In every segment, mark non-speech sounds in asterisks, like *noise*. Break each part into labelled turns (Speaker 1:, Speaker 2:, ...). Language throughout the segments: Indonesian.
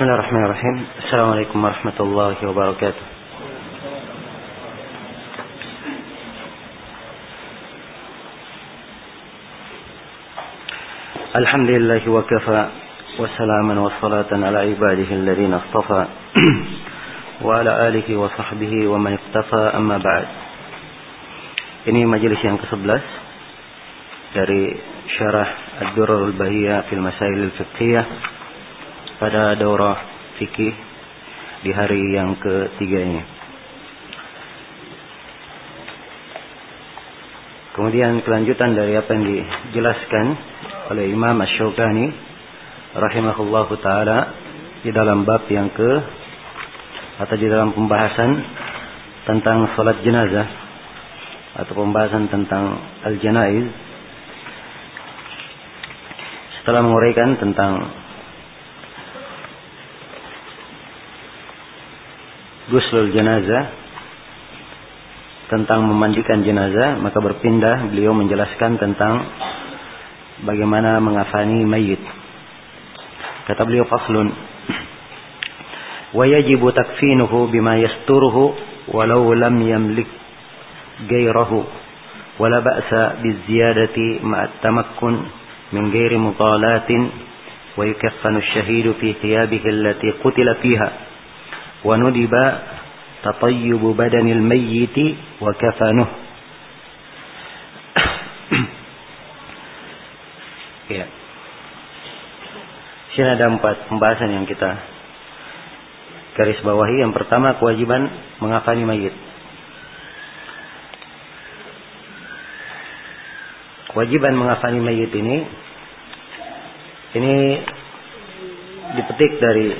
Speaker 1: بسم الله الرحمن الرحيم السلام عليكم ورحمة الله وبركاته الحمد لله وكفى وسلاما وصلاة على عباده الذين اصطفى وعلى آله وصحبه ومن اقتفى أما بعد Ini majelis yang ke-11 dari syarah Ad-Durarul Bahiyah fil pada daurah fikih di hari yang ketiga ini. Kemudian kelanjutan dari apa yang dijelaskan oleh Imam Ash-Shawqani rahimahullahu taala di dalam bab yang ke atau di dalam pembahasan tentang salat jenazah atau pembahasan tentang al-janaiz setelah menguraikan tentang guslul jenazah tentang memandikan jenazah maka berpindah beliau menjelaskan tentang bagaimana mengafani mayit. Kata beliau faslun wa yajibu takfinuhu bima yasturuhu walau lam yamlik gairahu wala ba'sa biziyadati ma'a tamakkun min gairi mutalatin wa yukaffanu asy-syahid fi thiyabihi allati qutila fiha. وندب تطيب بدن الميت وكفنه ya. *coughs* Sini ada empat pembahasan yang kita garis bawahi. Yang pertama kewajiban mengafani mayit. kewajiban mengafani mayit ini ini dipetik dari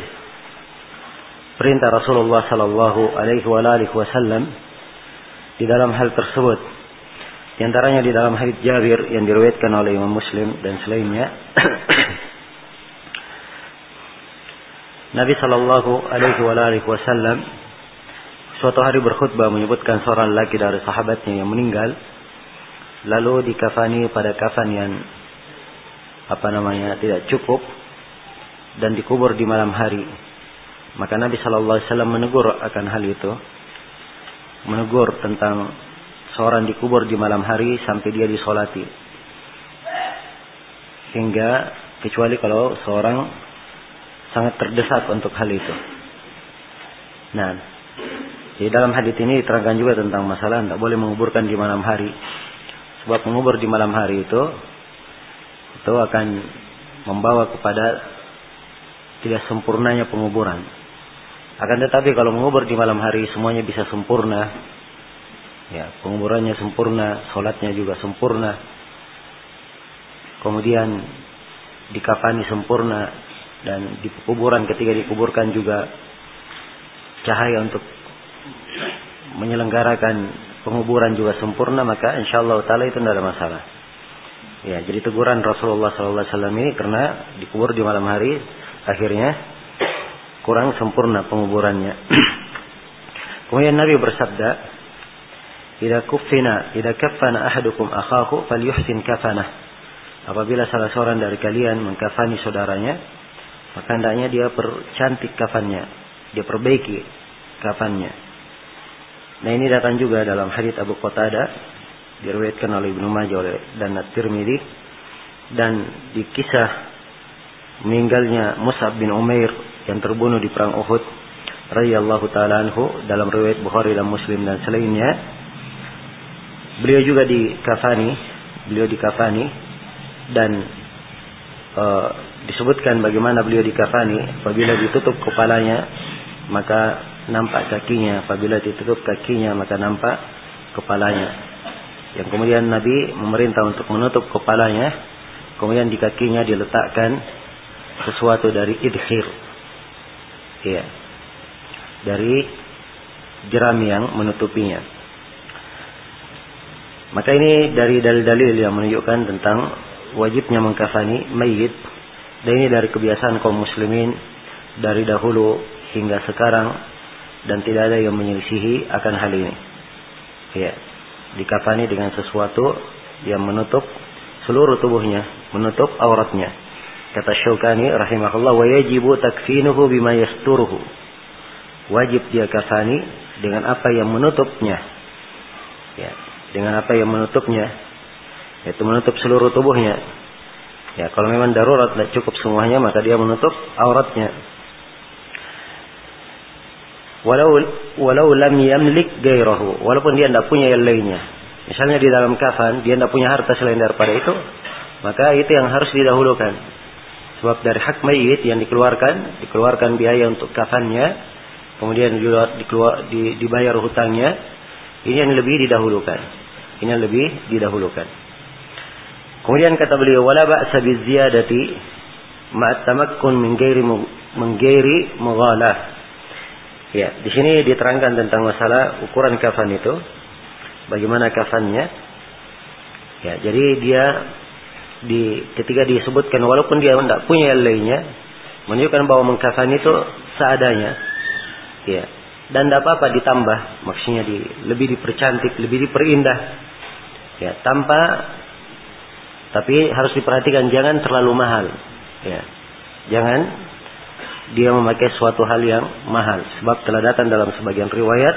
Speaker 1: perintah Rasulullah sallallahu alaihi wasallam di dalam hal tersebut. Di antaranya di dalam hadis Jabir yang diriwayatkan oleh Imam Muslim dan selainnya. *coughs* Nabi sallallahu alaihi wasallam suatu hari berkhutbah menyebutkan seorang laki dari sahabatnya yang meninggal lalu dikafani pada kafan yang apa namanya tidak cukup dan dikubur di malam hari maka Nabi Shallallahu Alaihi Wasallam menegur akan hal itu. Menegur tentang seorang dikubur di malam hari sampai dia disolati. Hingga kecuali kalau seorang sangat terdesak untuk hal itu. Nah di dalam hadis ini diterangkan juga tentang masalah tidak boleh menguburkan di malam hari. Sebab mengubur di malam hari itu itu akan membawa kepada tidak sempurnanya penguburan. Akan tetapi kalau mengubur di malam hari semuanya bisa sempurna. Ya, penguburannya sempurna, sholatnya juga sempurna. Kemudian dikafani sempurna dan di kuburan ketika dikuburkan juga cahaya untuk menyelenggarakan penguburan juga sempurna maka insya Allah taala itu tidak ada masalah. Ya, jadi teguran Rasulullah SAW ini karena dikubur di malam hari akhirnya kurang sempurna penguburannya. *clears throat* Kemudian Nabi bersabda, "Idza kuffina, idza kaffana ahadukum akhahu falyuhsin kafanah." Apabila salah seorang dari kalian mengkafani saudaranya, maka hendaknya dia percantik kafannya, dia perbaiki kafannya. Nah ini datang juga dalam hadits Abu Qatada diriwayatkan oleh Ibnu Majah oleh dan At-Tirmidzi dan di kisah meninggalnya Mus'ab bin Umair yang terbunuh di perang Uhud radhiyallahu taala anhu dalam riwayat Bukhari dan Muslim dan selainnya beliau juga dikafani beliau dikafani dan uh, disebutkan bagaimana beliau dikafani apabila ditutup kepalanya maka nampak kakinya. Apabila ditutup kakinya maka nampak kepalanya. Yang kemudian Nabi memerintah untuk menutup kepalanya. Kemudian di kakinya diletakkan sesuatu dari idhir. Iya. Dari jeram yang menutupinya. Maka ini dari dalil-dalil yang menunjukkan tentang wajibnya mengkafani mayit. Dan ini dari kebiasaan kaum muslimin dari dahulu hingga sekarang dan tidak ada yang menyelisihi akan hal ini. Ya, dikafani dengan sesuatu yang menutup seluruh tubuhnya, menutup auratnya. Kata Syaukani rahimahullah wa yajibu takfinuhu bima yasturuhu. Wajib dia kafani dengan apa yang menutupnya. Ya, dengan apa yang menutupnya. Yaitu menutup seluruh tubuhnya. Ya, kalau memang darurat tidak cukup semuanya maka dia menutup auratnya. Walau walau lam yamlik gairahu, walaupun dia tidak punya yang lainnya. Misalnya di dalam kafan dia tidak punya harta selain daripada itu, maka itu yang harus didahulukan Sebab dari hak mayit yang dikeluarkan, dikeluarkan biaya untuk kafannya, kemudian dikeluar, di, dibayar hutangnya, ini yang lebih didahulukan. Ini yang lebih didahulukan. Kemudian kata beliau, wala ba'sa biziyadati ma'at tamakkun min ghairi min ghairi mughalah. Ya, di sini diterangkan tentang masalah ukuran kafan itu. Bagaimana kafannya? Ya, jadi dia di ketika disebutkan walaupun dia tidak punya yang lainnya menunjukkan bahwa mengkafani itu seadanya. Ya. Dan tidak apa-apa ditambah maksudnya di lebih dipercantik lebih diperindah. Ya tanpa tapi harus diperhatikan jangan terlalu mahal. Ya. Jangan dia memakai suatu hal yang mahal sebab telah datang dalam sebagian riwayat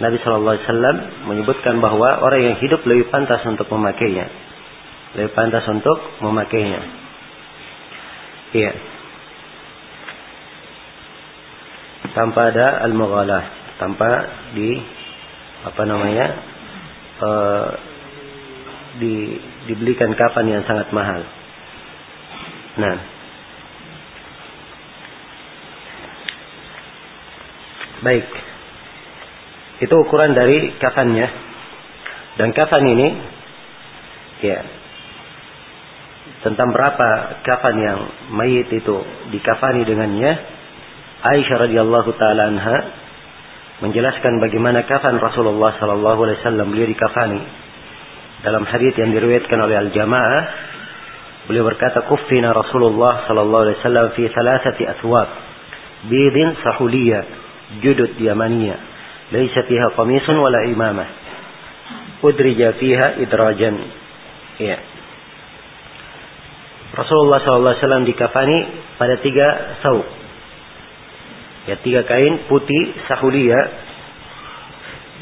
Speaker 1: Nabi Shallallahu Alaihi Wasallam menyebutkan bahwa orang yang hidup lebih pantas untuk memakainya lebih pantas untuk memakainya. Iya. Tanpa ada al-mughalah, tanpa di apa namanya? Uh, di dibelikan kapan yang sangat mahal. Nah, baik. Itu ukuran dari kafannya. Dan kafan ini ya tentang berapa kafan yang mayit itu dikafani dengannya Aisyah radhiyallahu taala anha menjelaskan bagaimana kafan Rasulullah sallallahu alaihi wasallam beliau dikafani. Dalam hadis yang diriwayatkan oleh al-jamaah beliau berkata kuffina Rasulullah sallallahu alaihi wasallam fi thalathati athwab bidin sahuliyah judud yamaniyah laysa fiha qamisun wala imamah udrija fiha idrajan. Ya Rasulullah SAW dikafani pada tiga sauk. Ya, tiga kain putih sahulia.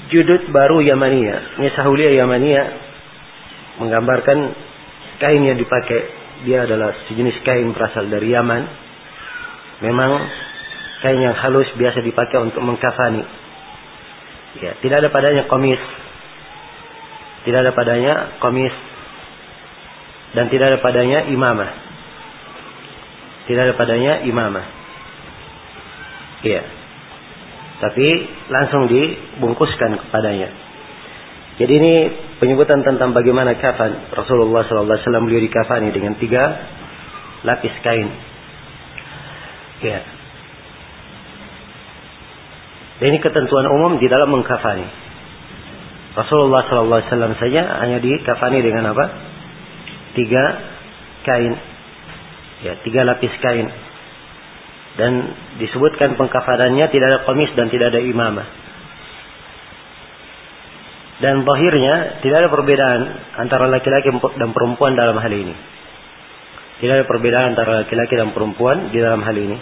Speaker 1: Judut baru Yamania. Ini sahulia Yamania menggambarkan kain yang dipakai. Dia adalah sejenis kain berasal dari Yaman. Memang kain yang halus biasa dipakai untuk mengkafani. Ya, tidak ada padanya komis. Tidak ada padanya komis dan tidak ada padanya imamah. Tidak ada padanya imamah. Iya. Tapi langsung dibungkuskan kepadanya. Jadi ini penyebutan tentang bagaimana kafan Rasulullah SAW beliau dikafani dengan tiga lapis kain. Ya. Dan ini ketentuan umum di dalam mengkafani. Rasulullah SAW saja hanya dikafani dengan apa? Tiga kain. Ya, tiga lapis kain. Dan disebutkan pengkafarannya tidak ada komis dan tidak ada imamah. Dan bahirnya tidak ada perbedaan antara laki-laki dan perempuan dalam hal ini. Tidak ada perbedaan antara laki-laki dan perempuan di dalam hal ini.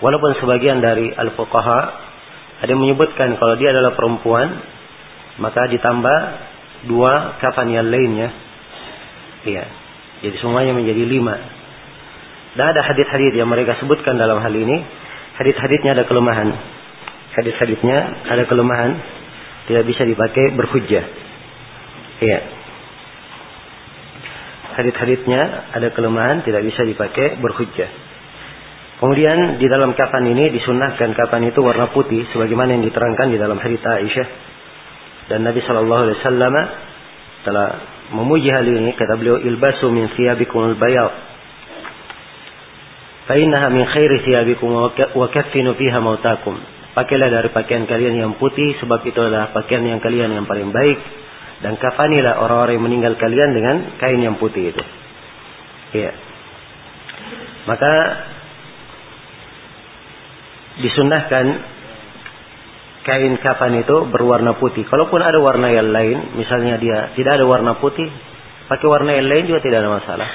Speaker 1: Walaupun sebagian dari al-fuqaha ada yang menyebutkan kalau dia adalah perempuan, maka ditambah dua kafan yang lainnya Iya. Jadi semuanya menjadi lima. Dan ada hadis-hadis yang mereka sebutkan dalam hal ini. Hadis-hadisnya ada kelemahan. Hadis-hadisnya ada kelemahan. Tidak bisa dipakai berhujjah. Iya. Hadis-hadisnya ada kelemahan. Tidak bisa dipakai berhujjah. Kemudian di dalam kafan ini disunahkan kafan itu warna putih. Sebagaimana yang diterangkan di dalam hadis Aisyah. Dan Nabi Shallallahu Alaihi Wasallam telah memuji hal ini kata beliau ilbasu min thiyabikum al-bayad fa innaha min khairi thiyabikum wa kaffinu fiha mautakum pakailah dari pakaian kalian yang putih sebab itu adalah pakaian yang kalian yang paling baik. Dan kafanilah orang-orang yang meninggal kalian dengan kain yang putih itu. Ya maka disunahkan kain kafan itu berwarna putih. Kalaupun ada warna yang lain, misalnya dia tidak ada warna putih, pakai warna yang lain juga tidak ada masalah.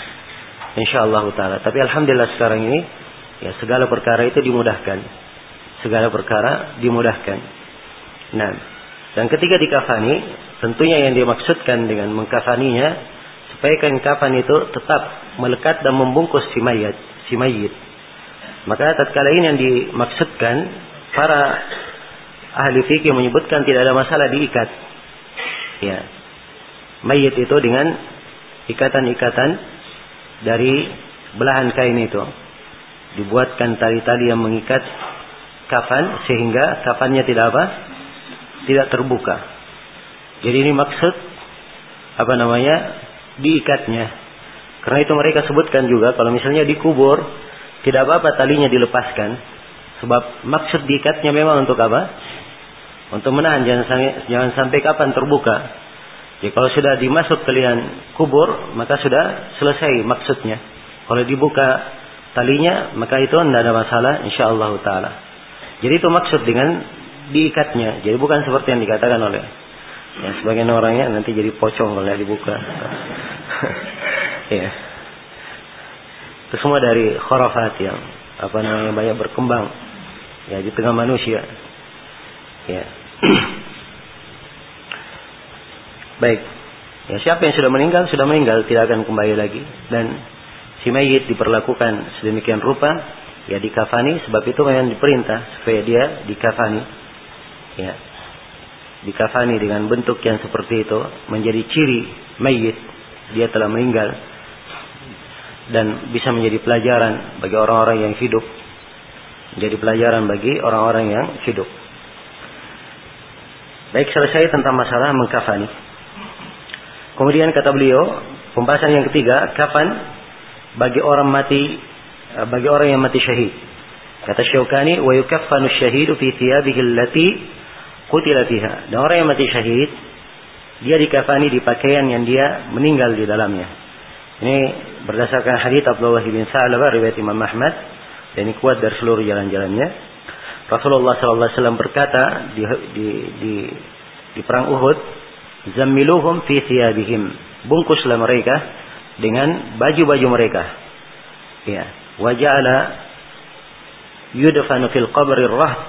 Speaker 1: insyaallah taala. Tapi alhamdulillah sekarang ini ya segala perkara itu dimudahkan. Segala perkara dimudahkan. Nah, dan ketika dikafani, tentunya yang dimaksudkan dengan mengkafaninya supaya kain kafan itu tetap melekat dan membungkus si mayat, si mayit. Maka tatkala ini yang dimaksudkan para ahli fikih menyebutkan tidak ada masalah diikat. Ya. Mayit itu dengan ikatan-ikatan dari belahan kain itu. Dibuatkan tali-tali yang mengikat kafan sehingga kafannya tidak apa? Tidak terbuka. Jadi ini maksud apa namanya? diikatnya. Karena itu mereka sebutkan juga kalau misalnya dikubur tidak apa-apa talinya dilepaskan sebab maksud diikatnya memang untuk apa? Untuk menahan jangan jangan sampai kapan terbuka. Jadi kalau sudah dimasuk ke liang kubur maka sudah selesai maksudnya. Kalau dibuka talinya maka itu tidak ada masalah insyaallah taala. Jadi itu maksud dengan diikatnya. Jadi bukan seperti yang dikatakan oleh ya, sebagian orangnya nanti jadi pocong kalau dibuka. *laughs* ya. Itu semua dari khurafat yang apa namanya banyak berkembang ya di tengah manusia. Ya. *clears throat* Baik. Ya siapa yang sudah meninggal sudah meninggal tidak akan kembali lagi. Dan si mayit diperlakukan sedemikian rupa ya dikafani sebab itu memang diperintah supaya dia dikafani ya dikafani dengan bentuk yang seperti itu menjadi ciri mayit. Dia telah meninggal dan bisa menjadi pelajaran bagi orang-orang yang hidup. Menjadi pelajaran bagi orang-orang yang hidup baik selesai tentang masalah mengkafani kemudian kata beliau pembahasan yang ketiga kapan bagi orang mati bagi orang yang mati syahid kata Syaukani wa yukaffanu syahidu fi thiyabihi allati qutila fiha. Dan orang yang mati syahid, dia dikafani di pakaian yang dia meninggal di dalamnya. Ini berdasarkan hadits Abdullah bin Sa'labah riwayat Imam Ahmad dan ini kuat dari seluruh jalan-jalannya. Rasulullah SAW alaihi wasallam berkata di, di di di perang Uhud, "Zammiluhum fi thiyabihim." Bungkuslah mereka dengan baju-baju mereka. Ya, Waja'ala yudfanu fil qabri rahb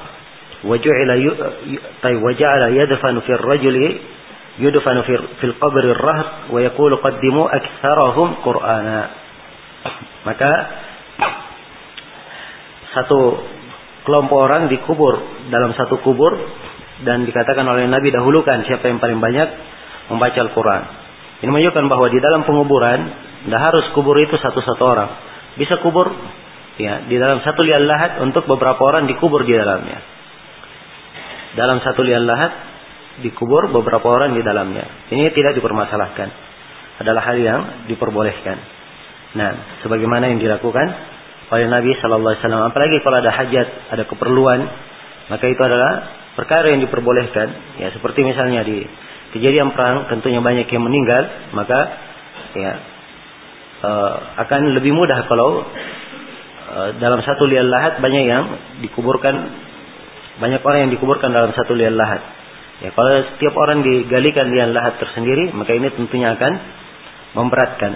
Speaker 1: wa ju'ila tay wa ja'ala yadfanu fil rajuli yudfanu fil qabri rahb wa yaqulu qaddimu aktharahum qur'ana. *coughs* Maka satu kelompok orang dikubur dalam satu kubur dan dikatakan oleh Nabi dahulukan siapa yang paling banyak membaca Al-Quran. Ini menunjukkan bahwa di dalam penguburan tidak harus kubur itu satu-satu orang. Bisa kubur ya di dalam satu liang lahat untuk beberapa orang dikubur di dalamnya dalam satu liang lahat dikubur beberapa orang di dalamnya. Ini tidak dipermasalahkan. Adalah hal yang diperbolehkan. Nah, sebagaimana yang dilakukan oleh Nabi Shallallahu Alaihi Wasallam. Apalagi kalau ada hajat, ada keperluan, maka itu adalah perkara yang diperbolehkan. Ya, seperti misalnya di kejadian perang, tentunya banyak yang meninggal, maka ya uh, akan lebih mudah kalau uh, dalam satu liang lahat banyak yang dikuburkan banyak orang yang dikuburkan dalam satu liang lahat. Ya, kalau setiap orang digalikan liang lahat tersendiri, maka ini tentunya akan memberatkan.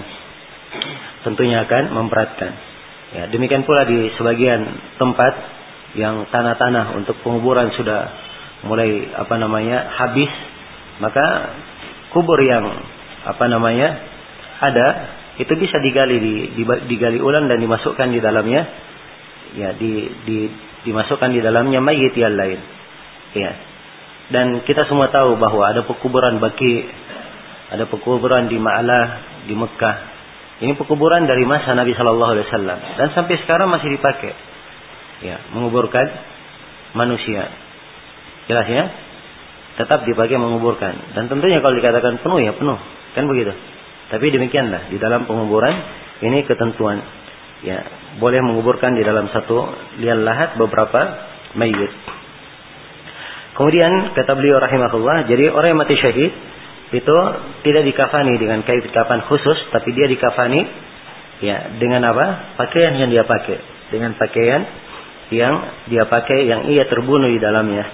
Speaker 1: Tentunya akan memberatkan. Ya, demikian pula di sebagian tempat yang tanah-tanah untuk penguburan sudah mulai apa namanya habis, maka kubur yang apa namanya ada itu bisa digali di, digali ulang dan dimasukkan di dalamnya ya di di dimasukkan di dalamnya mayit yang lain. Ya. Dan kita semua tahu bahwa ada pekuburan baki, ada pekuburan di Ma'lah, di Mekah. Ini pekuburan dari masa Nabi Shallallahu Alaihi Wasallam dan sampai sekarang masih dipakai. Ya, menguburkan manusia. Jelas ya? Tetap dipakai menguburkan. Dan tentunya kalau dikatakan penuh ya penuh, kan begitu. Tapi demikianlah di dalam penguburan ini ketentuan ya boleh menguburkan di dalam satu liang lahat beberapa mayit. Kemudian kata beliau rahimahullah, jadi orang yang mati syahid itu tidak dikafani dengan kain kafan khusus, tapi dia dikafani ya dengan apa? Pakaian yang dia pakai, dengan pakaian yang dia pakai yang ia terbunuh di dalamnya.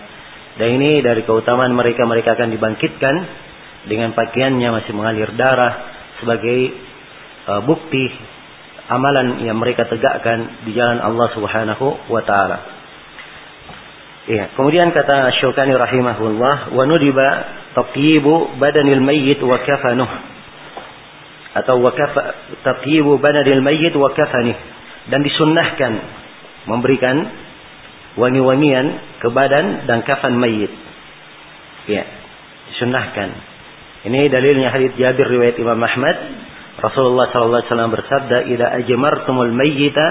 Speaker 1: Dan ini dari keutamaan mereka mereka akan dibangkitkan dengan pakaiannya masih mengalir darah sebagai uh, bukti amalan yang mereka tegakkan di jalan Allah Subhanahu wa taala. Ya, kemudian kata Syaukani rahimahullah, wa nudiba tatyibu badanil mayyit wa kafanuh. Atau wa kafa tatyibu badanil mayyit wa kafanih. Dan disunnahkan memberikan wangi-wangian ke badan dan kafan mayit. Ya, disunnahkan. Ini dalilnya hadis Jabir riwayat Imam Ahmad Rasulullah sallallahu alaihi wasallam bersabda, "Idza ajmartumul mayyita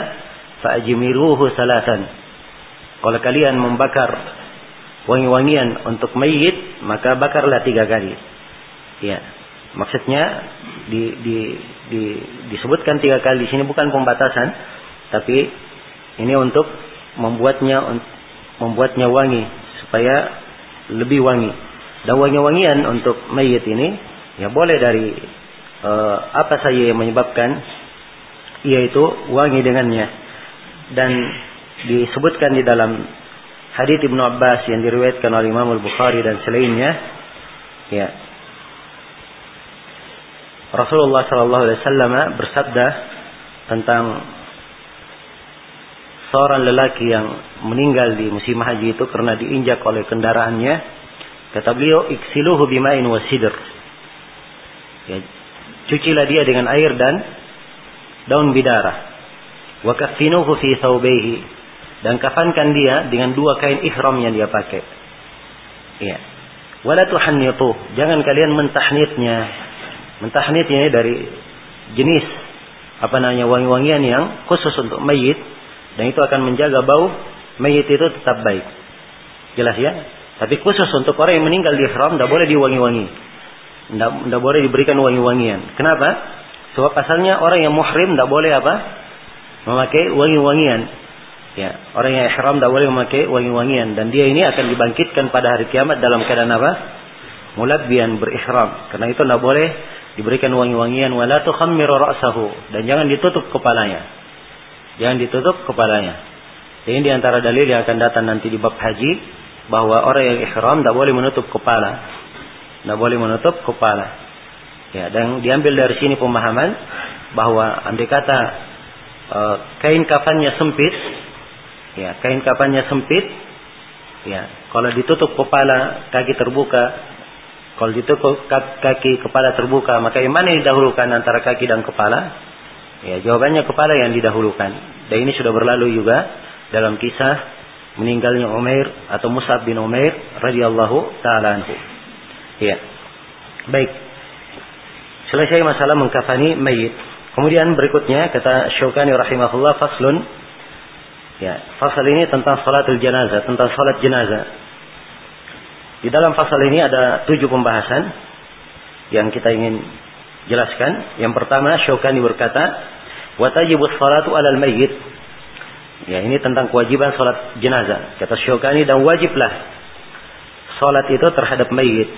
Speaker 1: fa'jmiruhu salatan." Kalau kalian membakar wangi-wangian untuk mayit, maka bakarlah tiga kali. Ya. Maksudnya di, di, di, disebutkan tiga kali di sini bukan pembatasan, tapi ini untuk membuatnya membuatnya wangi supaya lebih wangi. Dan wangi-wangian untuk mayit ini ya boleh dari uh, apa saja yang menyebabkan yaitu wangi dengannya dan disebutkan di dalam hadis Ibnu Abbas yang diriwayatkan oleh Imam Al-Bukhari dan selainnya. Ya. Rasulullah sallallahu alaihi wasallam bersabda tentang seorang lelaki yang meninggal di musim haji itu karena diinjak oleh kendaraannya. Kata beliau iksiluhu bima'in wasidr ya Cucilah dia dengan air dan daun bidara. Wa kaffinuhu fi thawbayhi dan kafankan dia dengan dua kain ihram yang dia pakai. Iya. Wala tuhannitu, jangan kalian mentahnitnya. Mentahnitnya dari jenis apa namanya wangi-wangian yang khusus untuk mayit dan itu akan menjaga bau mayit itu tetap baik. Jelas ya? Tapi khusus untuk orang yang meninggal di ihram tidak boleh diwangi-wangi. Tidak boleh diberikan wangi-wangian. Kenapa? Sebab pasalnya orang yang muhrim tidak boleh apa? Memakai wangi-wangian. Ya, orang yang ihram tidak boleh memakai wangi-wangian dan dia ini akan dibangkitkan pada hari kiamat dalam keadaan apa? Mulabbian berihram. Karena itu tidak boleh diberikan wangi-wangian wala tukhammiru ra'sahu dan jangan ditutup kepalanya. Jangan ditutup kepalanya. Ini di antara dalil yang akan datang nanti di bab haji bahwa orang yang ihram tidak boleh menutup kepala. Tidak boleh menutup kepala. Ya, dan diambil dari sini pemahaman bahwa andai kata e, kain kafannya sempit, ya kain kafannya sempit, ya kalau ditutup kepala kaki terbuka, kalau ditutup kaki kepala terbuka, maka yang mana yang didahulukan antara kaki dan kepala? Ya jawabannya kepala yang didahulukan. Dan ini sudah berlalu juga dalam kisah meninggalnya Umair atau Musab bin Umair radhiyallahu taala anhu. Ya. Baik. Selesai masalah mengkafani mayit. Kemudian berikutnya kata Syaukani rahimahullah faslun. Ya, fasal ini tentang salatul jenazah, tentang salat jenazah. Di dalam fasal ini ada tujuh pembahasan yang kita ingin jelaskan. Yang pertama Syaukani berkata, "Wa tajibus salatu 'alal mayyit." Ya, ini tentang kewajiban salat jenazah. Kata Syaukani dan wajiblah salat itu terhadap mayit.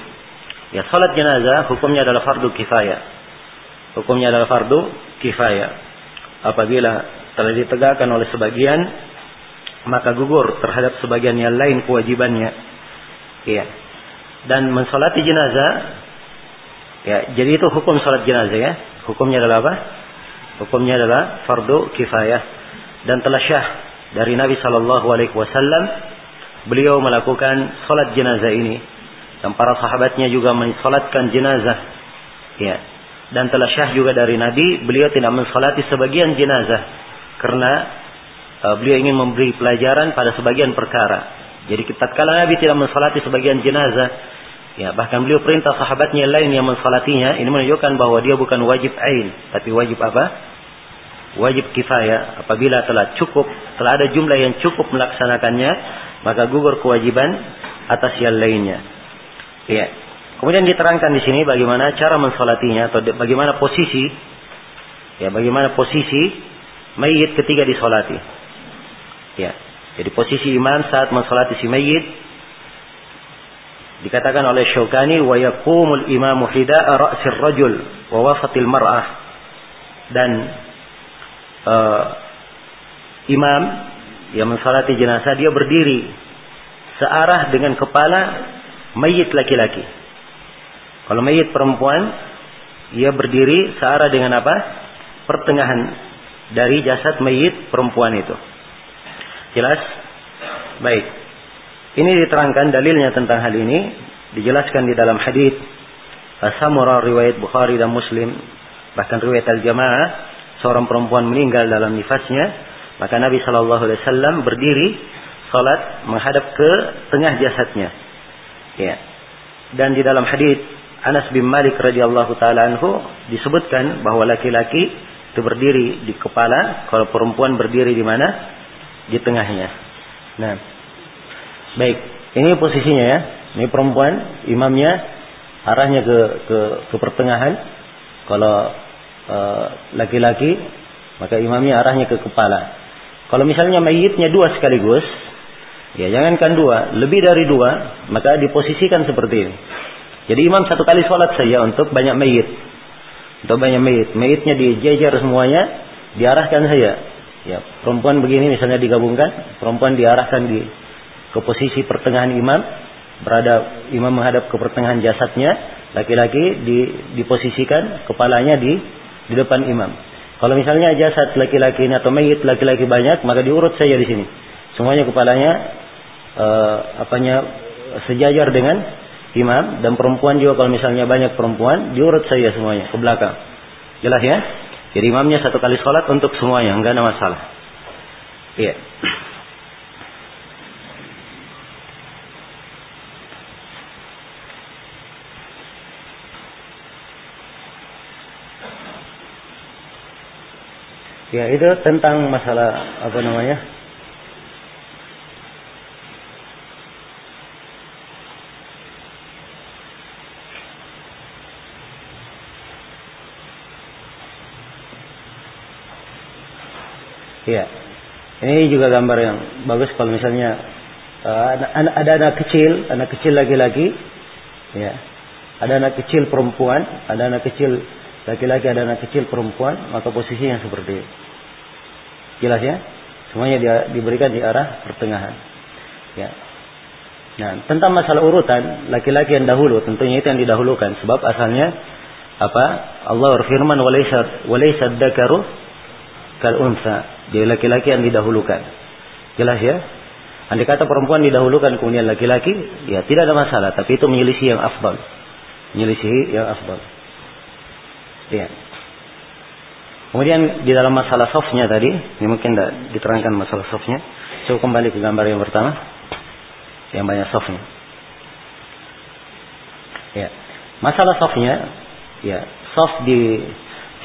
Speaker 1: Ya, salat jenazah hukumnya adalah fardu kifayah. Hukumnya adalah fardu kifayah. Apabila telah ditegakkan oleh sebagian, maka gugur terhadap sebagian yang lain kewajibannya. Ya. Dan mensolati jenazah, ya, jadi itu hukum salat jenazah ya. Hukumnya adalah apa? Hukumnya adalah fardu kifayah dan telah syah dari Nabi Shallallahu Alaihi Wasallam beliau melakukan salat jenazah ini dan para sahabatnya juga mensolatkan jenazah. Ya. Dan telah syah juga dari Nabi, beliau tidak mensolati sebagian jenazah karena beliau ingin memberi pelajaran pada sebagian perkara. Jadi tatkala Nabi tidak mensolati sebagian jenazah, ya bahkan beliau perintah sahabatnya lain yang mensolatinya, ini menunjukkan bahwa dia bukan wajib ain, tapi wajib apa? Wajib kifayah. Apabila telah cukup, telah ada jumlah yang cukup melaksanakannya, maka gugur kewajiban atas yang lainnya. Ya. Kemudian diterangkan di sini bagaimana cara mensolatinya atau bagaimana posisi ya bagaimana posisi mayit ketika disolati. Ya. Jadi posisi imam saat mensolati si mayit dikatakan oleh Syaukani wa yaqumul imamu hida'a ra'sir rajul wa wasatil mar'ah dan uh, imam yang mensolati jenazah dia berdiri searah dengan kepala mayit laki-laki. Kalau mayit perempuan, ia berdiri searah dengan apa? Pertengahan dari jasad mayit perempuan itu. Jelas? Baik. Ini diterangkan dalilnya tentang hal ini. Dijelaskan di dalam hadis. Samurah riwayat Bukhari dan Muslim. Bahkan riwayat Al-Jamaah. Seorang perempuan meninggal dalam nifasnya. Maka Nabi Shallallahu alaihi wasallam berdiri salat menghadap ke tengah jasadnya. Ya. Dan di dalam hadis Anas bin Malik radhiyallahu taala anhu disebutkan bahwa laki-laki itu berdiri di kepala kalau perempuan berdiri di mana di tengahnya nah baik ini posisinya ya ini perempuan imamnya arahnya ke ke ke pertengahan. Kalau eh, laki-laki uh, maka imamnya arahnya ke kepala. Kalau misalnya mayitnya dua sekaligus, ya jangankan dua, lebih dari dua, maka diposisikan seperti ini. Jadi imam satu kali sholat saja untuk banyak mayit. Untuk banyak mayit. Mayitnya dijejer semuanya, diarahkan saja. Ya, perempuan begini misalnya digabungkan, perempuan diarahkan di ke posisi pertengahan imam, berada imam menghadap ke pertengahan jasadnya, laki-laki di, diposisikan kepalanya di di depan imam. Kalau misalnya jasad laki-laki ini atau mayit laki-laki banyak, maka diurut saja di sini. Semuanya kepalanya uh, apanya sejajar dengan imam dan perempuan juga kalau misalnya banyak perempuan diurut saja semuanya ke belakang. Jelas ya? Jadi imamnya satu kali sholat untuk semuanya, enggak ada masalah. Iya. Ya itu tentang masalah apa namanya? Ya, ini juga gambar yang bagus kalau misalnya uh, ada anak kecil, anak kecil laki-laki, ya, ada anak kecil perempuan, ada anak kecil laki-laki ada anak kecil perempuan, maka posisinya seperti itu. Jelas ya? Semuanya dia diberikan di arah pertengahan. Ya. Nah, tentang masalah urutan laki-laki yang dahulu, tentunya itu yang didahulukan sebab asalnya apa? Allah berfirman walaysa walaysa dzakaru kal unsa. Jadi laki-laki yang didahulukan. Jelas ya? Andai kata perempuan didahulukan kemudian laki-laki, ya tidak ada masalah, tapi itu menyelisih yang afdal. Menyelisih yang afdal. Ya. Kemudian di dalam masalah softnya tadi, ini mungkin tidak diterangkan masalah softnya. Coba kembali ke gambar yang pertama, yang banyak softnya. Ya, masalah softnya, ya soft di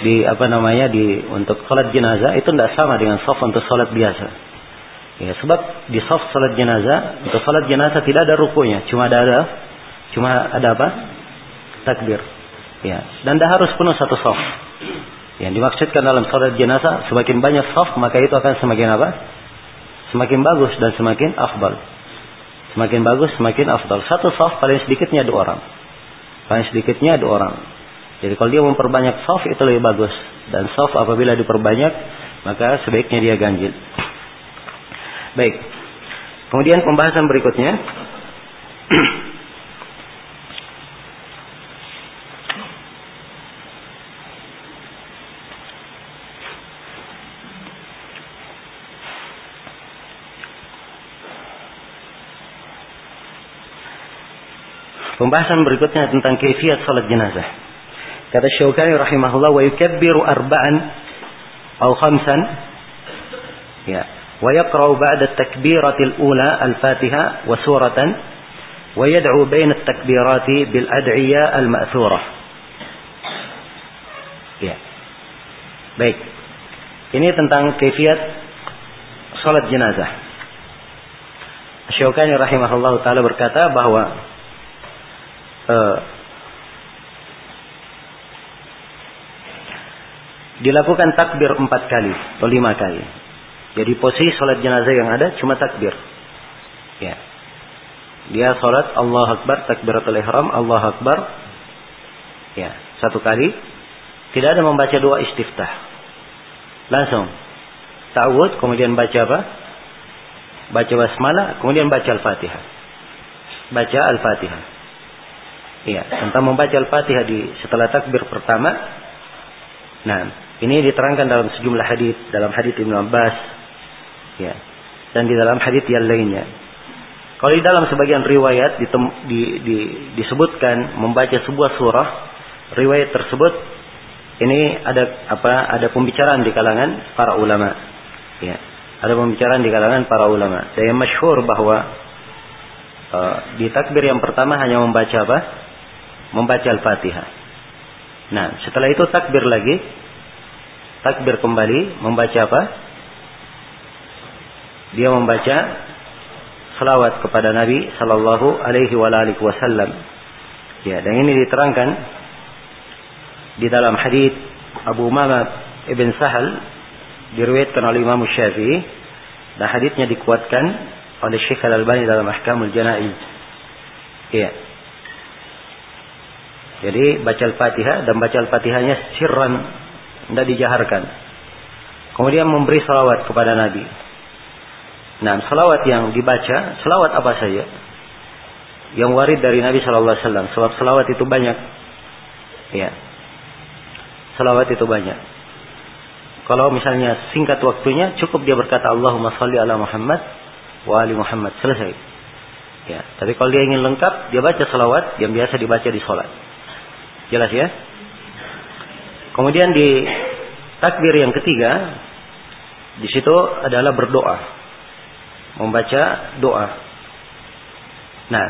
Speaker 1: di apa namanya di untuk sholat jenazah itu tidak sama dengan soft untuk sholat biasa. Ya, sebab di soft sholat jenazah untuk sholat jenazah tidak ada rukunya, cuma ada, ada cuma ada apa? Takbir. Ya, dan tidak harus penuh satu soft. Yang dimaksudkan dalam sholat jenazah semakin banyak soft maka itu akan semakin apa? Semakin bagus dan semakin afdal. Semakin bagus semakin afdal. Satu soft paling sedikitnya dua orang. Paling sedikitnya dua orang. Jadi kalau dia memperbanyak soft itu lebih bagus. Dan soft apabila diperbanyak maka sebaiknya dia ganjil. Baik. Kemudian pembahasan berikutnya Pembahasan berikutnya tentang kaifiat salat jenazah. Kata Syaukani rahimahullah wa yukabbiru arba'an atau khamsan ya wa yaqra'u ba'da at-takbiratil ula al-Fatihah wa suratan wa yad'u baina at-takbirati bil ad'iya al-ma'thurah. Ya. Baik. Ini tentang kaifiat salat jenazah. Syaukani rahimahullah taala berkata bahwa uh, dilakukan takbir empat kali atau lima kali. Jadi posisi sholat jenazah yang ada cuma takbir. Ya. Dia sholat Allah Akbar, takbiratul ihram, Allah Akbar. Ya, satu kali. Tidak ada membaca doa istiftah. Langsung. Ta'awud, kemudian baca apa? Baca basmalah, kemudian baca Al-Fatihah. Baca Al-Fatihah. Iya, tentang membaca Al-Fatihah di setelah takbir pertama Nah, ini diterangkan dalam sejumlah hadis, dalam hadis Ibnu Abbas, ya, dan di dalam hadis yang lainnya. Kalau di dalam sebagian riwayat ditem, di, di, disebutkan membaca sebuah surah, riwayat tersebut ini ada apa? Ada pembicaraan di kalangan para ulama. Ya, ada pembicaraan di kalangan para ulama. Yang masyhur bahwa uh, di takbir yang pertama hanya membaca apa? Membaca Al-Fatihah. Nah, setelah itu takbir lagi, takbir kembali membaca apa? Dia membaca salawat kepada Nabi Sallallahu Alaihi Wasallam. Ya, dan ini diterangkan di dalam hadis Abu Umamah ibn Sahal diriwayatkan oleh Imam Syafi'i dan hadisnya dikuatkan oleh Syekh Al-Albani dalam Ahkamul Janaiz. Iya. Jadi baca Al-Fatihah dan baca Al-Fatihahnya sirran tidak dijaharkan. Kemudian memberi salawat kepada Nabi. Nah, salawat yang dibaca, salawat apa saja? Yang warid dari Nabi Shallallahu Alaihi Wasallam. Sebab salawat itu banyak. Ya. Salawat itu banyak. Kalau misalnya singkat waktunya, cukup dia berkata Allahumma salli ala Muhammad wa ali Muhammad. Selesai. Ya. Tapi kalau dia ingin lengkap, dia baca salawat yang biasa dibaca di sholat. Jelas ya? Kemudian di takbir yang ketiga, di situ adalah berdoa membaca doa. Nah,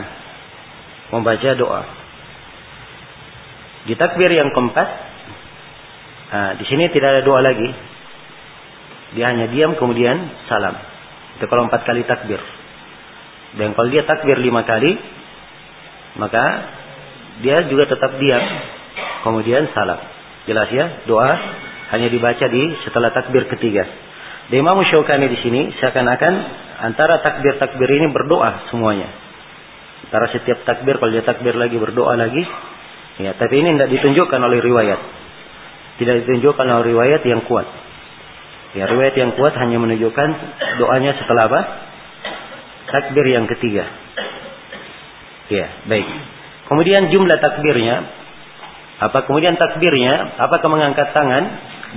Speaker 1: membaca doa. Di takbir yang keempat, nah, di sini tidak ada doa lagi. Dia hanya diam kemudian salam. Itu kalau empat kali takbir. Dan kalau dia takbir lima kali, maka dia juga tetap diam, kemudian salam. Jelas ya, doa hanya dibaca di setelah takbir ketiga. Di Imam Syaukani di sini seakan-akan antara takbir-takbir ini berdoa semuanya. Antara setiap takbir kalau dia takbir lagi berdoa lagi. Ya, tapi ini tidak ditunjukkan oleh riwayat. Tidak ditunjukkan oleh riwayat yang kuat. Ya, riwayat yang kuat hanya menunjukkan doanya setelah apa? Takbir yang ketiga. Ya, baik. Kemudian jumlah takbirnya apa kemudian takbirnya apakah mengangkat tangan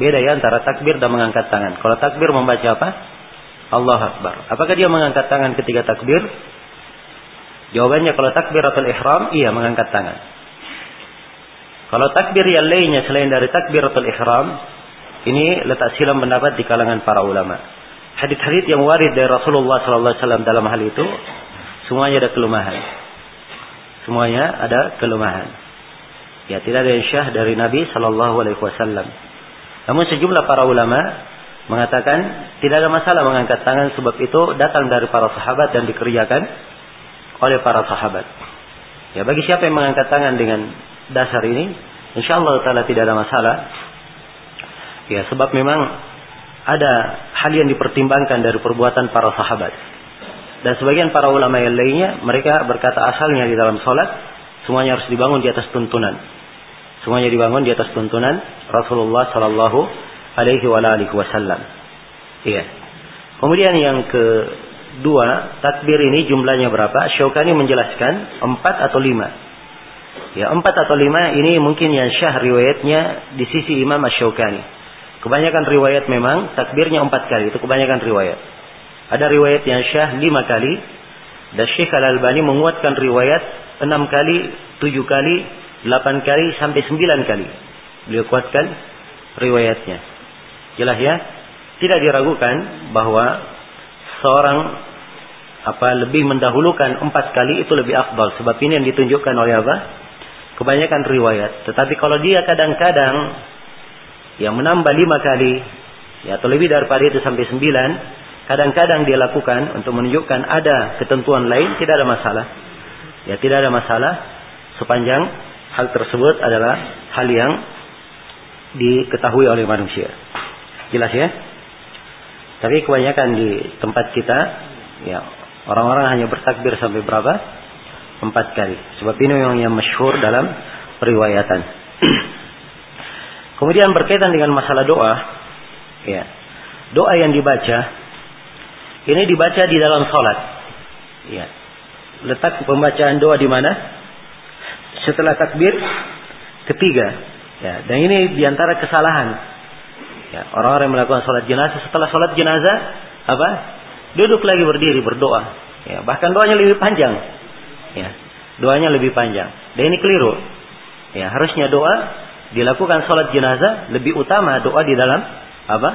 Speaker 1: beda ya antara takbir dan mengangkat tangan kalau takbir membaca apa Allah Akbar. Apakah dia mengangkat tangan ketika takbir? Jawabannya kalau takbir atau ihram, iya mengangkat tangan. Kalau takbir yang lainnya selain dari takbir atau ihram, ini letak silam pendapat di kalangan para ulama. Hadith-hadith yang warid dari Rasulullah SAW dalam hal itu, semuanya ada kelemahan. Semuanya ada kelemahan. Ya, tidak ada yang syah dari Nabi Shallallahu Alaihi Wasallam. Namun sejumlah para ulama mengatakan tidak ada masalah mengangkat tangan sebab itu datang dari para sahabat dan dikerjakan oleh para sahabat. Ya bagi siapa yang mengangkat tangan dengan dasar ini, insya Allah tidak ada masalah. Ya sebab memang ada hal yang dipertimbangkan dari perbuatan para sahabat. Dan sebagian para ulama yang lainnya mereka berkata asalnya di dalam sholat semuanya harus dibangun di atas tuntunan. Semuanya dibangun di atas tuntunan Rasulullah Shallallahu alaihi wasallam. Iya. Kemudian yang kedua, takbir ini jumlahnya berapa? Syaukani menjelaskan empat atau lima. Ya, empat atau lima ini mungkin yang syah riwayatnya di sisi Imam Syaukani. Kebanyakan riwayat memang takbirnya empat kali. Itu kebanyakan riwayat. Ada riwayat yang syah lima kali. Dan Syekh Al-Albani menguatkan riwayat enam kali, tujuh kali, delapan kali, sampai sembilan kali. Beliau kuatkan riwayatnya. Jelas ya? Tidak diragukan bahwa seorang apa lebih mendahulukan empat kali itu lebih afdal sebab ini yang ditunjukkan oleh apa kebanyakan riwayat tetapi kalau dia kadang-kadang yang menambah lima kali ya atau lebih daripada itu sampai sembilan kadang-kadang dia lakukan untuk menunjukkan ada ketentuan lain tidak ada masalah ya tidak ada masalah sepanjang hal tersebut adalah hal yang diketahui oleh manusia Jelas ya? Tapi kebanyakan di tempat kita, ya orang-orang hanya bertakbir sampai berapa? Empat kali. Sebab ini memang yang masyhur dalam periwayatan. *clears throat* Kemudian berkaitan dengan masalah doa, ya doa yang dibaca ini dibaca di dalam sholat. Ya. Letak pembacaan doa di mana? Setelah takbir ketiga. Ya, dan ini di antara kesalahan. Ya, orang-orang yang melakukan sholat jenazah setelah sholat jenazah apa? Duduk lagi berdiri berdoa. Ya, bahkan doanya lebih panjang. Ya, doanya lebih panjang. Dan ini keliru. Ya, harusnya doa dilakukan sholat jenazah lebih utama doa di dalam apa?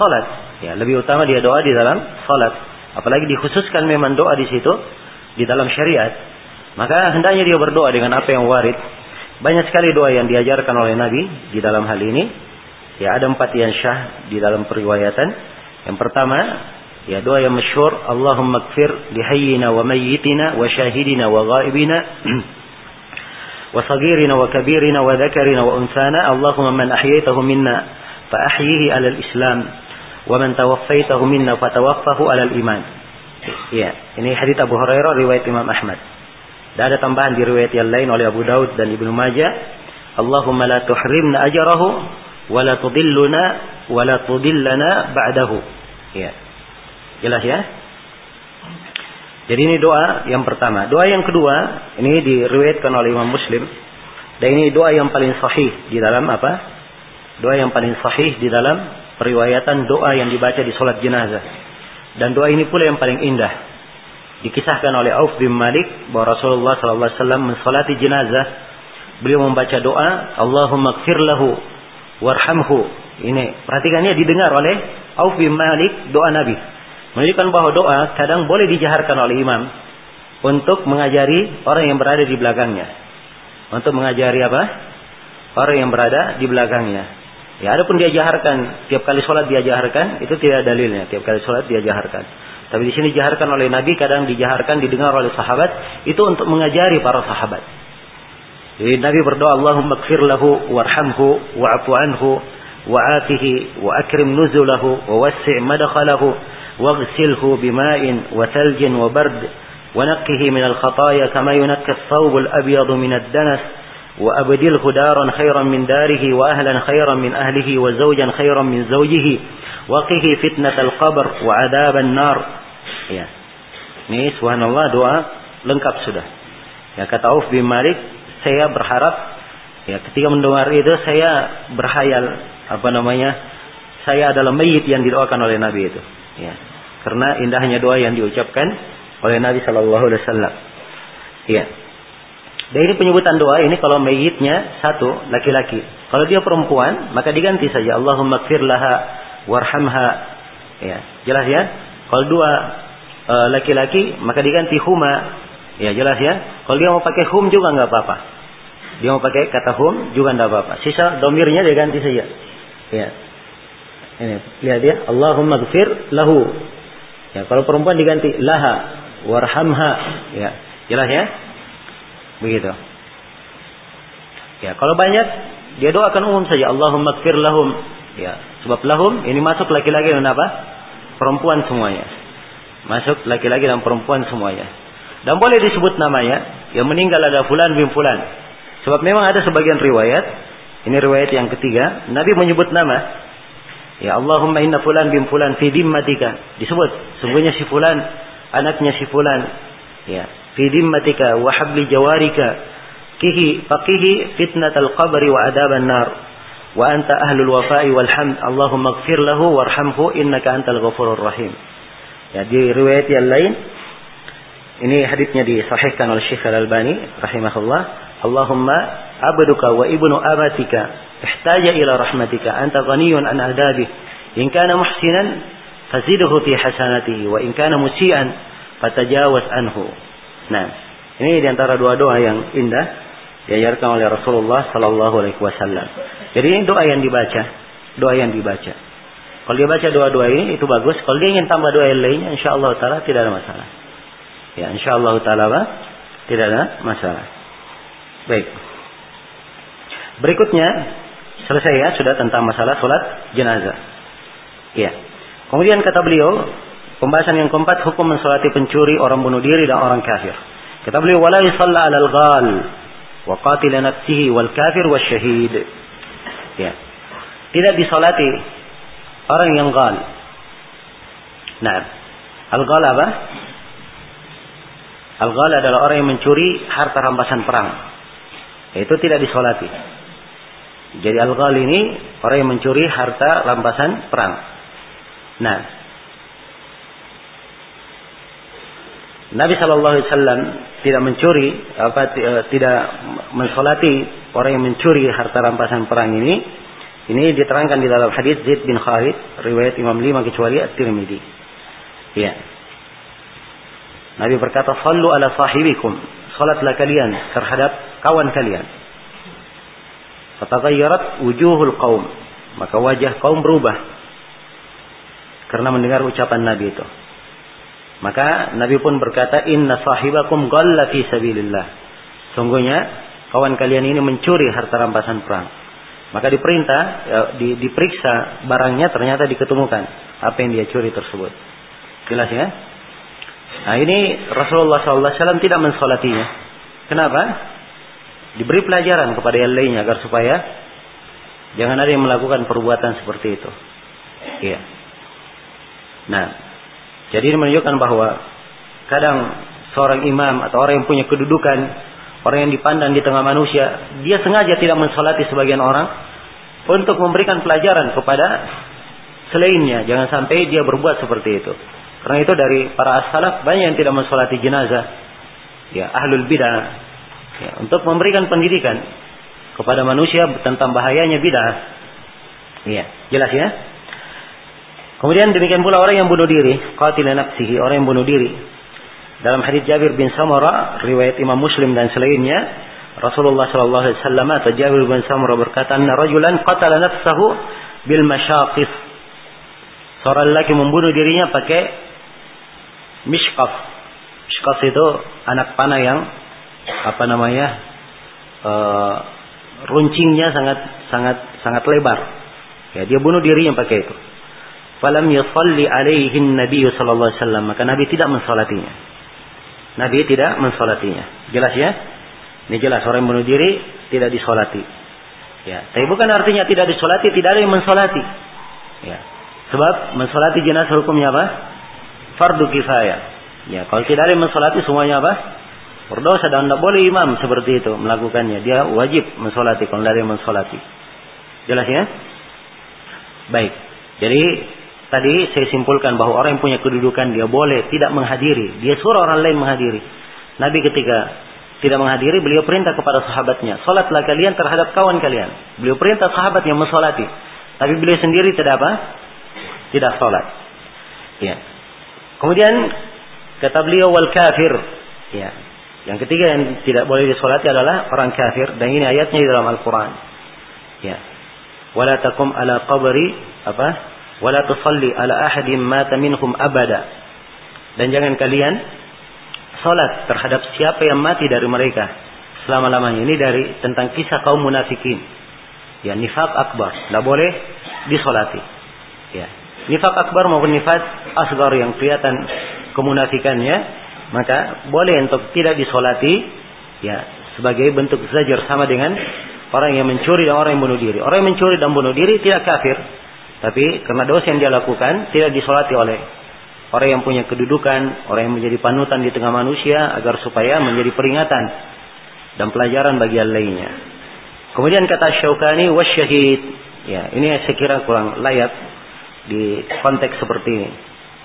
Speaker 1: Sholat. Ya, lebih utama dia doa di dalam sholat. Apalagi dikhususkan memang doa di situ di dalam syariat. Maka hendaknya dia berdoa dengan apa yang warid banyak sekali doa yang diajarkan oleh Nabi di dalam hal ini. Ya ada empat yang syah di dalam periwayatan. Yang pertama, ya doa yang masyhur, Allahumma kfir lihayyina wa mayyitina wa syahidina wa ghaibina *clears throat* wa sagirina wa kabirina wa dhakarina wa unsana. Allahumma man ahyaitahu minna fa ahyihi ala al-islam wa man tawaffaitahu minna fa tawaffahu ala al-iman. Ya, ini hadits Abu Hurairah riwayat Imam Ahmad. Dan ada tambahan di riwayat yang lain oleh Abu Daud dan Ibnu Majah. Allahumma la tuhrimna ajrahu wa la tudilluna wa la tudillana ba'dahu. Ya. Jelas ya? Jadi ini doa yang pertama. Doa yang kedua, ini diriwayatkan oleh Imam Muslim. Dan ini doa yang paling sahih di dalam apa? Doa yang paling sahih di dalam periwayatan doa yang dibaca di sholat jenazah. Dan doa ini pula yang paling indah. Dikisahkan oleh Auf bin Malik bahwa Rasulullah SAW mensolati jenazah. Beliau membaca doa, Allahumma lahu warhamhu. Ini perhatikannya didengar oleh Auf bin Malik doa Nabi. Menunjukkan bahwa doa kadang boleh dijaharkan oleh imam untuk mengajari orang yang berada di belakangnya. Untuk mengajari apa? Orang yang berada di belakangnya. Ya, adapun dia jaharkan tiap kali sholat dia jaharkan itu tidak dalilnya. Tiap kali sholat dia jaharkan. Tapi di sini dijaharkan oleh Nabi, kadang dijaharkan didengar oleh sahabat, itu untuk mengajari para sahabat. Jadi Nabi berdoa, Allahumma kfir lahu warhamhu wa'afu anhu wa'afihi wa akrim nuzulahu wa wassi' madakhalahu waghsilhu bima'in wa thaljin wa bard wa naqqihi min al-khataya kama yunakka ath-thawb al-abyad min ad-danas wa abdilhu daran khayran min darihi wa ahlan khayran min ahlihi wa zawjan khayran min zawjihi waqihi Ya. Ini subhanallah doa lengkap sudah. Ya kata Auf bin Malik, saya berharap ya ketika mendengar itu saya berhayal apa namanya? Saya adalah mayit yang didoakan oleh Nabi itu. Ya. Karena indahnya doa yang diucapkan oleh Nabi Shallallahu alaihi wasallam. Ya. Dari penyebutan doa ini kalau mayitnya satu laki-laki. Kalau dia perempuan maka diganti saja Allahumma kfir laha warhamha. Ya, jelas ya? Kalau dua laki-laki maka diganti huma. Ya jelas ya. Kalau dia mau pakai hum juga nggak apa-apa. Dia mau pakai kata hum juga nggak apa-apa. Sisa domirnya dia ganti saja. Ya. Ini lihat ya. Allahumma gfir lahu. Ya kalau perempuan diganti laha warhamha. Ya jelas ya. Begitu. Ya kalau banyak dia doakan umum saja. Allahumma gfir lahum. Ya sebab lahum ini masuk laki-laki dan apa? Perempuan semuanya Masuk laki-laki dan perempuan semuanya. Dan boleh disebut namanya. Yang meninggal ada fulan bin fulan. Sebab memang ada sebagian riwayat. Ini riwayat yang ketiga. Nabi menyebut nama. Ya Allahumma inna fulan bin fulan fi dimmatika. Disebut. Sungguhnya si fulan. Anaknya si fulan. Ya. Fi dimmatika wa habli jawarika. Kihi faqihi fitnatal qabri wa adaban nar. Wa anta ahlul wafa'i wal hamd. Allahumma gfir lahu warhamhu innaka antal ghafurur rahim. Ya, di riwayat yang lain ini hadisnya disahihkan oleh Syekh Al-Albani rahimahullah. Allahumma abduka wa ibnu amatika ihtaja ila rahmatika anta ghaniyun an adabi. In kana muhsinan fazidhu fi hasanatihi wa in kana musian fatajawaz anhu. Nah, ini di antara dua doa yang indah diajarkan oleh Rasulullah sallallahu alaihi wasallam. Jadi ini doa yang dibaca, doa yang dibaca. Kalau dia baca doa-doa ini itu bagus. Kalau dia ingin tambah doa yang lainnya, insya Allah taala tidak ada masalah. Ya, insya Allah taala tidak ada masalah. Baik. Berikutnya selesai ya sudah tentang masalah sholat jenazah. Ya. Kemudian kata beliau pembahasan yang keempat hukum mensolati pencuri, orang bunuh diri dan orang kafir. Kata beliau wala yusalla 'alal ghal wa qatil nafsihi wal kafir syahid. Ya. Tidak disolati Orang yang gal. Nah, al-gal apa? Al-gal adalah orang yang mencuri harta rampasan perang. Itu tidak disolati. Jadi al-ghal ini orang yang mencuri harta rampasan perang. Nah, Nabi Shallallahu Alaihi Wasallam tidak mencuri apa eh, tidak mensolati orang yang mencuri harta rampasan perang ini. Ini diterangkan di dalam hadis Zaid bin Khalid riwayat Imam lima kecuali At-Tirmidzi. Ya. Nabi berkata, "Sallu ala sahibikum." Salatlah kalian terhadap kawan kalian. Fatagayyarat wujuhul qaum. Maka wajah kaum berubah karena mendengar ucapan Nabi itu. Maka Nabi pun berkata, "Inna sahibakum ghalla fi sabilillah." Sungguhnya kawan kalian ini mencuri harta rampasan perang. Maka diperintah, ya, di, diperiksa barangnya ternyata diketemukan apa yang dia curi tersebut. Jelas ya? Nah ini Rasulullah SAW tidak mensolatinya. Kenapa? Diberi pelajaran kepada yang lainnya agar supaya jangan ada yang melakukan perbuatan seperti itu. Iya. Nah, jadi ini menunjukkan bahwa kadang seorang imam atau orang yang punya kedudukan, orang yang dipandang di tengah manusia, dia sengaja tidak mensolati sebagian orang untuk memberikan pelajaran kepada selainnya. Jangan sampai dia berbuat seperti itu. Karena itu dari para as-salaf banyak yang tidak mensolati jenazah. Ya, ahlul bidah. Ya, untuk memberikan pendidikan kepada manusia tentang bahayanya bidah. Iya, jelas ya? Kemudian demikian pula orang yang bunuh diri, qatil nafsihi, orang yang bunuh diri. Dalam hadis Jabir bin Samara, riwayat Imam Muslim dan selainnya, Rasulullah sallallahu alaihi wasallam atau Jabir bin Samara berkata, "Anna rajulan qatala nafsahu bil masyaqis." Seorang lelaki membunuh dirinya pakai mishqaf. Mishqaf itu anak panah yang apa namanya? Uh, runcingnya sangat sangat sangat lebar. Ya, dia bunuh dirinya pakai itu. Falam yusalli alaihi Nabi sallallahu alaihi wasallam. Maka Nabi tidak mensolatinya. Nabi tidak mensolatinya. Jelas ya? Ini jelas orang yang bunuh diri tidak disolati. Ya, tapi bukan artinya tidak disolati, tidak ada yang mensolati. Ya. Sebab mensolati jenazah hukumnya apa? Fardu kifayah. Ya, kalau tidak ada yang mensolati semuanya apa? Berdosa dan tidak boleh imam seperti itu melakukannya. Dia wajib mensolati kalau tidak ada yang mensolati. Jelas ya? Baik. Jadi Tadi saya simpulkan bahwa orang yang punya kedudukan dia boleh tidak menghadiri. Dia suruh orang lain menghadiri. Nabi ketika tidak menghadiri, beliau perintah kepada sahabatnya. Salatlah kalian terhadap kawan kalian. Beliau perintah sahabat yang mensolati. Tapi beliau sendiri tidak apa? Tidak salat. Ya. Kemudian kata beliau wal kafir. Ya. Yang ketiga yang tidak boleh disolati adalah orang kafir. Dan ini ayatnya di dalam Al-Quran. Ya. Wala takum ala qabri apa? Wala tusalli ala ahadin mata abada. Dan jangan kalian salat terhadap siapa yang mati dari mereka selama-lamanya. Ini dari tentang kisah kaum munafikin. Ya, nifak akbar. Tidak boleh disolati. Ya. Nifak akbar maupun nifak asgar yang kelihatan kemunafikannya. Maka boleh untuk tidak disolati. Ya, sebagai bentuk zajar sama dengan orang yang mencuri dan orang yang bunuh diri. Orang yang mencuri dan bunuh diri tidak kafir. Tapi karena dosa yang dia lakukan tidak disolati oleh orang yang punya kedudukan, orang yang menjadi panutan di tengah manusia agar supaya menjadi peringatan dan pelajaran bagi yang lainnya. Kemudian kata Syaukani wasyahid. Ya, ini saya kira kurang layak di konteks seperti ini.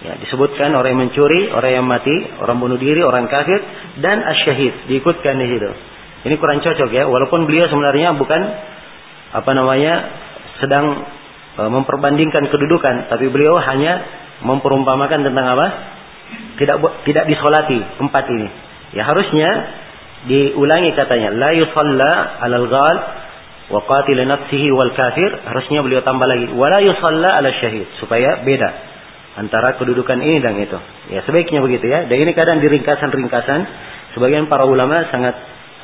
Speaker 1: Ya, disebutkan orang yang mencuri, orang yang mati, orang bunuh diri, orang kafir dan asyahid diikutkan di situ. Ini kurang cocok ya, walaupun beliau sebenarnya bukan apa namanya sedang memperbandingkan kedudukan, tapi beliau hanya memperumpamakan tentang apa? Tidak tidak disolati empat ini. Ya harusnya diulangi katanya, la yusalla alal ghal wa qatil nafsihi wal kafir, harusnya beliau tambah lagi, wala yusalla ala syahid supaya beda antara kedudukan ini dan itu. Ya sebaiknya begitu ya. Dan ini kadang diringkasan-ringkasan sebagian para ulama sangat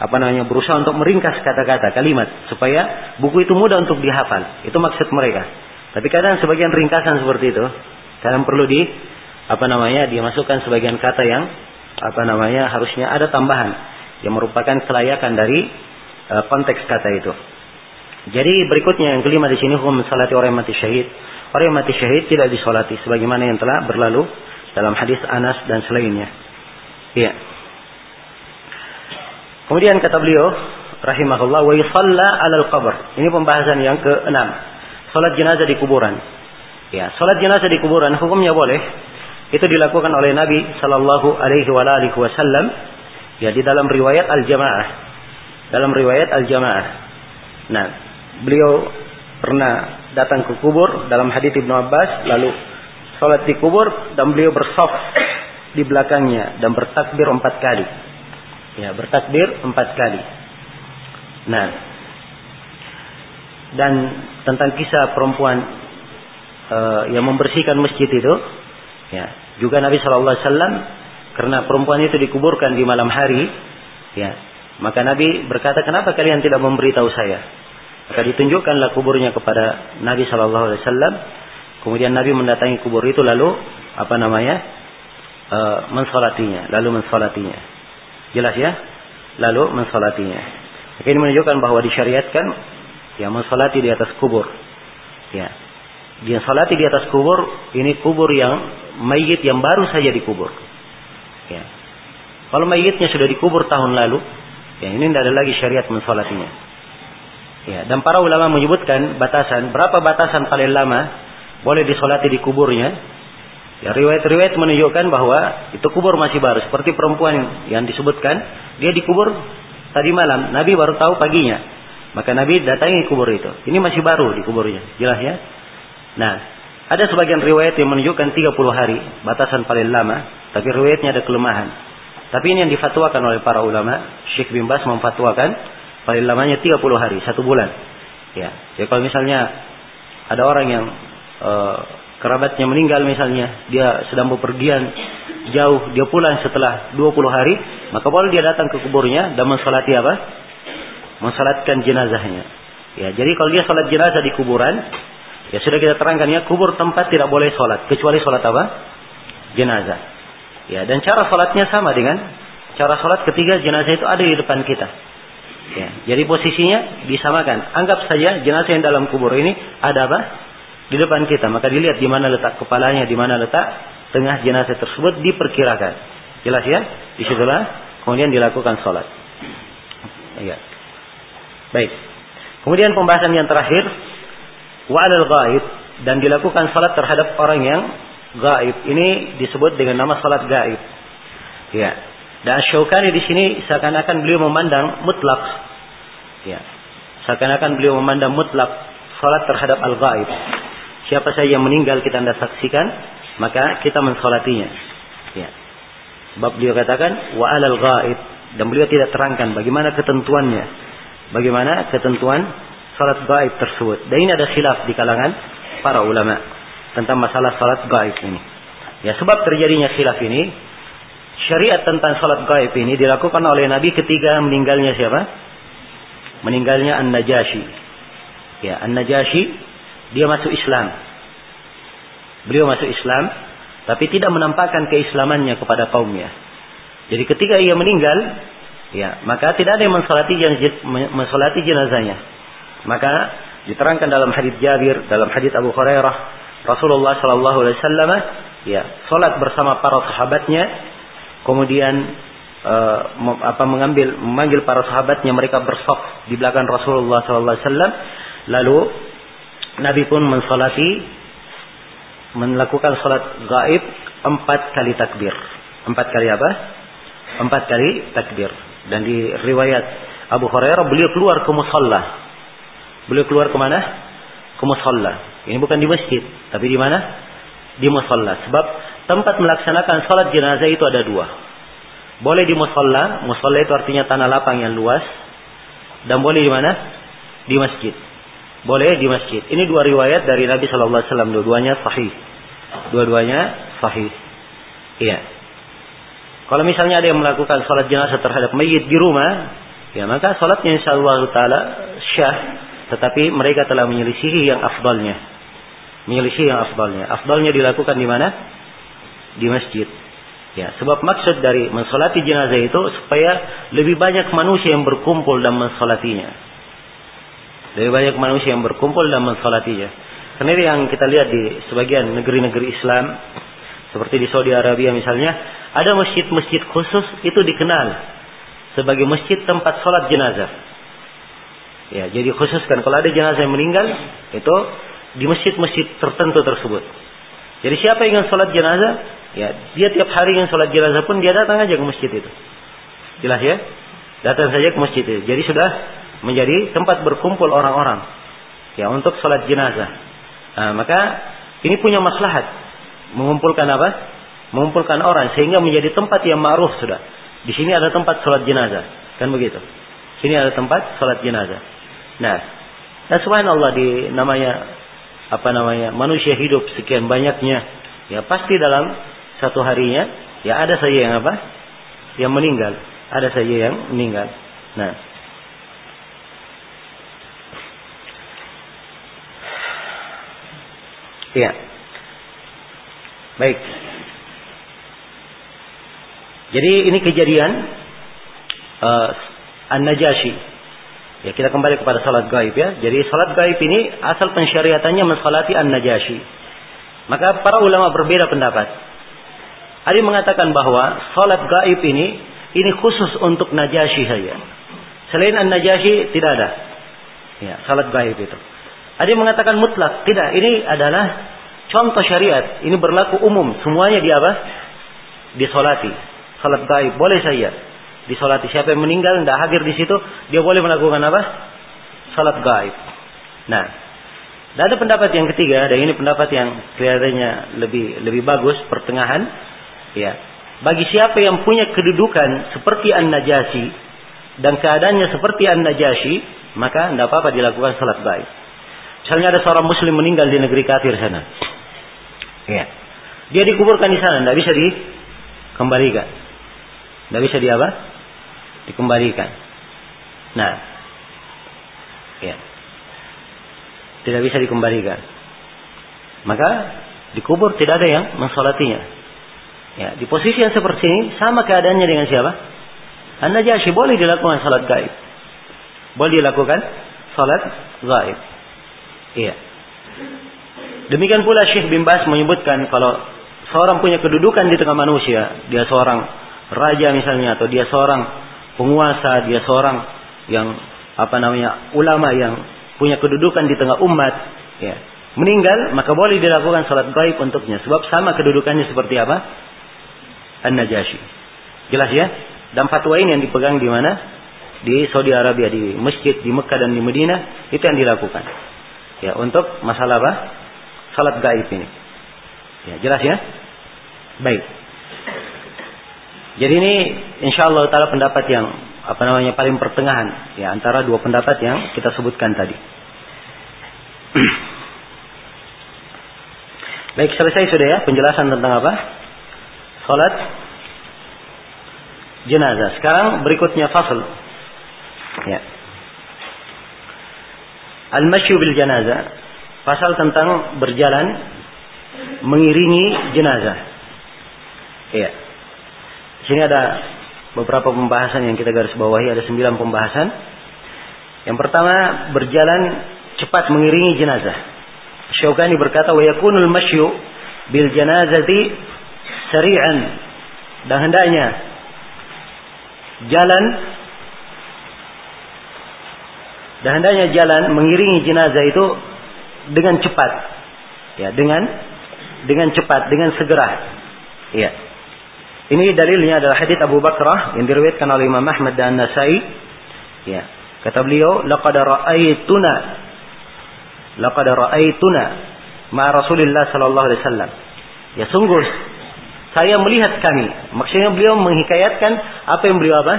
Speaker 1: apa namanya berusaha untuk meringkas kata-kata kalimat supaya buku itu mudah untuk dihafal. Itu maksud mereka. Tapi kadang sebagian ringkasan seperti itu kadang perlu di apa namanya dimasukkan sebagian kata yang apa namanya harusnya ada tambahan yang merupakan kelayakan dari uh, konteks kata itu. Jadi berikutnya yang kelima di sini hukum salati orang mati syahid. Orang yang mati syahid tidak disolati sebagaimana yang telah berlalu dalam hadis Anas dan selainnya. Iya. Kemudian kata beliau, rahimahullah wa yusalla 'alal qabr. Ini pembahasan yang ke-6. Salat jenazah di kuburan. Ya, salat jenazah di kuburan hukumnya boleh. Itu dilakukan oleh Nabi sallallahu alaihi wa alihi wasallam ya di dalam riwayat Al-Jamaah. Dalam riwayat Al-Jamaah. Nah, beliau pernah datang ke kubur dalam hadis Ibnu Abbas lalu salat di kubur dan beliau bersaf di belakangnya dan bertakbir empat kali. Ya, bertakbir empat kali. Nah, dan tentang kisah perempuan uh, yang membersihkan masjid itu, ya, juga Nabi Shallallahu Alaihi Wasallam karena perempuan itu dikuburkan di malam hari, ya, maka Nabi berkata, kenapa kalian tidak memberitahu saya? Maka ditunjukkanlah kuburnya kepada Nabi Shallallahu Alaihi Wasallam. Kemudian Nabi mendatangi kubur itu lalu apa namanya uh, mensolatinya, lalu mensolatinya. Jelas ya? Lalu mensolatinya. Ini menunjukkan bahwa disyariatkan ya mensolati di atas kubur. Ya. Dia salati di atas kubur, ini kubur yang mayit yang baru saja dikubur. Ya. Kalau mayitnya sudah dikubur tahun lalu, ya ini tidak ada lagi syariat mensolatinya. Ya, dan para ulama menyebutkan batasan, berapa batasan paling lama boleh disolati di kuburnya. Ya, riwayat-riwayat menunjukkan bahwa itu kubur masih baru. Seperti perempuan yang disebutkan, dia dikubur Tadi malam Nabi baru tahu paginya. Maka Nabi datangi kubur itu. Ini masih baru di kuburnya. Jelas ya? Nah, ada sebagian riwayat yang menunjukkan 30 hari, batasan paling lama, tapi riwayatnya ada kelemahan. Tapi ini yang difatwakan oleh para ulama, Syekh bin Bas memfatwakan paling lamanya 30 hari, satu bulan. Ya, jadi kalau misalnya ada orang yang uh, kerabatnya meninggal misalnya, dia sedang bepergian jauh, dia pulang setelah 20 hari, maka boleh dia datang ke kuburnya dan mensolati apa? Mensolatkan jenazahnya. Ya, jadi kalau dia sholat jenazah di kuburan, ya sudah kita terangkan ya, kubur tempat tidak boleh sholat, kecuali sholat apa? Jenazah. Ya, dan cara sholatnya sama dengan cara sholat ketiga jenazah itu ada di depan kita. Ya, jadi posisinya disamakan. Anggap saja jenazah yang dalam kubur ini ada apa? Di depan kita. Maka dilihat di mana letak kepalanya, di mana letak tengah jenazah tersebut diperkirakan. Jelas ya? Di situlah kemudian dilakukan sholat. Ya. Baik. Kemudian pembahasan yang terakhir wa'alal gaib dan dilakukan salat terhadap orang yang gaib. Ini disebut dengan nama salat gaib. Ya. Dan Syaukani di sini seakan-akan beliau memandang mutlak. Ya. Seakan-akan beliau memandang mutlak salat terhadap al-gaib. Siapa saja yang meninggal kita anda saksikan, maka kita mensolatinya. Ya. Sebab beliau katakan wa alal ghaib dan beliau tidak terangkan bagaimana ketentuannya. Bagaimana ketentuan salat gaib tersebut. Dan ini ada khilaf di kalangan para ulama tentang masalah salat gaib ini. Ya, sebab terjadinya khilaf ini syariat tentang salat gaib ini dilakukan oleh Nabi ketika meninggalnya siapa? Meninggalnya An-Najasyi. Ya, An-Najasyi dia masuk Islam. Beliau masuk Islam, tapi tidak menampakkan keislamannya kepada kaumnya. Jadi ketika ia meninggal, ya maka tidak ada yang mensolati, mensolati jenazahnya. Maka diterangkan dalam hadis Jabir, dalam hadis Abu Hurairah, Rasulullah Shallallahu Alaihi Wasallam, ya, solat bersama para sahabatnya, kemudian uh, apa mengambil memanggil para sahabatnya mereka bersaf di belakang Rasulullah Sallallahu Alaihi Wasallam lalu Nabi pun mensolati melakukan sholat gaib empat kali takbir. Empat kali apa? Empat kali takbir. Dan di riwayat Abu Hurairah beliau keluar ke musalla. Beliau keluar ke mana? Ke. Ini bukan di masjid, tapi di mana? Di musalla. Sebab tempat melaksanakan sholat jenazah itu ada dua. Boleh di musalla. Musalla itu artinya tanah lapang yang luas. Dan boleh di mana? Di masjid. Boleh di masjid. Ini dua riwayat dari Nabi Shallallahu Alaihi Wasallam. Dua-duanya sahih. Dua-duanya sahih. Iya. Kalau misalnya ada yang melakukan sholat jenazah terhadap mayit di rumah, ya maka sholatnya insya Allah taala syah. Tetapi mereka telah menyelisihi yang afdalnya. Menyelisihi yang afdalnya. Afdalnya dilakukan di mana? Di masjid. Ya, sebab maksud dari mensolati jenazah itu supaya lebih banyak manusia yang berkumpul dan mensolatinya. Lebih banyak manusia yang berkumpul dan mensolatinya. Karena ini yang kita lihat di sebagian negeri-negeri Islam, seperti di Saudi Arabia misalnya, ada masjid-masjid khusus itu dikenal sebagai masjid tempat sholat jenazah. Ya, jadi khususkan kalau ada jenazah yang meninggal itu di masjid-masjid tertentu tersebut. Jadi siapa yang ingin sholat jenazah, ya dia tiap hari ingin sholat jenazah pun dia datang aja ke masjid itu. Jelas ya? Datang saja ke masjid itu. Jadi sudah menjadi tempat berkumpul orang-orang ya untuk sholat jenazah. Nah, maka ini punya maslahat mengumpulkan apa? Mengumpulkan orang sehingga menjadi tempat yang ma'ruf sudah. Di sini ada tempat sholat jenazah, kan begitu? Sini ada tempat sholat jenazah. Nah, dan subhanallah di namanya apa namanya manusia hidup sekian banyaknya ya pasti dalam satu harinya ya ada saja yang apa yang meninggal ada saja yang meninggal nah ya baik jadi ini kejadian uh, An-Najasyi Ya kita kembali kepada salat gaib ya. Jadi salat gaib ini asal pensyariatannya mensalati an-najashi. Maka para ulama berbeda pendapat. Ada yang mengatakan bahwa salat gaib ini ini khusus untuk najashi saja. Selain an-najashi tidak ada. Ya, salat gaib itu. Ada yang mengatakan mutlak, tidak. Ini adalah contoh syariat. Ini berlaku umum. Semuanya di apa? Disolati. Salat gaib boleh saja disolati. Siapa yang meninggal tidak hadir di situ, dia boleh melakukan apa? Salat gaib. Nah, dan ada pendapat yang ketiga, dan ini pendapat yang kelihatannya lebih lebih bagus, pertengahan. Ya, bagi siapa yang punya kedudukan seperti An-Najasi dan keadaannya seperti An-Najasi, maka tidak apa-apa dilakukan salat gaib. Misalnya ada seorang muslim meninggal di negeri kafir sana. Ya. Dia dikuburkan di sana, tidak bisa dikembalikan. Tidak bisa di apa? dikembalikan. Nah, ya, tidak bisa dikembalikan. Maka dikubur tidak ada yang mensolatinya. Ya, di posisi yang seperti ini sama keadaannya dengan siapa? An-Najasyi boleh dilakukan salat gaib. Boleh dilakukan salat gaib. Iya. Demikian pula Syekh bin Bas menyebutkan kalau seorang punya kedudukan di tengah manusia, dia seorang raja misalnya atau dia seorang penguasa, dia seorang yang apa namanya ulama yang punya kedudukan di tengah umat, ya, meninggal maka boleh dilakukan salat gaib untuknya sebab sama kedudukannya seperti apa? An-Najasyi. Jelas ya? Dan fatwa ini yang dipegang di mana? Di Saudi Arabia, di masjid di Mekah dan di Madinah itu yang dilakukan. Ya, untuk masalah apa? Salat gaib ini. Ya, jelas ya? Baik. Jadi ini insya Allah taala pendapat yang apa namanya paling pertengahan ya antara dua pendapat yang kita sebutkan tadi. *clears throat* Baik selesai sudah ya penjelasan tentang apa? Salat jenazah. Sekarang berikutnya fasal. Ya. Al-masyu bil jenazah. Pasal tentang berjalan mengiringi jenazah. Ya. Di sini ada beberapa pembahasan yang kita garis bawahi, ada sembilan pembahasan. Yang pertama, berjalan cepat mengiringi jenazah. Syaukani berkata, "Wa yakunul masyu bil janazati sari'an." Dan hendaknya jalan dan hendaknya jalan mengiringi jenazah itu dengan cepat. Ya, dengan dengan cepat, dengan segera. Ya. Ini dalilnya adalah hadis Abu Bakrah yang diriwayatkan oleh Imam Ahmad dan Nasai. Ya. Kata beliau, "Laqad ra'aituna laqad ra'aituna ma Rasulullah sallallahu alaihi wasallam." Ya sungguh saya melihat kami. Maksudnya beliau menghikayatkan apa yang beliau apa?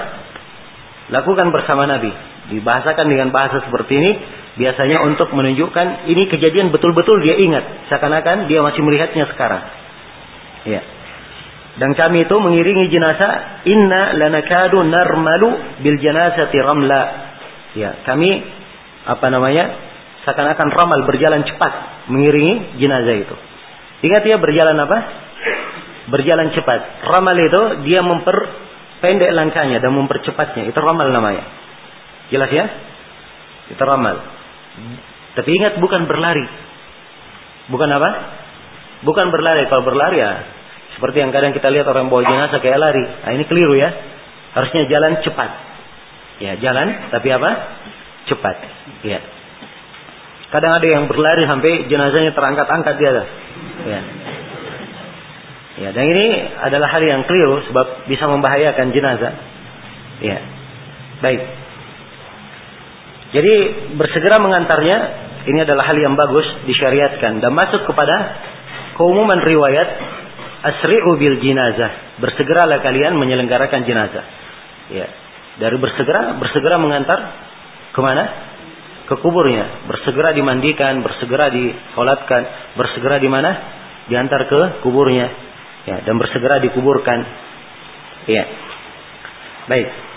Speaker 1: Lakukan bersama Nabi. Dibahasakan dengan bahasa seperti ini biasanya untuk menunjukkan ini kejadian betul-betul dia ingat, seakan-akan dia masih melihatnya sekarang. Ya. Dan kami itu mengiringi jenazah inna lanakadu narmalu bil janazati ramla. Ya, kami apa namanya? seakan-akan ramal berjalan cepat mengiringi jenazah itu. Ingat ya berjalan apa? Berjalan cepat. Ramal itu dia memperpendek langkahnya dan mempercepatnya. Itu ramal namanya. Jelas ya? Itu ramal. Tapi ingat bukan berlari. Bukan apa? Bukan berlari. Kalau berlari ya seperti yang kadang kita lihat orang bawa jenazah kayak lari. Nah ini keliru ya. Harusnya jalan cepat. Ya jalan, tapi apa? cepat. Ya. Kadang ada yang berlari sampai jenazahnya terangkat-angkat di atas. Ya. Ya, dan ini adalah hal yang keliru sebab bisa membahayakan jenazah. Ya. Baik. Jadi bersegera mengantarnya ini adalah hal yang bagus disyariatkan dan masuk kepada keumuman riwayat asri'u bil jenazah. Bersegeralah kalian menyelenggarakan jenazah. Ya. Dari bersegera, bersegera mengantar ke mana? Ke kuburnya. Bersegera dimandikan, bersegera disolatkan, bersegera di mana? Diantar ke kuburnya. Ya, dan bersegera dikuburkan. Ya. Baik.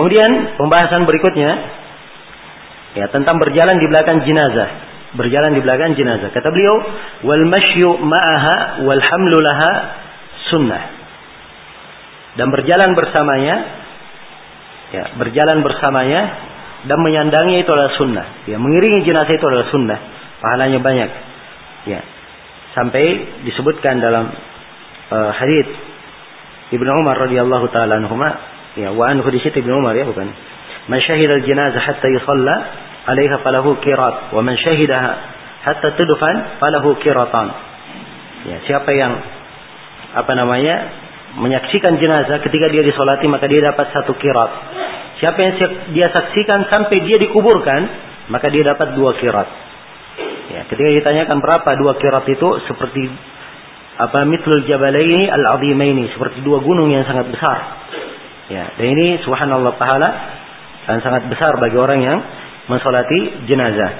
Speaker 1: Kemudian pembahasan berikutnya ya tentang berjalan di belakang jenazah. Berjalan di belakang jenazah. Kata beliau, "Wal masyu ma'aha wal hamlu laha sunnah." Dan berjalan bersamanya ya, berjalan bersamanya dan menyandangi itu adalah sunnah. Ya, mengiringi jenazah itu adalah sunnah. Pahalanya banyak. Ya. Sampai disebutkan dalam uh, hadis Ibnu Umar radhiyallahu taala ya wa anhu di situ Umar ya bukan. Man syahida al-janazah hatta yusalla alaiha falahu qirat wa man syahidaha hatta tudfan falahu qiratan. Ya, siapa yang apa namanya menyaksikan jenazah ketika dia disolati maka dia dapat satu kirat. Siapa yang dia saksikan sampai dia dikuburkan maka dia dapat dua kirat. Ya, ketika ditanyakan berapa dua kirat itu seperti apa mitlul jabalaini al-azimaini seperti dua gunung yang sangat besar. Ya, dan ini subhanallah pahala dan sangat besar bagi orang yang mensolati jenazah.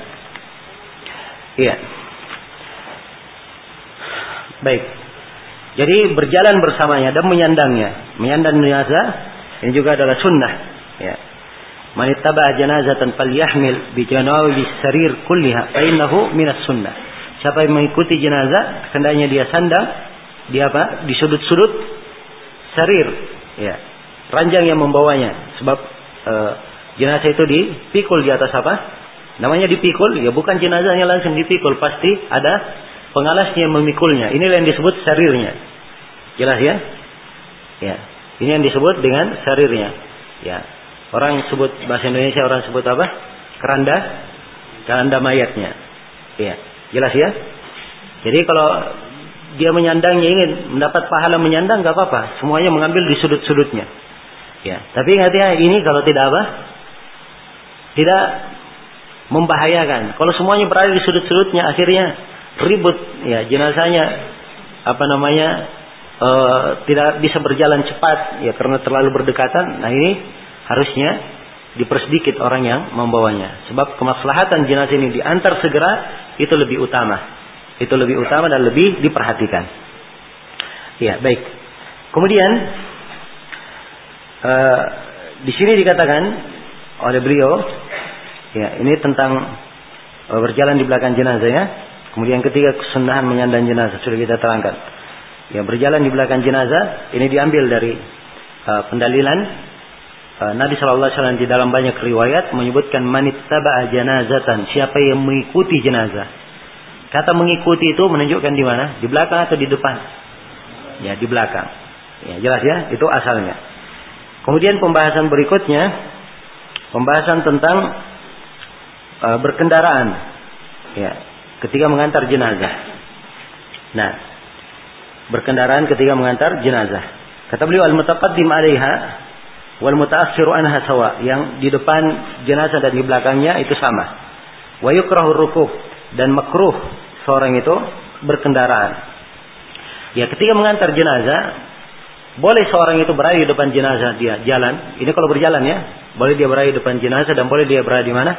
Speaker 1: Iya. Baik. Jadi berjalan bersamanya dan menyandangnya. Menyandang jenazah ini juga adalah sunnah. Ya. Man ittaba janazatan falyahmil bi janawi sarir kulliha fa innahu minas sunnah. Siapa yang mengikuti jenazah, hendaknya dia sandang di apa? Di sudut-sudut sarir, ya. Ranjang yang membawanya. Sebab e, jenazah itu dipikul di atas apa? Namanya dipikul, ya bukan jenazahnya langsung dipikul, pasti ada pengalasnya yang memikulnya. Inilah yang disebut sarirnya. Jelas ya? Ya. Ini yang disebut dengan sarirnya. Ya. Orang sebut bahasa Indonesia orang sebut apa? Keranda, keranda mayatnya. Iya. Jelas ya? Jadi kalau dia menyandangnya ingin mendapat pahala menyandang nggak apa-apa, semuanya mengambil di sudut-sudutnya. Ya, tapi ingat ya ini kalau tidak apa? Tidak membahayakan. Kalau semuanya berada di sudut-sudutnya akhirnya ribut ya jenazahnya apa namanya e, tidak bisa berjalan cepat ya karena terlalu berdekatan. Nah ini harusnya dipersedikit orang yang membawanya. Sebab kemaslahatan jenazah ini diantar segera itu lebih utama. Itu lebih utama dan lebih diperhatikan. Ya, baik. Kemudian uh, di sini dikatakan oleh beliau, ya ini tentang uh, berjalan di belakang jenazah ya. Kemudian ketiga kesunahan menyandang jenazah sudah kita terangkan. Ya berjalan di belakang jenazah ini diambil dari uh, pendalilan Eh, Nabi Wasallam di dalam banyak riwayat menyebutkan manit taba'a janazatan siapa yang mengikuti jenazah. Kata mengikuti itu menunjukkan di mana? Di belakang atau di depan? Ya di belakang. Ya jelas ya itu asalnya. Kemudian pembahasan berikutnya pembahasan tentang uh, berkendaraan. Ya ketika mengantar jenazah. Nah berkendaraan ketika mengantar jenazah. Kata beliau al-mutaqaddim 'alaiha wal mutaassiru anha sawa yang di depan jenazah dan di belakangnya itu sama wa yukrahu rukuk dan makruh seorang itu berkendaraan ya ketika mengantar jenazah boleh seorang itu berada di depan jenazah dia? Jalan. Ini kalau berjalan ya. Boleh dia berada di depan jenazah dan boleh dia berada di mana?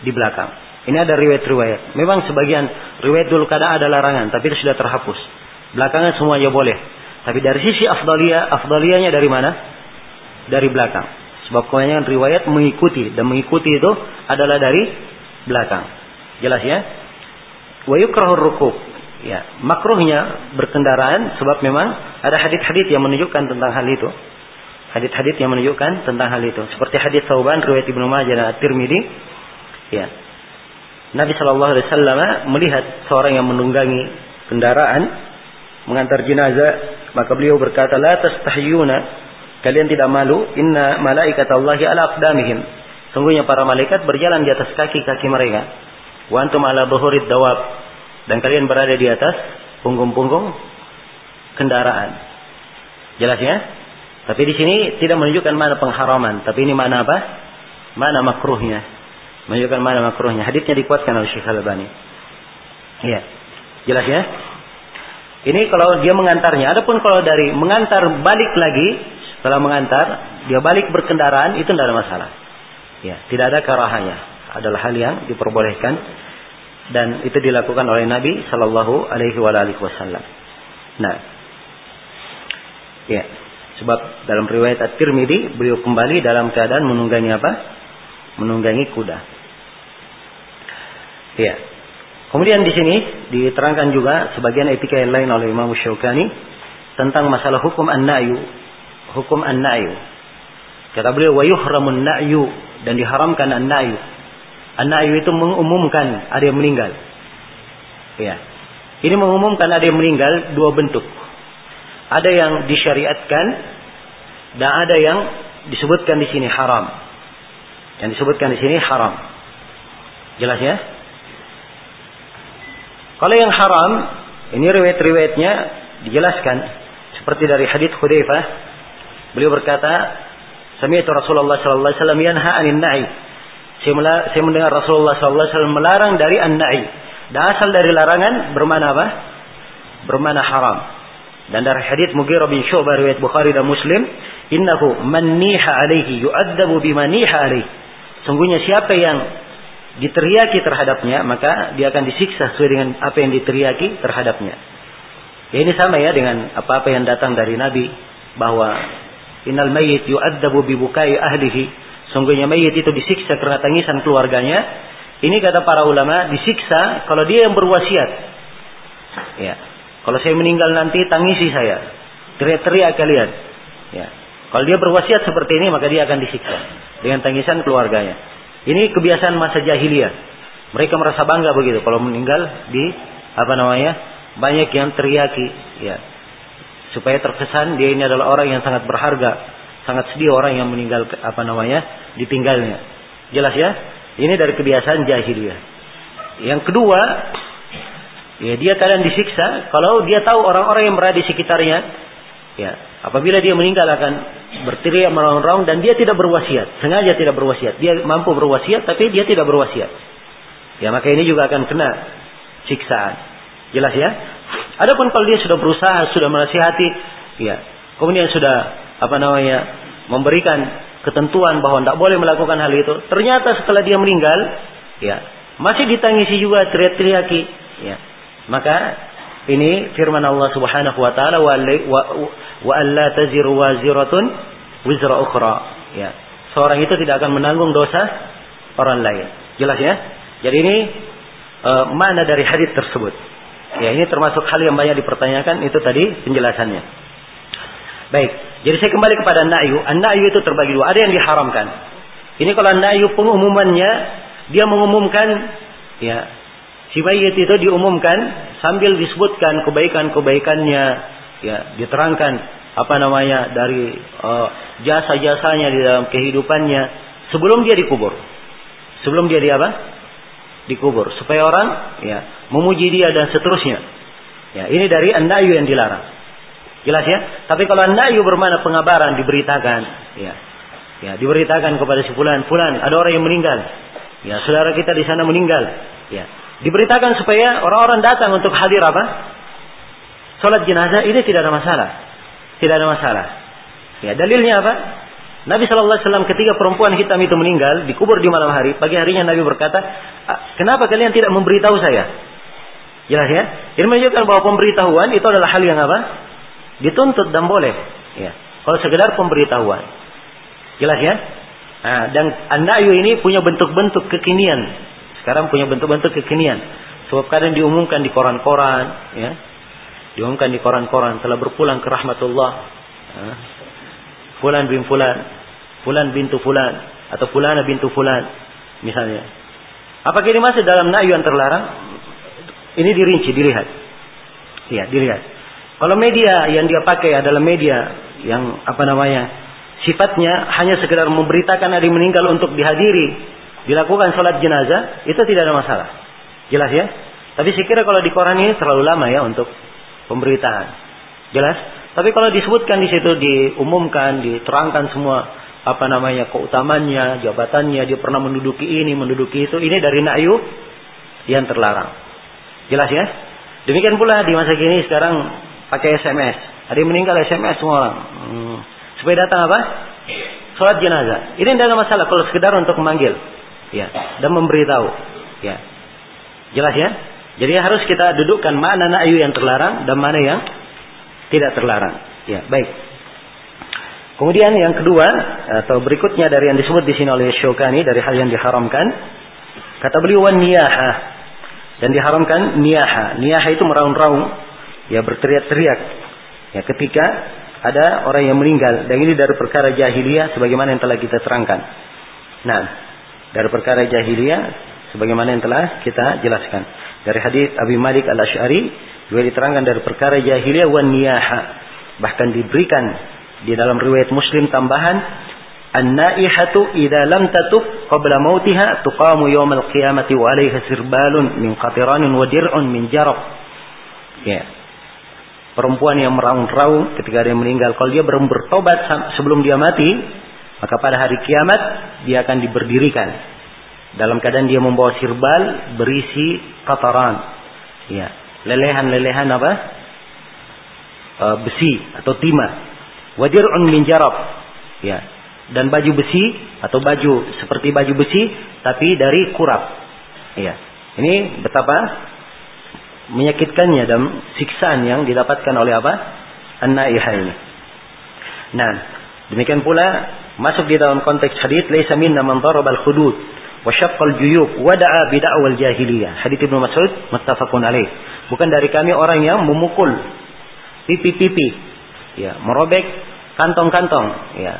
Speaker 1: Di belakang. Ini ada riwayat-riwayat. Memang sebagian riwayat dulu kadang ada larangan tapi itu sudah terhapus. Belakangan semuanya boleh. Tapi dari sisi afdalia afdalianya dari mana? Dari belakang. Sebab kebanyakan riwayat mengikuti dan mengikuti itu adalah dari belakang. Jelas ya? Wa yukrahu rukuk. Ya, makruhnya berkendaraan sebab memang ada hadis-hadis yang menunjukkan tentang hal itu. Hadis-hadis yang menunjukkan tentang hal itu. Seperti hadis Tauban riwayat Ibnu Majah dan At-Tirmidzi. Ya. Nabi wasallam melihat seorang yang menunggangi kendaraan mengantar jenazah, maka beliau berkata, "La tastahyuna Kalian tidak malu? Inna malaikat Allahi ala aqdamihim. Sungguhnya para malaikat berjalan di atas kaki-kaki mereka. Wa antum ala dawab. Dan kalian berada di atas punggung-punggung kendaraan. Jelas ya? Tapi di sini tidak menunjukkan mana pengharaman, tapi ini mana apa? Mana makruhnya. Menunjukkan mana makruhnya. Hadisnya dikuatkan oleh Syekh Al-Albani. Iya. Jelas ya? Ini kalau dia mengantarnya. Adapun kalau dari mengantar balik lagi, setelah mengantar, dia balik berkendaraan, itu tidak ada masalah. Ya, tidak ada karahanya. Adalah hal yang diperbolehkan dan itu dilakukan oleh Nabi Shallallahu Alaihi Wasallam. Nah, ya, sebab dalam riwayat At-Tirmidzi beliau kembali dalam keadaan menunggangi apa? Menunggangi kuda. Ya. Kemudian di sini diterangkan juga sebagian etika yang lain oleh Imam Syaukani tentang masalah hukum an-na'yu. Hukum an-na'yu. Kata beliau wa yuhramun na'yu dan diharamkan an-na'yu. An-na'yu itu mengumumkan ada yang meninggal. Ya. Ini mengumumkan ada yang meninggal dua bentuk. Ada yang disyariatkan dan ada yang disebutkan di sini haram. Yang disebutkan di sini haram. Jelas ya? Kalau yang haram, ini riwayat-riwayatnya dijelaskan seperti dari hadits Hudzaifah. Beliau berkata, "Sami'tu Rasulullah sallallahu alaihi wasallam yanha 'anil na'i." Saya mendengar Rasulullah wasallam melarang dari an-na'i. Dan asal dari larangan bermana apa? Bermana haram. Dan dari hadits Mughirah bin Syu'bah riwayat Bukhari dan Muslim, "Innahu man niha alaihi yu'adzabu bima niha alaihi." Sungguhnya siapa yang diteriaki terhadapnya, maka dia akan disiksa sesuai dengan apa yang diteriaki terhadapnya. Ya ini sama ya dengan apa-apa yang datang dari Nabi bahwa innal mayyit yu'adzabu bi bukai ahlihi. Sungguhnya mayit itu disiksa karena tangisan keluarganya. Ini kata para ulama disiksa kalau dia yang berwasiat. Ya. Kalau saya meninggal nanti tangisi saya. Teriak-teriak kalian. Ya. Kalau dia berwasiat seperti ini maka dia akan disiksa dengan tangisan keluarganya. Ini kebiasaan masa jahiliyah. Mereka merasa bangga begitu kalau meninggal di apa namanya? banyak yang teriaki ya. Supaya terkesan dia ini adalah orang yang sangat berharga, sangat sedih orang yang meninggal apa namanya? ditinggalnya. Jelas ya? Ini dari kebiasaan jahiliyah. Yang kedua, ya dia kadang disiksa kalau dia tahu orang-orang yang berada di sekitarnya ya apabila dia meninggal akan berteriak meraung-raung dan dia tidak berwasiat, sengaja tidak berwasiat. Dia mampu berwasiat tapi dia tidak berwasiat. Ya maka ini juga akan kena siksaan. Jelas ya? Adapun kalau dia sudah berusaha, sudah menasihati, ya, kemudian sudah apa namanya memberikan ketentuan bahwa tidak boleh melakukan hal itu, ternyata setelah dia meninggal, ya, masih ditangisi juga teriak-teriaki, ya. Maka ini firman Allah Subhanahu wa taala wa wa alla taziru waziratun wizra ukhra. Ya. Seorang itu tidak akan menanggung dosa orang lain. Jelas ya? Jadi ini e, mana dari hadis tersebut? Ya, ini termasuk hal yang banyak dipertanyakan itu tadi penjelasannya. Baik, jadi saya kembali kepada na'yu. An-na'yu itu terbagi dua. Ada yang diharamkan. Ini kalau na'yu pengumumannya dia mengumumkan ya si mayit itu diumumkan sambil disebutkan kebaikan-kebaikannya ya diterangkan apa namanya dari uh, jasa-jasanya di dalam kehidupannya sebelum dia dikubur. Sebelum dia di apa? Dikubur supaya orang ya memuji dia dan seterusnya. Ya, ini dari an-na'yu yang dilarang. Jelas ya? Tapi kalau an-na'yu bermana pengabaran diberitakan, ya. Ya, diberitakan kepada si fulan, fulan, ada orang yang meninggal. Ya, saudara kita di sana meninggal. Ya. Diberitakan supaya orang-orang datang untuk hadir apa? Salat jenazah ini tidak ada masalah. Tidak ada masalah. Ya, dalilnya apa? Nabi Shallallahu Alaihi Wasallam ketika perempuan hitam itu meninggal dikubur di malam hari, pagi harinya Nabi berkata, kenapa kalian tidak memberitahu saya? Jelas ya? Ini menunjukkan bahwa pemberitahuan itu adalah hal yang apa? Dituntut dan boleh. Ya. Kalau sekedar pemberitahuan. Jelas ya? Nah, dan anayu ini punya bentuk-bentuk kekinian. Sekarang punya bentuk-bentuk kekinian. Sebab kadang diumumkan di koran-koran, ya, diumumkan di koran-koran telah berpulang ke rahmatullah fulan bin fulan fulan bintu fulan atau fulana bintu fulan misalnya apakah ini masih dalam na'yu yang terlarang ini dirinci dilihat ya dilihat kalau media yang dia pakai adalah media yang apa namanya sifatnya hanya sekedar memberitakan yang meninggal untuk dihadiri, dilakukan sholat jenazah, itu tidak ada masalah. Jelas ya? Tapi saya kira kalau di koran ini terlalu lama ya untuk pemberitaan. Jelas? Tapi kalau disebutkan di situ diumumkan, diterangkan semua apa namanya keutamannya, jabatannya, dia pernah menduduki ini, menduduki itu, ini dari na'yu yang terlarang. Jelas ya? Demikian pula di masa kini sekarang pakai SMS. Ada yang meninggal SMS semua. Hmm. Supaya datang apa? Sholat jenazah. Ini tidak ada masalah kalau sekedar untuk memanggil. Ya, dan memberitahu. Ya. Jelas ya? Jadi harus kita dudukkan mana na'yu yang terlarang dan mana yang tidak terlarang. Ya, baik. Kemudian yang kedua atau berikutnya dari yang disebut di sini oleh Syukani dari hal yang diharamkan, kata beliau niyaha dan diharamkan niyaha. Niyaha itu meraung-raung, ya berteriak-teriak. Ya ketika ada orang yang meninggal dan ini dari perkara jahiliyah sebagaimana yang telah kita terangkan. Nah, dari perkara jahiliyah sebagaimana yang telah kita jelaskan. Dari hadis Abi Malik Al-Asy'ari juga diterangkan dari perkara jahiliyah wan. Bahkan diberikan di dalam riwayat Muslim tambahan An-naihatu idza lam tatub qabla mautiha tuqamu yawmal qiyamati wa 'alaiha sirbalun min qatiranin wa dir'un min jarab. Ya. Perempuan yang meraung-raung ketika dia meninggal kalau dia belum bertobat sebelum dia mati, maka pada hari kiamat dia akan diberdirikan. Dalam keadaan dia membawa sirbal berisi qataran. Ya, lelehan-lelehan apa? E, besi atau timah wadir'un min jarab. Ya. Dan baju besi atau baju seperti baju besi tapi dari kurap. Ya. Ini betapa menyakitkannya dan siksaan yang didapatkan oleh apa? An-naihah ini. Nah, demikian pula masuk di dalam konteks hadis laisa minna man darabal hudud wa syaqqal juyub wa da'a bid'awal jahiliyah. Hadis Ibnu Mas'ud muttafaqun alaih. Bukan dari kami orang yang memukul pipi-pipi ya merobek kantong-kantong ya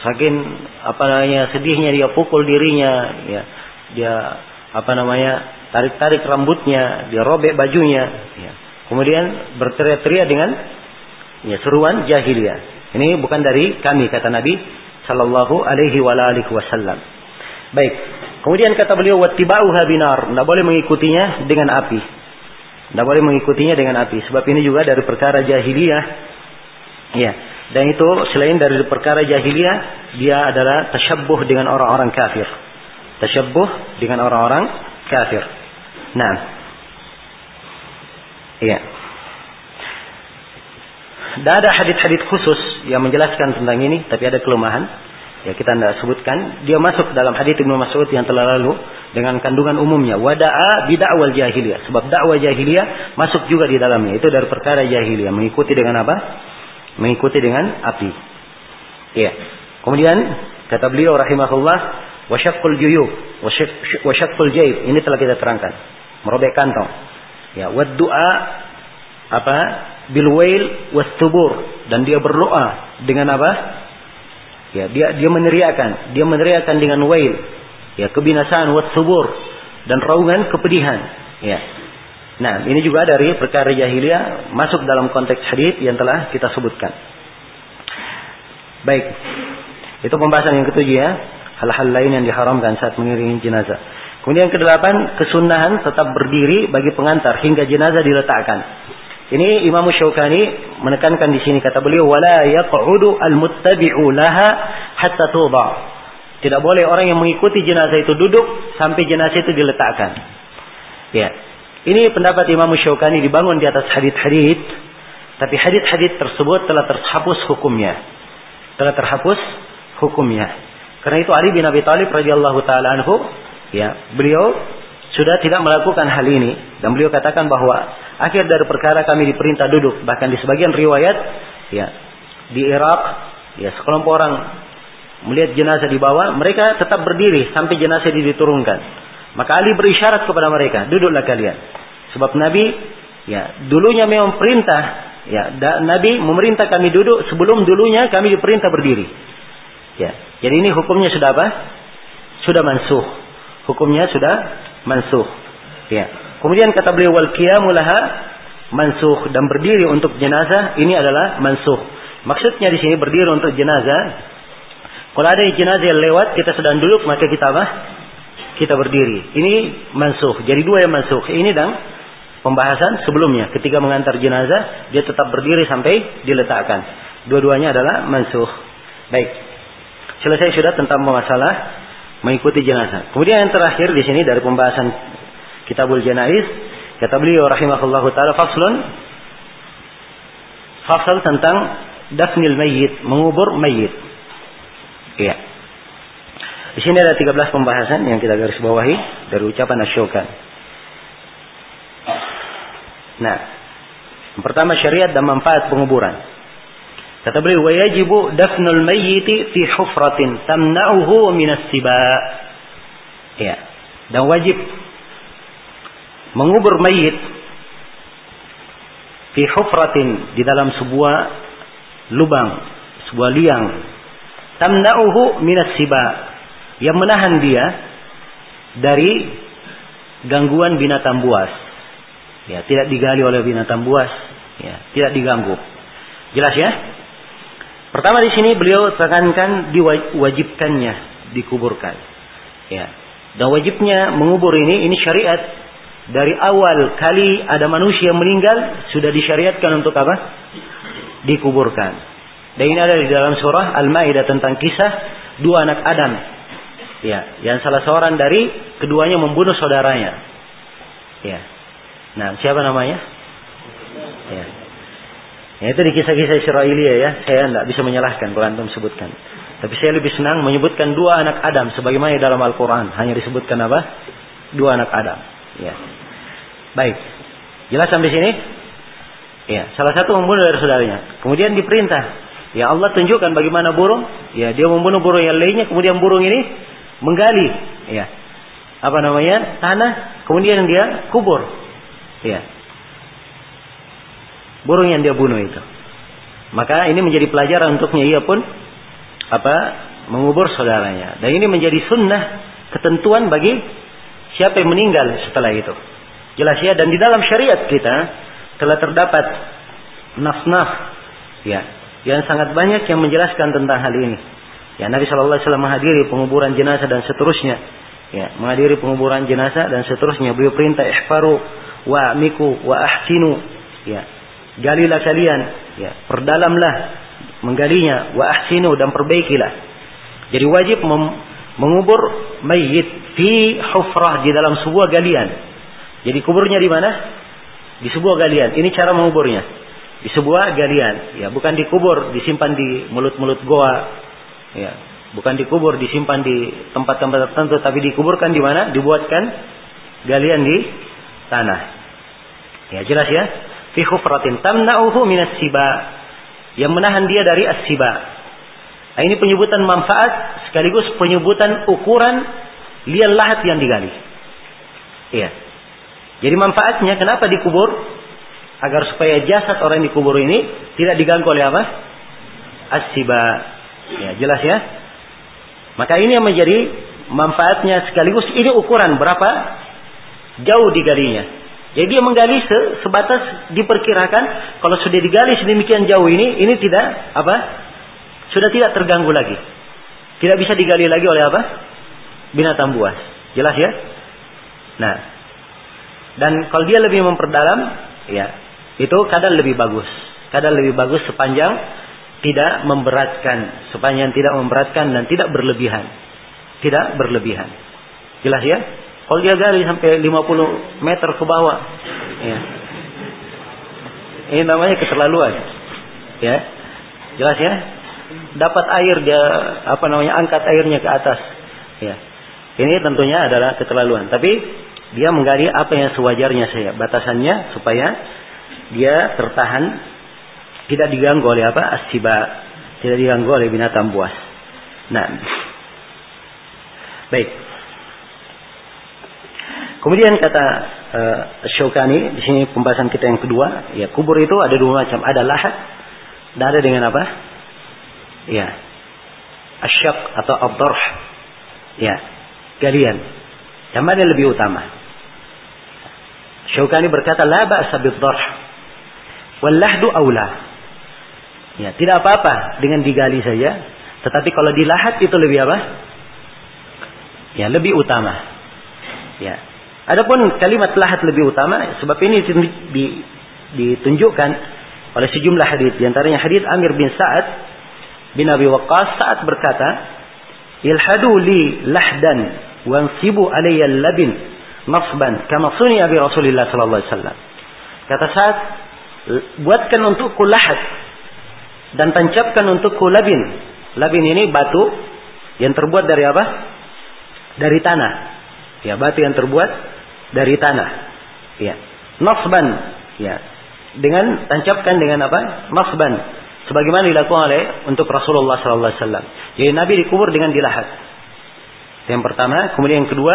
Speaker 1: saking apa namanya sedihnya dia pukul dirinya ya dia apa namanya tarik-tarik rambutnya dia robek bajunya. Ya. Kemudian berteriak-teriak dengan ya seruan jahiliyah. Ini bukan dari kami kata Nabi sallallahu alaihi wasallam. Baik. Kemudian kata beliau wattiba'uha binar tidak boleh mengikutinya dengan api. Tidak boleh mengikutinya dengan api. Sebab ini juga dari perkara jahiliyah. Ya. Dan itu selain dari perkara jahiliyah, dia adalah tasyabbuh dengan orang-orang kafir. Tasyabbuh dengan orang-orang kafir. Nah. Iya. Dan ada hadis-hadis khusus yang menjelaskan tentang ini, tapi ada kelemahan. Ya kita tidak sebutkan. Dia masuk dalam hadis Ibnu Mas'ud yang telah lalu dengan kandungan umumnya. Wada'a bid'awal jahiliyah. Sebab dakwah jahiliyah masuk juga di dalamnya. Itu dari perkara jahiliyah. Mengikuti dengan apa? mengikuti dengan api. Ya. Kemudian kata beliau rahimahullah wasyaqqul juyub wasyaqqul jaib ini telah kita terangkan. Merobek kantong. Ya, wa du'a apa? Bil wail was dan dia berdoa dengan apa? Ya, dia dia meneriakan, dia meneriakan dengan wail. Ya, kebinasaan was dan raungan kepedihan. Ya. Nah, ini juga dari perkara jahiliyah masuk dalam konteks hadis yang telah kita sebutkan. Baik. Itu pembahasan yang ketujuh ya. Hal-hal lain yang diharamkan saat mengiringi jenazah. Kemudian kedelapan, kesunahan tetap berdiri bagi pengantar hingga jenazah diletakkan. Ini Imam Syaukani menekankan di sini kata beliau wala yaq'udu al-muttabi'u laha hatta tuba. Tidak boleh orang yang mengikuti jenazah itu duduk sampai jenazah itu diletakkan. Ya, ini pendapat Imam Syaukani dibangun di atas hadith-hadith. Tapi hadith-hadith tersebut telah terhapus hukumnya. Telah terhapus hukumnya. Karena itu Ali bin Abi Thalib radhiyallahu taala anhu, ya, beliau sudah tidak melakukan hal ini dan beliau katakan bahwa akhir dari perkara kami diperintah duduk bahkan di sebagian riwayat ya di Irak ya sekelompok orang melihat jenazah di bawah mereka tetap berdiri sampai jenazah diturunkan maka Ali berisyarat kepada mereka, duduklah kalian. Sebab Nabi ya dulunya memang perintah ya Nabi memerintah kami duduk sebelum dulunya kami diperintah berdiri. Ya. Jadi ini hukumnya sudah apa? Sudah mansuh. Hukumnya sudah mansuh. Ya. Kemudian kata beliau wal qiyamulaha mansuh dan berdiri untuk jenazah ini adalah mansuh. Maksudnya di sini berdiri untuk jenazah Kalau ada jenazah yang lewat, kita sedang duduk, maka kita apa? Kita berdiri. Ini mansuh. Jadi dua yang mansuh. Ini dan pembahasan sebelumnya. Ketika mengantar jenazah, dia tetap berdiri sampai diletakkan. Dua-duanya adalah mansuh. Baik. Selesai sudah tentang masalah mengikuti jenazah. Kemudian yang terakhir di sini dari pembahasan Kitabul Janaiz, kata beliau rahimahullahu taala faslun fasal tentang dafnil mayyit, mengubur mayyit. Iya. Di sini ada 13 pembahasan yang kita garis bawahi dari ucapan Asyokan. Nah, yang pertama syariat dan manfaat penguburan. Kata beliau, "Wajibu dafnul mayyiti fi hufratin tamna'uhu min as-siba." Ya. Dan wajib mengubur mayit fi hufratin di dalam sebuah lubang, sebuah liang tamna'uhu minas siba yang menahan dia dari gangguan binatang buas. Ya, tidak digali oleh binatang buas, ya, tidak diganggu. Jelas ya? Pertama di sini beliau tekankan diwajibkannya dikuburkan. Ya. Dan wajibnya mengubur ini ini syariat dari awal kali ada manusia meninggal sudah disyariatkan untuk apa? Dikuburkan. Dan ini ada di dalam surah Al-Maidah tentang kisah dua anak Adam. Ya, yang salah seorang dari keduanya membunuh saudaranya. Ya. Nah, siapa namanya? Ya. Ya, itu di kisah-kisah Israelia ya. Saya tidak bisa menyalahkan kalau antum sebutkan. Tapi saya lebih senang menyebutkan dua anak Adam sebagaimana dalam Al-Quran. Hanya disebutkan apa? Dua anak Adam. Ya. Baik. Jelas sampai sini? Ya, salah satu membunuh dari saudaranya. Kemudian diperintah Ya Allah tunjukkan bagaimana burung. Ya dia membunuh burung yang lainnya. Kemudian burung ini menggali. Ya apa namanya tanah. Kemudian dia kubur. Ya burung yang dia bunuh itu. Maka ini menjadi pelajaran untuknya ia pun apa mengubur saudaranya. Dan ini menjadi sunnah ketentuan bagi siapa yang meninggal setelah itu. Jelas ya dan di dalam syariat kita telah terdapat nas-nas ya yang sangat banyak yang menjelaskan tentang hal ini. Ya, Nabi Shallallahu Alaihi Wasallam menghadiri penguburan jenazah dan seterusnya. Ya, menghadiri penguburan jenazah dan seterusnya. Beliau perintah ihfaru wa miku wa ahsinu. Ya, galilah kalian. Ya, perdalamlah menggalinya wa ahsinu dan perbaikilah. Jadi wajib mengubur mayit fi hufrah di dalam sebuah galian. Jadi kuburnya di mana? Di sebuah galian. Ini cara menguburnya di sebuah galian, ya, bukan dikubur, disimpan di mulut-mulut goa, ya, bukan dikubur, disimpan di tempat-tempat tertentu, tapi dikuburkan di mana? Dibuatkan galian di tanah. Ya, jelas ya? Fi khufratin tamna'uhu minas siba. Yang menahan dia dari as-siba. Nah, ini penyebutan manfaat sekaligus penyebutan ukuran lian lahat yang digali. Iya. Jadi manfaatnya kenapa dikubur? agar supaya jasad orang yang dikubur ini tidak diganggu oleh apa? Asiba. Ya, jelas ya? Maka ini yang menjadi manfaatnya sekaligus ini ukuran berapa jauh digalinya. Jadi dia menggali se sebatas diperkirakan kalau sudah digali sedemikian jauh ini ini tidak apa? Sudah tidak terganggu lagi. Tidak bisa digali lagi oleh apa? Binatang buas. Jelas ya? Nah, dan kalau dia lebih memperdalam, ya itu kadang lebih bagus. Kadang lebih bagus sepanjang tidak memberatkan, sepanjang tidak memberatkan dan tidak berlebihan. Tidak berlebihan. Jelas ya? Kalau dia gali sampai 50 meter ke bawah, ya. Ini namanya keterlaluan. Ya. Jelas ya? Dapat air dia apa namanya angkat airnya ke atas. Ya. Ini tentunya adalah keterlaluan. Tapi dia menggali apa yang sewajarnya saya. Batasannya supaya dia tertahan tidak diganggu oleh apa asiba tidak diganggu oleh binatang buas nah baik kemudian kata uh, Syaukani di sini pembahasan kita yang kedua ya kubur itu ada dua macam ada lahat dan ada dengan apa ya asyak atau abdorh ya galian yang mana lebih utama Syaukani berkata la ba'sa bid-dharh Wallahdu aula. Ya, tidak apa-apa dengan digali saja. Tetapi kalau di lahat itu lebih apa? Ya, lebih utama. Ya. Adapun kalimat lahat lebih utama sebab ini ditunjukkan oleh sejumlah hadis. Di antaranya hadis Amir bin Sa'ad bin Abi Waqqas saat berkata, "Ilhadu li lahdan wansibu alayya labin nasban kama suni Abi Rasulillah sallallahu alaihi wasallam." Kata saat buatkan untukku lahat dan tancapkan untukku labin. Labin ini batu yang terbuat dari apa? Dari tanah. Ya, batu yang terbuat dari tanah. Ya. Nasban, ya. Dengan tancapkan dengan apa? Nasban. Sebagaimana dilakukan oleh untuk Rasulullah sallallahu alaihi wasallam. Jadi Nabi dikubur dengan dilahat. Yang pertama, kemudian yang kedua,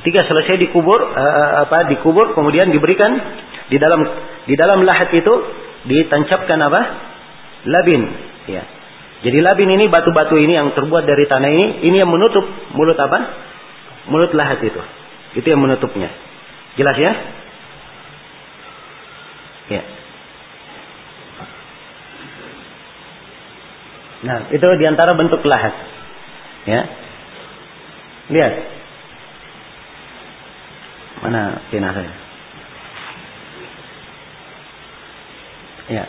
Speaker 1: ketika selesai dikubur uh, apa dikubur kemudian diberikan di dalam di dalam lahat itu ditancapkan apa? Labin, ya. Jadi labin ini batu-batu ini yang terbuat dari tanah ini, ini yang menutup mulut apa? Mulut lahat itu. Itu yang menutupnya. Jelas ya? Ya. Nah, itu di antara bentuk lahat. Ya. Lihat. Mana saya? Ya.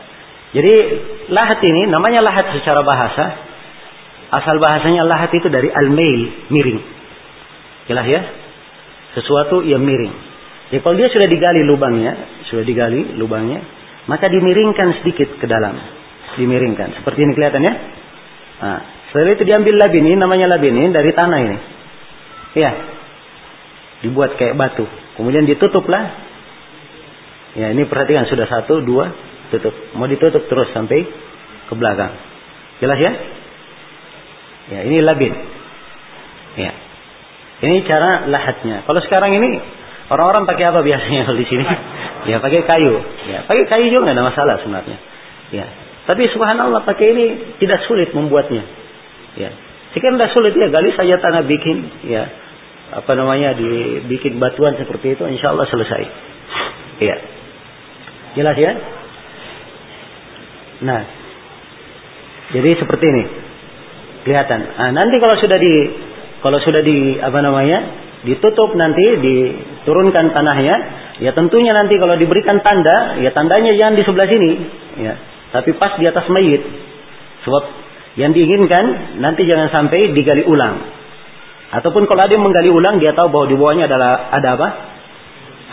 Speaker 1: Jadi lahat ini namanya lahat secara bahasa. Asal bahasanya lahat itu dari al-mail, miring. Jelas ya? Sesuatu yang miring. Jadi kalau dia sudah digali lubangnya, sudah digali lubangnya, maka dimiringkan sedikit ke dalam. Dimiringkan. Seperti ini kelihatannya. Nah, setelah itu diambil labin ini, namanya labin ini dari tanah ini. Ya. Dibuat kayak batu. Kemudian ditutuplah. Ya, ini perhatikan sudah satu, dua, tutup. Mau ditutup terus sampai ke belakang. Jelas ya? Ya, ini labin. Ya. Ini cara lahatnya. Kalau sekarang ini orang-orang pakai apa biasanya kalau di sini? *laughs* Ya, pakai kayu. Ya, pakai kayu juga nggak ada masalah sebenarnya. Ya. Tapi subhanallah pakai ini tidak sulit membuatnya. Ya. Jika tidak sulit ya gali saja tanah bikin ya apa namanya dibikin batuan seperti itu insya Allah selesai. Ya. Jelas ya? Nah, jadi seperti ini kelihatan. Nah, nanti kalau sudah di kalau sudah di apa namanya ditutup nanti diturunkan tanahnya, ya tentunya nanti kalau diberikan tanda, ya tandanya jangan di sebelah sini, ya, tapi pas di atas mayit. Sebab yang diinginkan nanti jangan sampai digali ulang. Ataupun kalau ada yang menggali ulang, dia tahu bahwa di bawahnya adalah ada apa?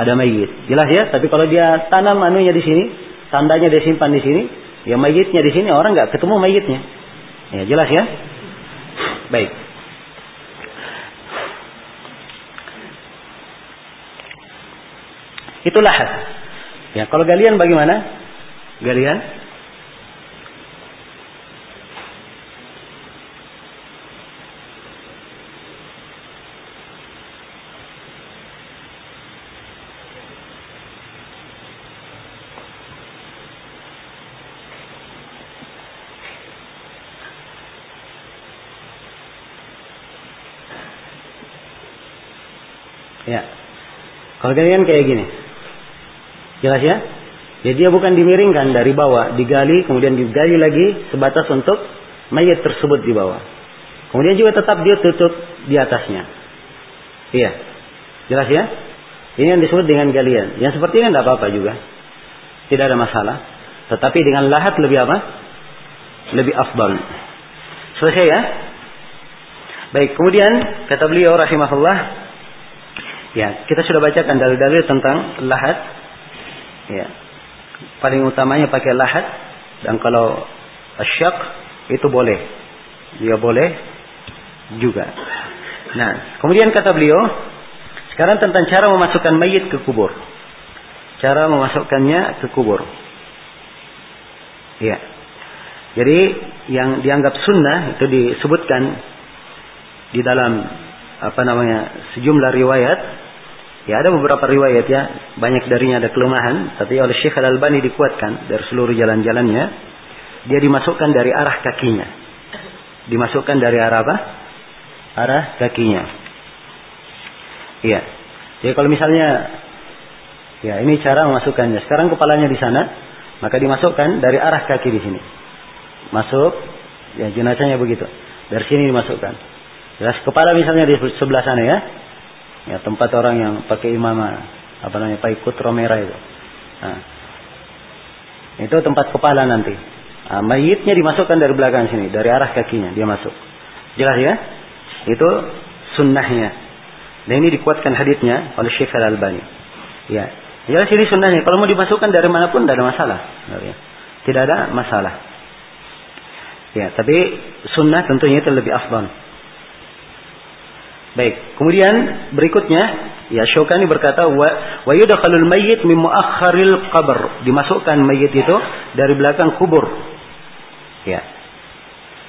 Speaker 1: Ada mayit. Jelas ya. Tapi kalau dia tanam anunya di sini, tandanya dia simpan di sini, Ya mayitnya di sini orang nggak ketemu mayitnya. Ya jelas ya. Baik. Itulah. Ya kalau galian bagaimana? Galian Ya. Kalau kalian kayak gini. Jelas ya? Jadi dia bukan dimiringkan dari bawah, digali, kemudian digali lagi sebatas untuk mayat tersebut di bawah. Kemudian juga tetap dia tutup di atasnya. Iya. Jelas ya? Ini yang disebut dengan galian. Yang seperti ini tidak apa-apa juga. Tidak ada masalah. Tetapi dengan lahat lebih apa? Lebih afdal. Selesai ya? Baik, kemudian kata beliau rahimahullah Ya, kita sudah bacakan dalil-dalil tentang lahat. Ya. Paling utamanya pakai lahat dan kalau asyak itu boleh. Dia boleh juga. Nah, kemudian kata beliau, sekarang tentang cara memasukkan mayit ke kubur. Cara memasukkannya ke kubur. Ya. Jadi yang dianggap sunnah itu disebutkan di dalam apa namanya sejumlah riwayat ya ada beberapa riwayat ya. Banyak darinya ada kelemahan tapi oleh Syekh Al Albani dikuatkan dari seluruh jalan-jalannya. Dia dimasukkan dari arah kakinya. Dimasukkan dari arah apa? Arah kakinya. Iya. Jadi kalau misalnya ya ini cara memasukkannya. Sekarang kepalanya di sana maka dimasukkan dari arah kaki di sini. Masuk ya jenazahnya begitu. Dari sini dimasukkan. Jelas kepala misalnya di sebelah sana ya. Ya tempat orang yang pakai imamah apa namanya pakai kutro merah itu. Nah, itu tempat kepala nanti. Nah, mayitnya dimasukkan dari belakang sini, dari arah kakinya dia masuk. Jelas ya? Itu sunnahnya. Dan ini dikuatkan haditnya oleh Syekh Al Albani. Ya, jelas ini sunnahnya. Kalau mau dimasukkan dari mana pun tidak ada masalah. Tidak ada masalah. Ya, tapi sunnah tentunya itu lebih afdal. Baik, kemudian berikutnya ya Syukani berkata wa wa yudkhalul mayyit min muakhkharil qabr. Dimasukkan mayit itu dari belakang kubur. Ya.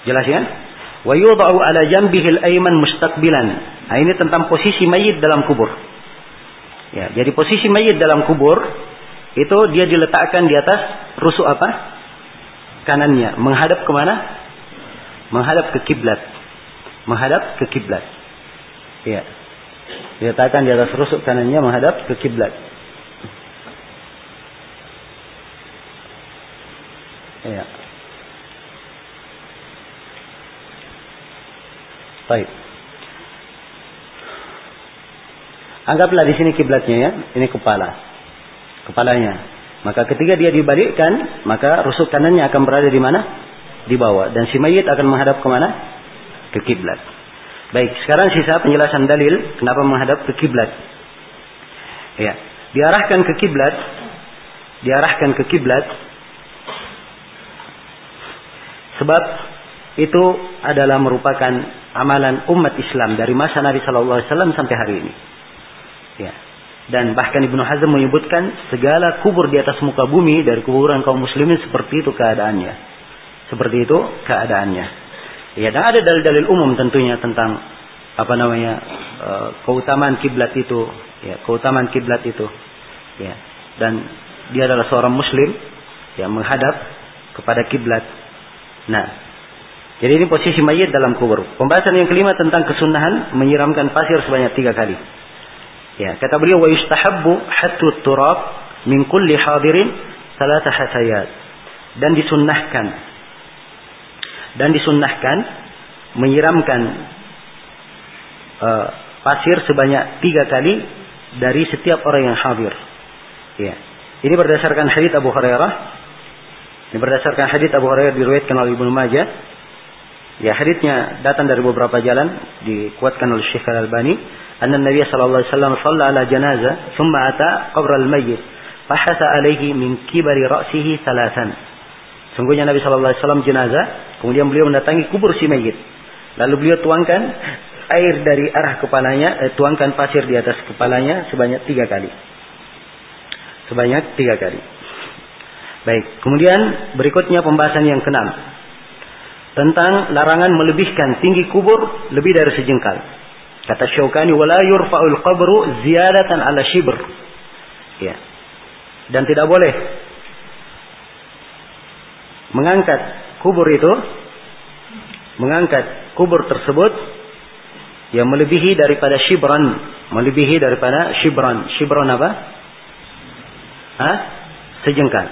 Speaker 1: Jelas ya? Wa yudau ala jambihil ayman mustaqbilan. Nah, ini tentang posisi mayit dalam kubur. Ya, jadi posisi mayit dalam kubur itu dia diletakkan di atas rusuk apa? Kanannya, menghadap ke mana? Menghadap ke kiblat. Menghadap ke kiblat. Ya. Diletakkan di atas rusuk kanannya menghadap ke kiblat. Ya. Baik. Anggaplah di sini kiblatnya ya, ini kepala. Kepalanya. Maka ketika dia dibalikkan, maka rusuk kanannya akan berada di mana? Di bawah. Dan si mayit akan menghadap ke mana? Ke kiblat. Baik, sekarang sisa penjelasan dalil kenapa menghadap ke kiblat. Ya, diarahkan ke kiblat, diarahkan ke kiblat sebab itu adalah merupakan amalan umat Islam dari masa Nabi Shallallahu Alaihi Wasallam sampai hari ini. Ya. Dan bahkan Ibnu Hazm menyebutkan segala kubur di atas muka bumi dari kuburan kaum muslimin seperti itu keadaannya. Seperti itu keadaannya. Ya, dan ada dalil-dalil umum tentunya tentang apa namanya uh, keutamaan kiblat itu, ya, keutamaan kiblat itu, ya. Dan dia adalah seorang muslim yang menghadap kepada kiblat. Nah, jadi ini posisi mayit dalam kubur. Pembahasan yang kelima tentang kesunahan menyiramkan pasir sebanyak tiga kali. Ya, kata beliau wa yustahabbu hatu turab min kulli hadirin salata hasayat. Dan disunnahkan dan disunnahkan menyiramkan uh, pasir sebanyak tiga kali dari setiap orang yang hadir. Ya. Ini berdasarkan hadits Abu Hurairah. Ini berdasarkan hadits Abu Hurairah diriwayatkan oleh Ibnu Majah. Ya, haditsnya datang dari beberapa jalan dikuatkan oleh Syekh Al-Albani. Anna Nabi sallallahu alaihi wasallam shalla ala janazah, thumma ata qabr al-mayyit, fahatha alaihi min kibari ra'sihi thalathan. Sungguhnya Nabi Shallallahu Alaihi Wasallam jenazah, kemudian beliau mendatangi kubur si mayit. Lalu beliau tuangkan *laughs* air dari arah kepalanya, eh, tuangkan pasir di atas kepalanya sebanyak tiga kali. Sebanyak tiga kali. Baik, kemudian berikutnya pembahasan yang keenam tentang larangan melebihkan tinggi kubur lebih dari sejengkal. Kata Syaukani, wala yurfa'ul qabru ziyadatan ala shibr. Ya. Dan tidak boleh mengangkat kubur itu mengangkat kubur tersebut yang melebihi daripada shibran melebihi daripada shibran. Shibran apa? Hah? sejengkal.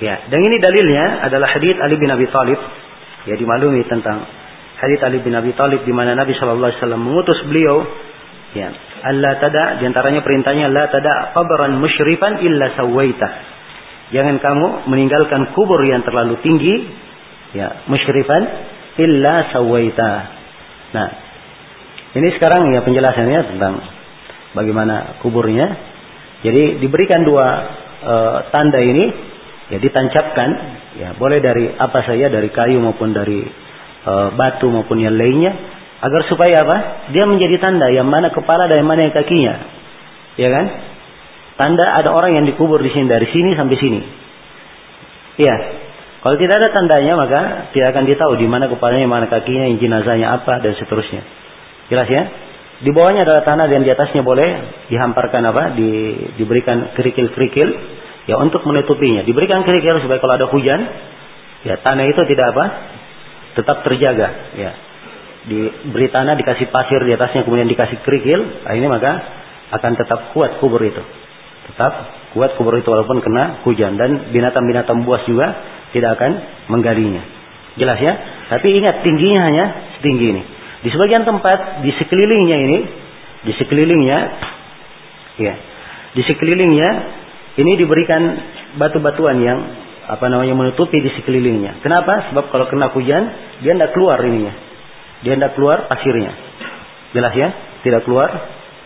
Speaker 1: Ya dan ini dalilnya adalah hadis Ali bin Abi Thalib. Ya dimaklumi tentang hadis Ali bin Abi Thalib di mana Nabi Shallallahu Alaihi Wasallam mengutus beliau ya Allah tada di antaranya perintahnya la tada qabran musyrifan illa sawaita Jangan kamu meninggalkan kubur yang terlalu tinggi, ya, musyrifan illa sawaita. Nah, ini sekarang ya penjelasannya tentang bagaimana kuburnya. Jadi diberikan dua e, tanda ini, ya ditancapkan, ya boleh dari apa saja, dari kayu maupun dari e, batu maupun yang lainnya, agar supaya apa? Dia menjadi tanda yang mana kepala dan yang mana yang kakinya, ya kan? Tanda ada orang yang dikubur di sini dari sini sampai sini. Iya. Kalau tidak ada tandanya maka tidak akan ditahu di mana kepalanya, mana kakinya, jenazahnya apa dan seterusnya. Jelas ya? Di bawahnya adalah tanah dan di atasnya boleh dihamparkan apa? Di, diberikan kerikil-kerikil ya untuk menutupinya. Diberikan kerikil supaya kalau ada hujan ya tanah itu tidak apa? Tetap terjaga ya. Diberi tanah, dikasih pasir di atasnya, kemudian dikasih kerikil, ini maka akan tetap kuat kubur itu tetap kuat kubur itu walaupun kena hujan dan binatang-binatang buas juga tidak akan menggalinya. Jelas ya? Tapi ingat tingginya hanya setinggi ini. Di sebagian tempat di sekelilingnya ini, di sekelilingnya, ya, di sekelilingnya ini diberikan batu-batuan yang apa namanya menutupi di sekelilingnya. Kenapa? Sebab kalau kena hujan dia tidak keluar ininya, dia tidak keluar pasirnya. Jelas ya? Tidak keluar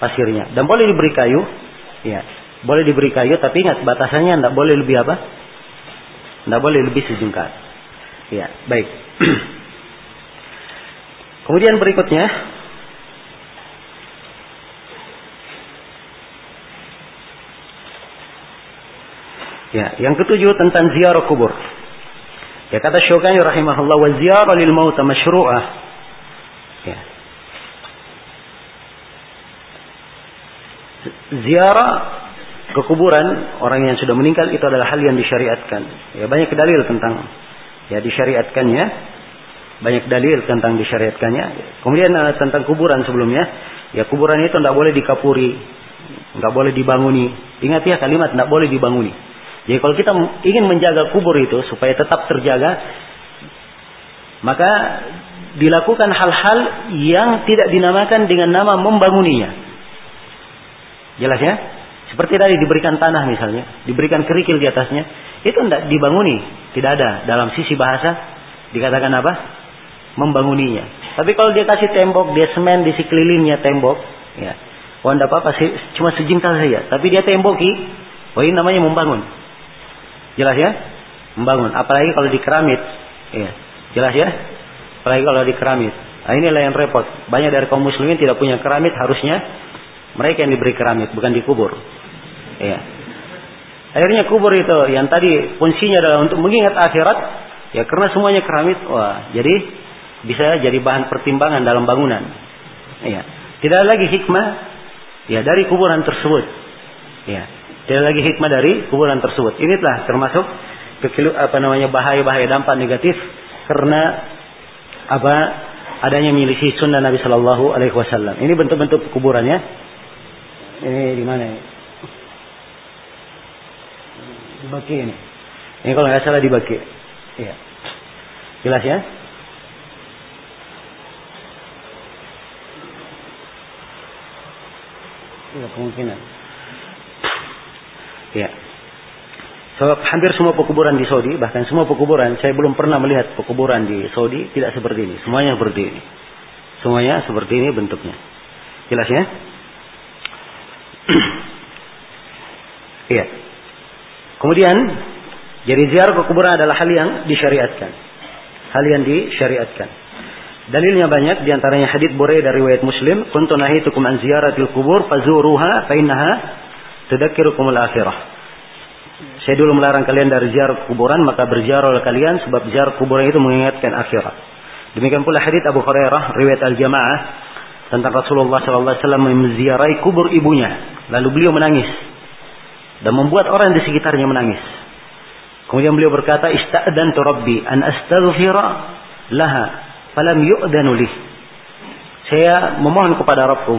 Speaker 1: pasirnya. Dan boleh diberi kayu, ya, boleh diberi kayu, tapi ingat batasannya tidak boleh lebih apa? Tidak boleh lebih sejengkal. Ya, baik. *clears throat* Kemudian berikutnya Ya, yang ketujuh tentang ziarah kubur. Ya kata Syukani rahimahullah wa ziarah lil maut masyru'ah. Ya. Ziarah ke kuburan orang yang sudah meninggal itu adalah hal yang disyariatkan. Ya banyak dalil tentang ya disyariatkannya. Banyak dalil tentang disyariatkannya. Kemudian uh, tentang kuburan sebelumnya, ya kuburan itu tidak boleh dikapuri, nggak boleh dibanguni. Ingat ya kalimat tidak boleh dibanguni. Jadi kalau kita ingin menjaga kubur itu supaya tetap terjaga, maka dilakukan hal-hal yang tidak dinamakan dengan nama membangunnya. Jelas ya? Seperti tadi diberikan tanah misalnya, diberikan kerikil di atasnya, itu tidak dibanguni, tidak ada dalam sisi bahasa dikatakan apa? Membangunnya. Tapi kalau dia kasih tembok, dia semen di sekelilingnya tembok, ya, oh tidak apa-apa sih, cuma sejengkal saja. Tapi dia temboki, oh ini namanya membangun. Jelas ya? Membangun. Apalagi kalau di keramit. Ya. Jelas ya? Apalagi kalau di keramit. Nah, inilah yang repot. Banyak dari kaum muslimin tidak punya keramit. Harusnya mereka yang diberi keramit. Bukan dikubur. Ya. Akhirnya kubur itu yang tadi fungsinya adalah untuk mengingat akhirat. Ya karena semuanya keramit. Wah, jadi bisa jadi bahan pertimbangan dalam bangunan. Ya. Tidak lagi hikmah ya dari kuburan tersebut. Ya. Tidak lagi hikmah dari kuburan tersebut. Ini telah termasuk kekilu, apa namanya bahaya-bahaya dampak negatif karena apa adanya milisi sunnah Nabi Shallallahu Alaihi Wasallam. Ini bentuk-bentuk kuburannya. Ini di mana? Di Baki ini. Ini kalau nggak salah di Baki. Iya. Jelas ya? Iya kemungkinan. Ya. Sebab hampir semua pekuburan di Saudi, bahkan semua pekuburan, saya belum pernah melihat pekuburan di Saudi tidak seperti ini. Semuanya seperti ini. Semuanya seperti ini bentuknya. Jelas ya? *clears throat* Iya. Kemudian, jadi ziarah ke kuburan adalah hal yang disyariatkan. Hal yang disyariatkan. Dalilnya banyak, di antaranya hadits Burai dari riwayat Muslim, "Kuntu nahitukum an ziyaratil kubur fazuruha fa innaha tudzakirukumul akhirah. Saya dulu melarang kalian dari ziarah kuburan, maka berziarah kalian sebab ziarah kuburan itu mengingatkan akhirat. Demikian pula hadits Abu Hurairah riwayat Al-Jamaah tentang Rasulullah sallallahu alaihi menziarahi kubur ibunya, lalu beliau menangis dan membuat orang di sekitarnya menangis. Kemudian beliau berkata, "Ista'dantu Rabbi an astaghfira laha, falam yu'danu li." Saya memohon kepada Rabbku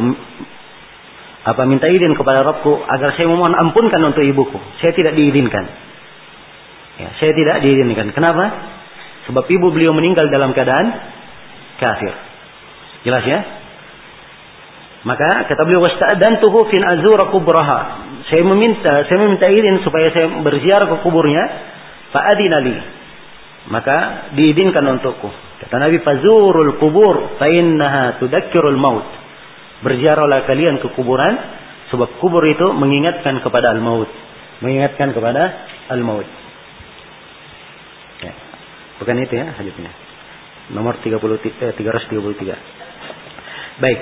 Speaker 1: apa minta izin kepada Rabbku agar saya memohon ampunkan untuk ibuku. Saya tidak diizinkan. Ya, saya tidak diizinkan. Kenapa? Sebab ibu beliau meninggal dalam keadaan kafir. Jelas ya? Maka kata beliau wasta'dantuhu fin azura kubraha. Saya meminta saya meminta izin supaya saya berziarah ke kuburnya. Fa'adina li. Maka diizinkan untukku. Kata Nabi fazurul kubur fa innaha tudakkirul maut berziarahlah kalian ke kuburan sebab kubur itu mengingatkan kepada al-maut mengingatkan kepada al-maut ya. bukan itu ya hadisnya nomor 30, eh, 333 baik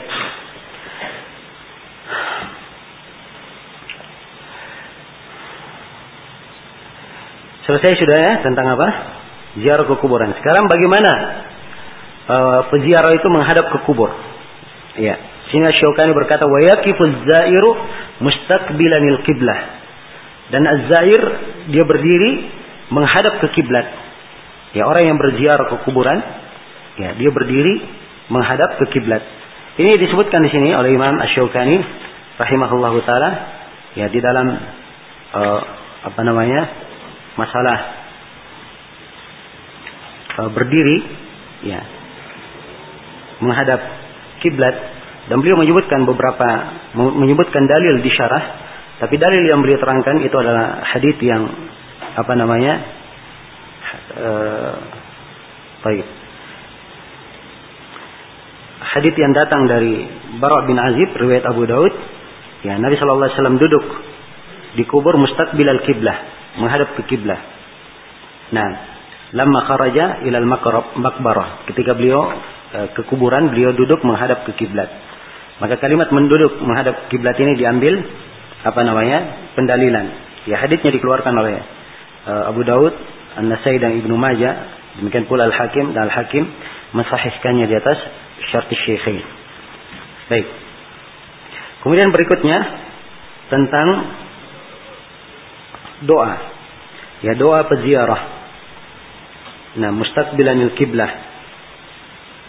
Speaker 1: selesai sudah ya tentang apa ziarah ke kuburan sekarang bagaimana uh, peziarah itu menghadap ke kubur ya sehingga Syaukani berkata, "Wa yaqifuz zairu mustaqbilanil qiblah." Dan az-zair dia berdiri menghadap ke kiblat. Ya, orang yang berziarah ke kuburan, ya, dia berdiri menghadap ke kiblat. Ini disebutkan di sini oleh Imam Asy-Syaukani rahimahullahu taala. Ya di dalam uh, apa namanya? masalah uh, berdiri ya menghadap kiblat. Dan beliau menyebutkan beberapa menyebutkan dalil di syarah. Tapi dalil yang beliau terangkan itu adalah hadis yang apa namanya uh, baik. Hadis yang datang dari Bara bin Azib riwayat Abu Daud ya Nabi Shallallahu alaihi wasallam duduk di kubur mustaqbil al-kiblah menghadap ke kiblah nah lama kharaja ilal makbarah ketika beliau uh, ke kuburan beliau duduk menghadap ke kiblat maka kalimat menduduk menghadap kiblat ini diambil apa namanya pendalilan. Ya hadisnya dikeluarkan oleh uh, Abu Daud An-Nasai dan Ibnu Majah. Demikian pula Al-Hakim dan Al-Hakim mensahihkannya di atas syarat syekhain baik kemudian berikutnya tentang doa. Ya doa peziarah nah mustaqbilanil kiblah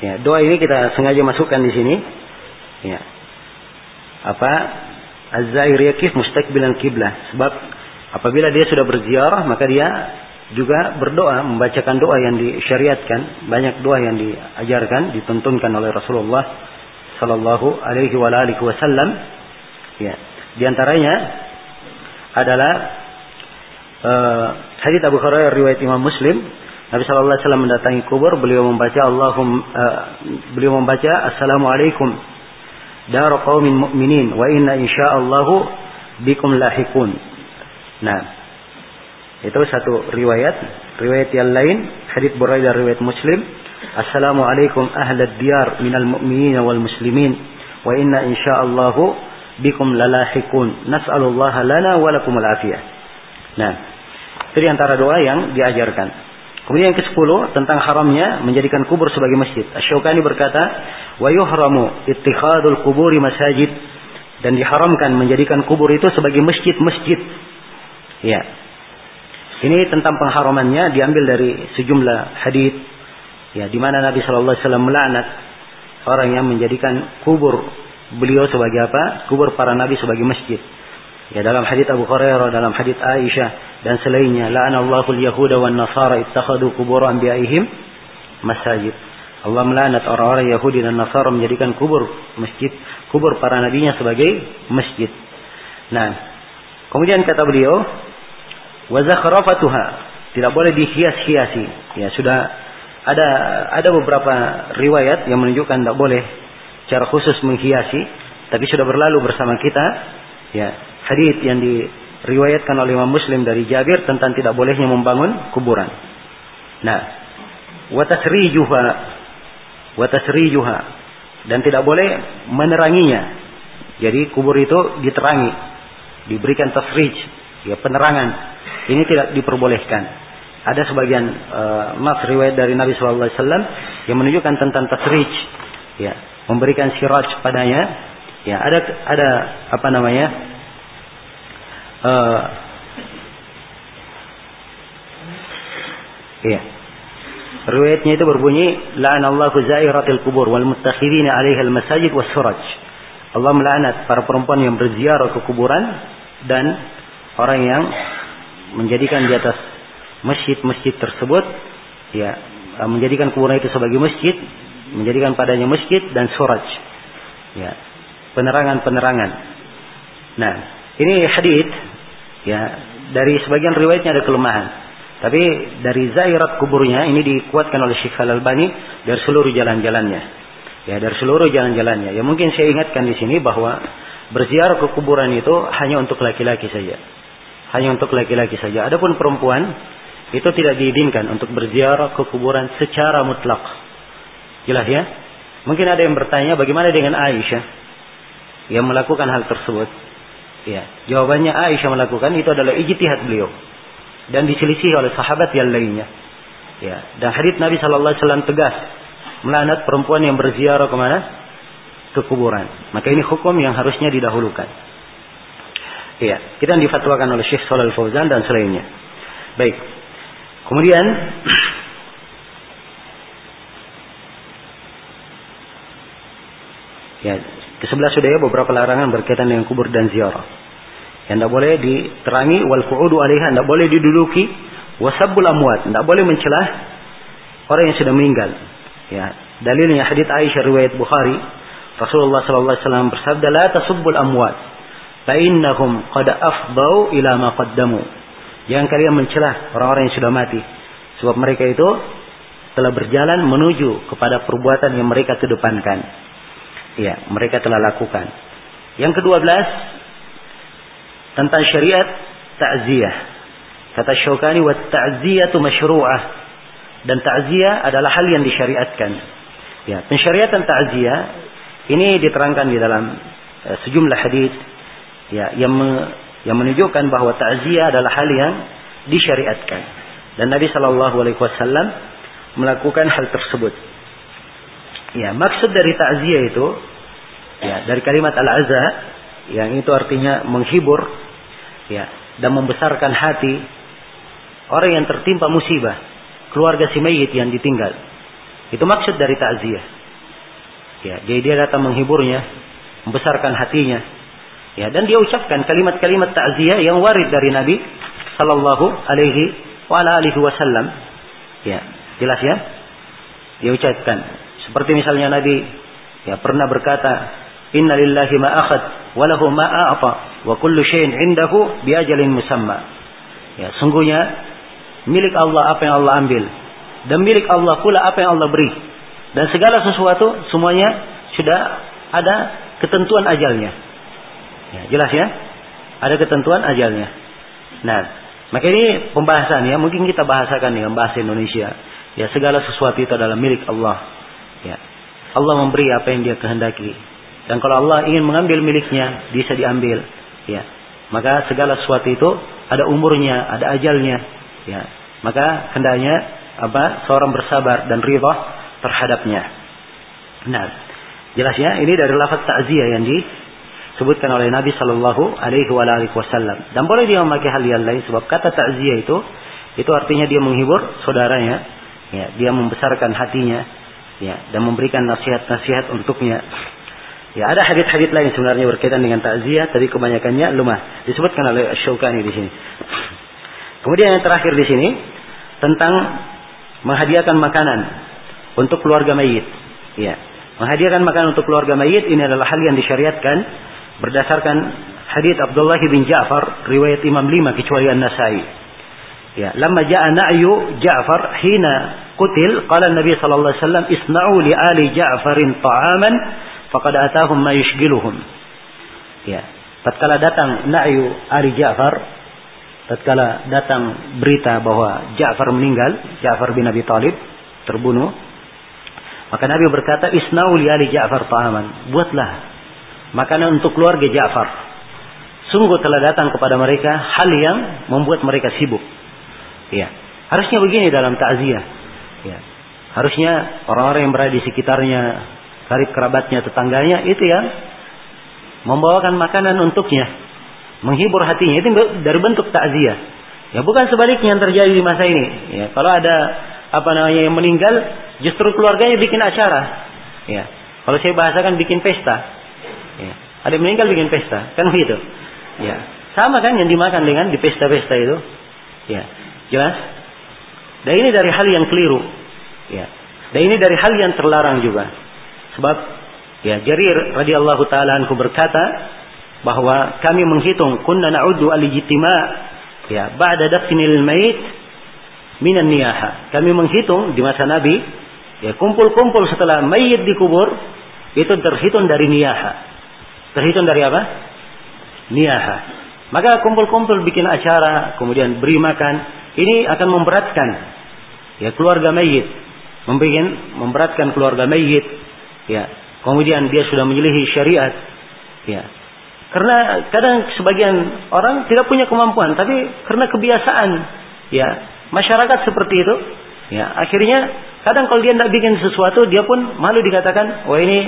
Speaker 1: ya doa ini kita sengaja masukkan di sini. Ya. Apa? Az-zair yakif mustaqbilan kiblah sebab apabila dia sudah berziarah maka dia juga berdoa membacakan doa yang disyariatkan. Banyak doa yang diajarkan dituntunkan oleh Rasulullah sallallahu alaihi wa alihi wasallam ya di antaranya adalah uh, hadis Abu Hurairah riwayat Imam Muslim Nabi sallallahu alaihi wasallam mendatangi kubur beliau membaca Allahum uh, beliau membaca assalamualaikum dar qaumin mu'minin wa inna insyaallahu bikum lahikun nah itu satu riwayat. Riwayat yang lain, hadits Buraidah riwayat Muslim. Assalamualaikum ahlad diyar minal mu'minin wal muslimin. Wa inna insyaallahu bikum lalahikun. Nas'alullaha lana wa lakum al-afiyah. Nah, itu di antara doa yang diajarkan. Kemudian yang ke-10 tentang haramnya menjadikan kubur sebagai masjid. Asy-Syaukani berkata, "Wa yuhramu ittikhadul kuburi masajid." Dan diharamkan menjadikan kubur itu sebagai masjid-masjid. Ya, ini tentang pengharamannya diambil dari sejumlah hadis ya di mana Nabi Shallallahu alaihi wasallam melaknat orang yang menjadikan kubur beliau sebagai apa? Kubur para nabi sebagai masjid. Ya dalam hadis Abu Hurairah, dalam hadis Aisyah dan selainnya, la'anallahu al-yahuda wan nasara ittakhadhu qubur anbiya'ihim masajid. Allah melaknat orang-orang Yahudi dan Nasara menjadikan kubur masjid, kubur para nabinya sebagai masjid. Nah, kemudian kata beliau, wa tidak boleh dihias-hiasi ya sudah ada ada beberapa riwayat yang menunjukkan tidak boleh cara khusus menghiasi tapi sudah berlalu bersama kita. Ya hadis yang diriwayatkan oleh Imam Muslim dari Jabir tentang tidak bolehnya membangun kuburan. Nah wa tasrijuha wa tasrijuha dan tidak boleh meneranginya. Jadi kubur itu diterangi diberikan tasrij ya penerangan. Ini tidak diperbolehkan. Ada sebagian uh, mas riwayat dari Nabi Wasallam yang menunjukkan tentang tasrij, ya, memberikan siraj padanya. Ya, ada ada apa namanya? Uh, iya. Riwayatnya itu berbunyi la'anallahu zairatil kubur wal muttakhidina 'alaiha al masajid was suraj. Allah melaknat para perempuan yang berziarah ke kuburan dan orang yang menjadikan di atas masjid-masjid tersebut ya eh, menjadikan kuburan itu sebagai masjid menjadikan padanya masjid dan suraj ya penerangan-penerangan. Nah ini hadith ya dari sebagian riwayatnya ada kelemahan. Tapi dari zairat kuburnya ini dikuatkan oleh Syekh Al-Albani dari seluruh jalan-jalannya. Ya dari seluruh jalan-jalannya. Ya mungkin saya ingatkan di sini bahwa berziarah ke kuburan itu hanya untuk laki-laki saja. Hanya untuk laki-laki saja. Adapun perempuan itu tidak diizinkan untuk berziarah ke kuburan secara mutlak. Jelas ya? Mungkin ada yang bertanya bagaimana dengan Aisyah yang melakukan hal tersebut? Ya, jawabannya Aisyah melakukan itu adalah ijtihad beliau dan diselisih oleh sahabat yang lainnya. Ya, dan hadits Nabi Shallallahu Alaihi Wasallam tegas melanat perempuan yang berziarah ke mana? Ke kuburan. Maka ini hukum yang harusnya didahulukan. Iya, kita difatwakan oleh Syekh Shalal Fauzan dan selainnya. Baik. Kemudian ya, ke sebelah sudah ya beberapa larangan berkaitan dengan kubur dan ziarah. Yang tidak boleh diterangi wal qu'udu alaiha, tidak boleh diduduki wasabbul amwat, tidak boleh mencelah orang yang sudah meninggal. Ya, dalilnya hadits Aisyah riwayat Bukhari, Rasulullah sallallahu alaihi wasallam bersabda, "La tasubbul amwat, fa innahum qad afdau ila ma qaddamu." Jangan kalian mencela orang-orang yang sudah mati, sebab mereka itu telah berjalan menuju kepada perbuatan yang mereka kedepankan. Ya, mereka telah lakukan. Yang kedua belas tentang syariat ta'ziyah. Kata Syaukani wa ta'ziyatu masyru'ah. Dan ta'ziyah adalah hal yang disyariatkan. Ya, pensyariatan ta'ziyah ini diterangkan di dalam uh, sejumlah hadis ya yang yang menunjukkan bahwa ta'ziyah adalah hal yang disyariatkan. Dan Nabi Shallallahu alaihi wasallam melakukan hal tersebut. Ya, maksud dari ta'ziyah itu ya dari kalimat al-azza yang itu artinya menghibur ya dan membesarkan hati orang yang tertimpa musibah, keluarga si mayit yang ditinggal. Itu maksud dari ta'ziyah. Ya, jadi dia datang menghiburnya, membesarkan hatinya. Ya, dan dia ucapkan kalimat-kalimat ta'ziyah yang warid dari Nabi sallallahu alaihi wa alihi wasallam. Ya, jelas ya? Dia ucapkan seperti misalnya Nabi ya pernah berkata, Inna lillahi ma akhad wa lahu ma a'ta wa kullu syai'in indahu bi ajalin musamma. Ya, sungguhnya milik Allah apa yang Allah ambil dan milik Allah pula apa yang Allah beri. Dan segala sesuatu semuanya sudah ada ketentuan ajalnya. Ya, jelas ya? Ada ketentuan ajalnya. Nah, maka ini pembahasan ya, mungkin kita bahasakan dengan bahasa Indonesia. Ya, segala sesuatu itu adalah milik Allah. Ya. Allah memberi apa yang dia kehendaki. Dan kalau Allah ingin mengambil miliknya, bisa diambil. Ya. Maka segala sesuatu itu ada umurnya, ada ajalnya. Ya. Maka hendaknya apa? Seorang bersabar dan ridha terhadapnya. Nah, jelas ya, ini dari lafaz takziah yang disebutkan oleh Nabi Shallallahu Alaihi Wasallam. Dan boleh dia memakai hal yang lain sebab kata takziah itu itu artinya dia menghibur saudaranya, ya, dia membesarkan hatinya, ya, dan memberikan nasihat-nasihat untuknya. Ya ada hadit-hadit lain sebenarnya berkaitan dengan takziah, tapi kebanyakannya lemah. Disebutkan oleh Syaukani di sini. Kemudian yang terakhir di sini tentang menghadiahkan makanan untuk keluarga mayit. Ya, menghadiahkan makanan untuk keluarga mayit ini adalah hal yang disyariatkan berdasarkan hadits Abdullah bin Ja'far riwayat Imam lima kecuali An-Nasai. Ya, lama ja'a na'yu Ja'far hina kutil qala Nabi sallallahu alaihi wasallam isna'u li ali Ja'farin ta'aman faqad atahum ma yushgiluhum. Ya, tatkala datang na'yu Ali Ja'far, tatkala datang berita bahwa Ja'far meninggal, Ja'far bin Abi Talib terbunuh, maka Nabi berkata, "Isna'u li Ali Ja'far ta'aman." Buatlah makanan untuk keluarga Ja'far. Sungguh telah datang kepada mereka hal yang membuat mereka sibuk. Ya, harusnya begini dalam takziah. Ya. Harusnya orang-orang yang berada di sekitarnya karib kerabatnya, tetangganya itu ya membawakan makanan untuknya, menghibur hatinya. Itu dari bentuk takziah. Ya bukan sebaliknya yang terjadi di masa ini. Ya, kalau ada apa namanya yang meninggal, justru keluarganya bikin acara. Ya, kalau saya bahasakan bikin pesta. Ya, ada yang meninggal bikin pesta, kan begitu. Ya, sama kan yang dimakan dengan di pesta-pesta itu. Ya, jelas. Dan ini dari hal yang keliru. Ya. Dan ini dari hal yang terlarang juga. Sebab ya Jarir radhiyallahu taala anhu berkata bahwa kami menghitung kunna na'uddu al-ijtima ya ba'da dafnil mait minan niyaha. Kami menghitung di masa Nabi ya kumpul-kumpul setelah mayit dikubur itu terhitung dari niyaha. Terhitung dari apa? Niyaha. Maka kumpul-kumpul bikin acara, kemudian beri makan, ini akan memberatkan ya keluarga mayit, membikin memberatkan keluarga mayit Ya. Kemudian dia sudah menyelihi syariat. Ya. Karena kadang sebagian orang tidak punya kemampuan, tapi karena kebiasaan, ya masyarakat seperti itu, ya akhirnya kadang kalau dia tidak bikin sesuatu, dia pun malu dikatakan, wah ini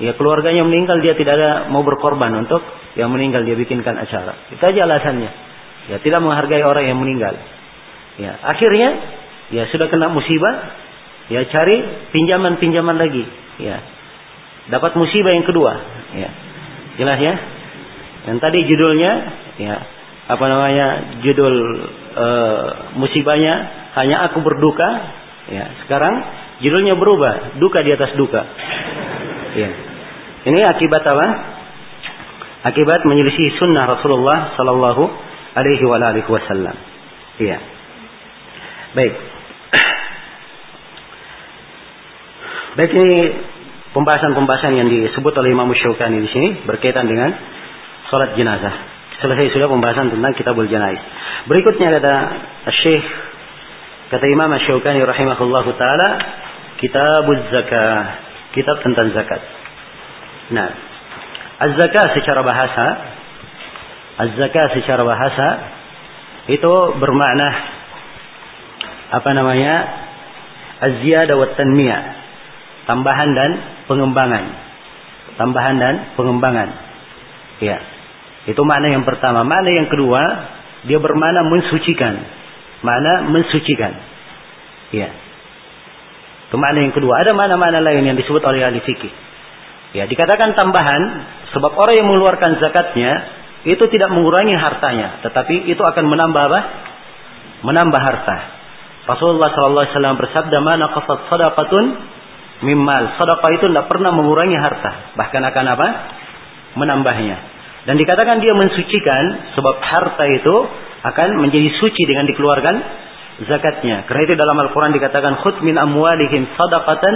Speaker 1: ya keluarganya meninggal, dia tidak ada mau berkorban untuk yang meninggal dia bikinkan acara. Itu aja alasannya. Ya tidak menghargai orang yang meninggal. Ya akhirnya ya sudah kena musibah, ya cari pinjaman-pinjaman lagi ya dapat musibah yang kedua ya jelas ya yang tadi judulnya ya apa namanya judul e, musibahnya hanya aku berduka ya sekarang Judulnya berubah, duka di atas duka. Ya. Ini akibat apa? Akibat menyelisih sunnah Rasulullah Sallallahu Alaihi Wasallam. Iya. Baik. *clears throat* Baik ini pembahasan-pembahasan yang disebut oleh Imam Syaukani di sini berkaitan dengan salat jenazah. Selesai sudah pembahasan tentang kitabul janaiz. Berikutnya ada Syekh kata Imam Syaukani rahimahullah taala kitabuz zakah, kitab tentang zakat. Nah, az-zakah secara bahasa az-zakah secara bahasa itu bermakna apa namanya? az-ziyadah wa tanmiyah. Tambahan dan pengembangan. Tambahan dan pengembangan. Ya. Itu makna yang pertama. Makna yang kedua, dia bermakna mensucikan. Makna mensucikan. Ya. Itu makna yang kedua. Ada makna-makna lain yang disebut oleh ahli fikih. Ya, dikatakan tambahan sebab orang yang mengeluarkan zakatnya itu tidak mengurangi hartanya, tetapi itu akan menambah apa? Menambah harta. Rasulullah sallallahu alaihi wasallam bersabda, "Mana qasat sadaqatun mimmal." Sedekah itu tidak pernah mengurangi harta, bahkan akan apa? Menambahnya. Dan dikatakan dia mensucikan sebab harta itu akan menjadi suci dengan dikeluarkan zakatnya. Karena itu dalam Al-Qur'an dikatakan khudh min amwalihim sadaqatan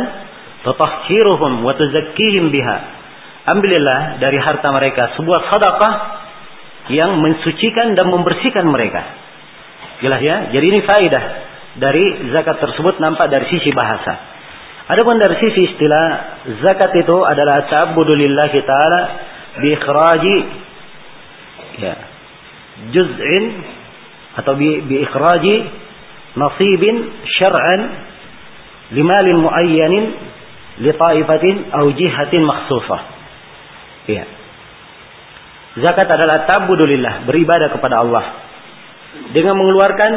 Speaker 1: tutahhiruhum wa tuzakkihim biha. Ambillah dari harta mereka sebuah sedekah yang mensucikan dan membersihkan mereka. Jelas ya? Jadi ini faidah dari zakat tersebut nampak dari sisi bahasa. Adapun dari sisi istilah zakat itu adalah ta'abbudulillah taala bi ikhraji ya juz'in atau bi, bi ikhraji nasibin syar'an limalin muayyanin li ta'ifatin aw jihatin makhsusah. Iya. Zakat adalah tabudulillah, beribadah kepada Allah dengan mengeluarkan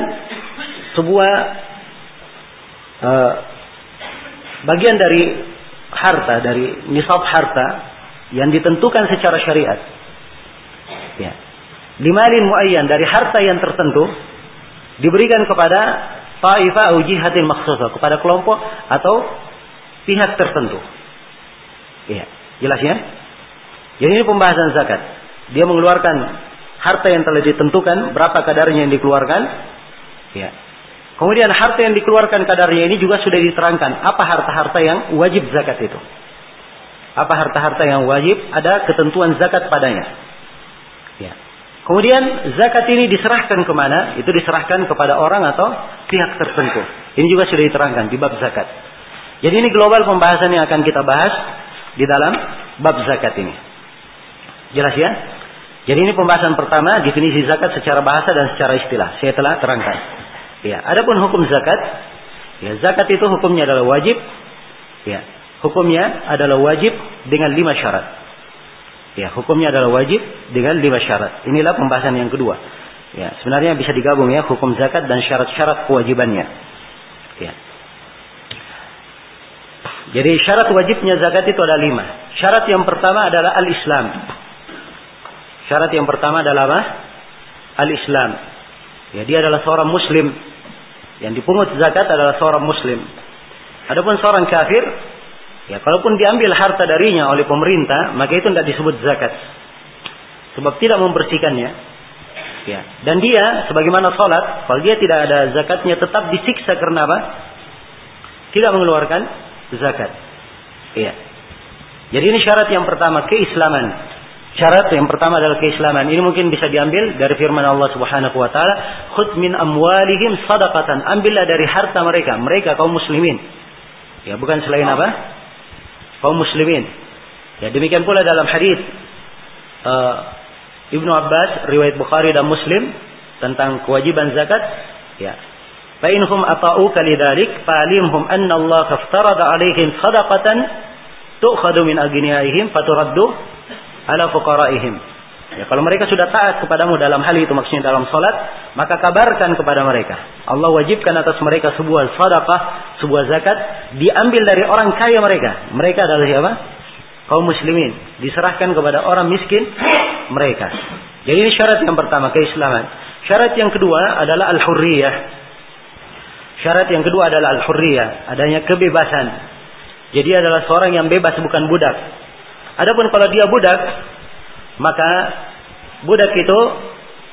Speaker 1: sebuah uh, bagian dari harta dari nisab harta yang ditentukan secara syariat. Ya. Limalin muayyan dari harta yang tertentu diberikan kepada taifah ujihatin makhsusah kepada kelompok atau pihak tertentu. Iya, jelas ya? Jadi ini pembahasan zakat. Dia mengeluarkan harta yang telah ditentukan berapa kadarnya yang dikeluarkan. Ya. Kemudian harta yang dikeluarkan kadarnya ini juga sudah diterangkan apa harta-harta yang wajib zakat itu. Apa harta-harta yang wajib ada ketentuan zakat padanya. Ya. Kemudian zakat ini diserahkan ke mana? Itu diserahkan kepada orang atau pihak tertentu. Ini juga sudah diterangkan di bab zakat. Jadi ini global pembahasan yang akan kita bahas di dalam bab zakat ini. Jelas ya? Jadi ini pembahasan pertama definisi zakat secara bahasa dan secara istilah. Saya telah terangkan. Ya, adapun hukum zakat, ya zakat itu hukumnya adalah wajib. Ya, hukumnya adalah wajib dengan lima syarat. Ya, hukumnya adalah wajib dengan lima syarat. Inilah pembahasan yang kedua. Ya, sebenarnya bisa digabung ya hukum zakat dan syarat-syarat kewajibannya. Ya. Jadi syarat wajibnya zakat itu ada lima. Syarat yang pertama adalah al-Islam. Syarat yang pertama adalah apa? Al-Islam. Ya, dia adalah seorang muslim. Yang dipungut zakat adalah seorang muslim. Adapun seorang kafir, ya kalaupun diambil harta darinya oleh pemerintah, maka itu tidak disebut zakat. Sebab tidak membersihkannya. Ya. Dan dia, sebagaimana sholat, kalau dia tidak ada zakatnya tetap disiksa karena apa? Tidak mengeluarkan zakat. Iya. Jadi ini syarat yang pertama keislaman. Syarat yang pertama adalah keislaman. Ini mungkin bisa diambil dari firman Allah Subhanahu wa taala, "Khudh min amwalihim sadaqatan." Ambillah dari harta mereka, mereka kaum muslimin. Ya, bukan selain apa? Kaum muslimin. Ya, demikian pula dalam hadis uh, Ibnu Abbas riwayat Bukhari dan Muslim tentang kewajiban zakat, ya. فإنهم أطاؤوك لذلك فعلمهم أن الله افترض عليهم صدقة تؤخذ من min فترد على فقرائهم. Ya, kalau mereka sudah taat kepadamu dalam hal itu maksudnya dalam salat, maka kabarkan kepada mereka. Allah wajibkan atas mereka sebuah sedekah, sebuah zakat diambil dari orang kaya mereka. Mereka adalah siapa? Kaum muslimin. Diserahkan kepada orang miskin mereka. Jadi ini syarat yang pertama keislaman. Syarat yang kedua adalah al-hurriyah, Syarat yang kedua adalah al-hurriyah, adanya kebebasan. Jadi adalah seorang yang bebas bukan budak. Adapun kalau dia budak, maka budak itu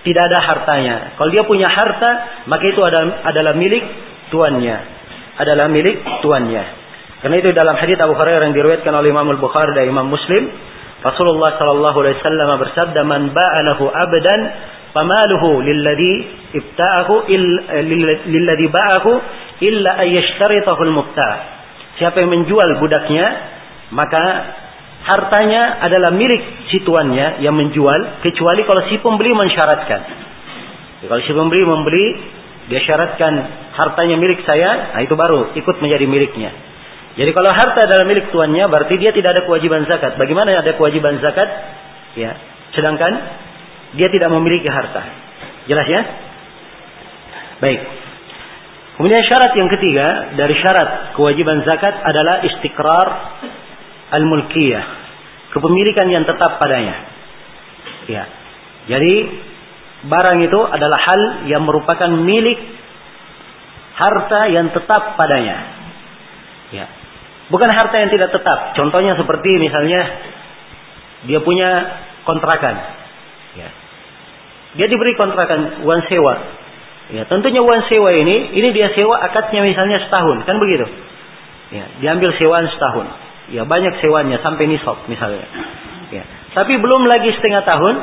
Speaker 1: tidak ada hartanya. Kalau dia punya harta, maka itu adalah, adalah milik tuannya. Adalah milik tuannya. Karena itu dalam hadis Abu Hurairah yang diriwayatkan oleh Imam Al-Bukhari dan Imam Muslim, Rasulullah sallallahu alaihi wasallam bersabda, "Man ba'alahu abdan famaluhu lilladhi ibta'ahu lilladhi ba'ahu illa ayyashtaritahu al-mubta'." Siapa yang menjual budaknya, maka hartanya adalah milik si tuannya yang menjual kecuali kalau si pembeli mensyaratkan. Ya, kalau si pembeli membeli dia syaratkan hartanya milik saya, nah itu baru ikut menjadi miliknya. Jadi kalau harta adalah milik tuannya berarti dia tidak ada kewajiban zakat. Bagaimana ada kewajiban zakat? Ya, sedangkan dia tidak memiliki harta. Jelas ya? Baik. Kemudian syarat yang ketiga dari syarat kewajiban zakat adalah istiqrar al-mulkiyah, kepemilikan yang tetap padanya. Ya. Jadi barang itu adalah hal yang merupakan milik harta yang tetap padanya. Ya. Bukan harta yang tidak tetap. Contohnya seperti misalnya dia punya kontrakan. Ya. Dia diberi kontrakan uang sewa. Ya, tentunya uang sewa ini, ini dia sewa akadnya misalnya setahun, kan begitu? Ya, diambil sewaan setahun. Ya banyak sewanya sampai nisab misalnya. Ya. Tapi belum lagi setengah tahun,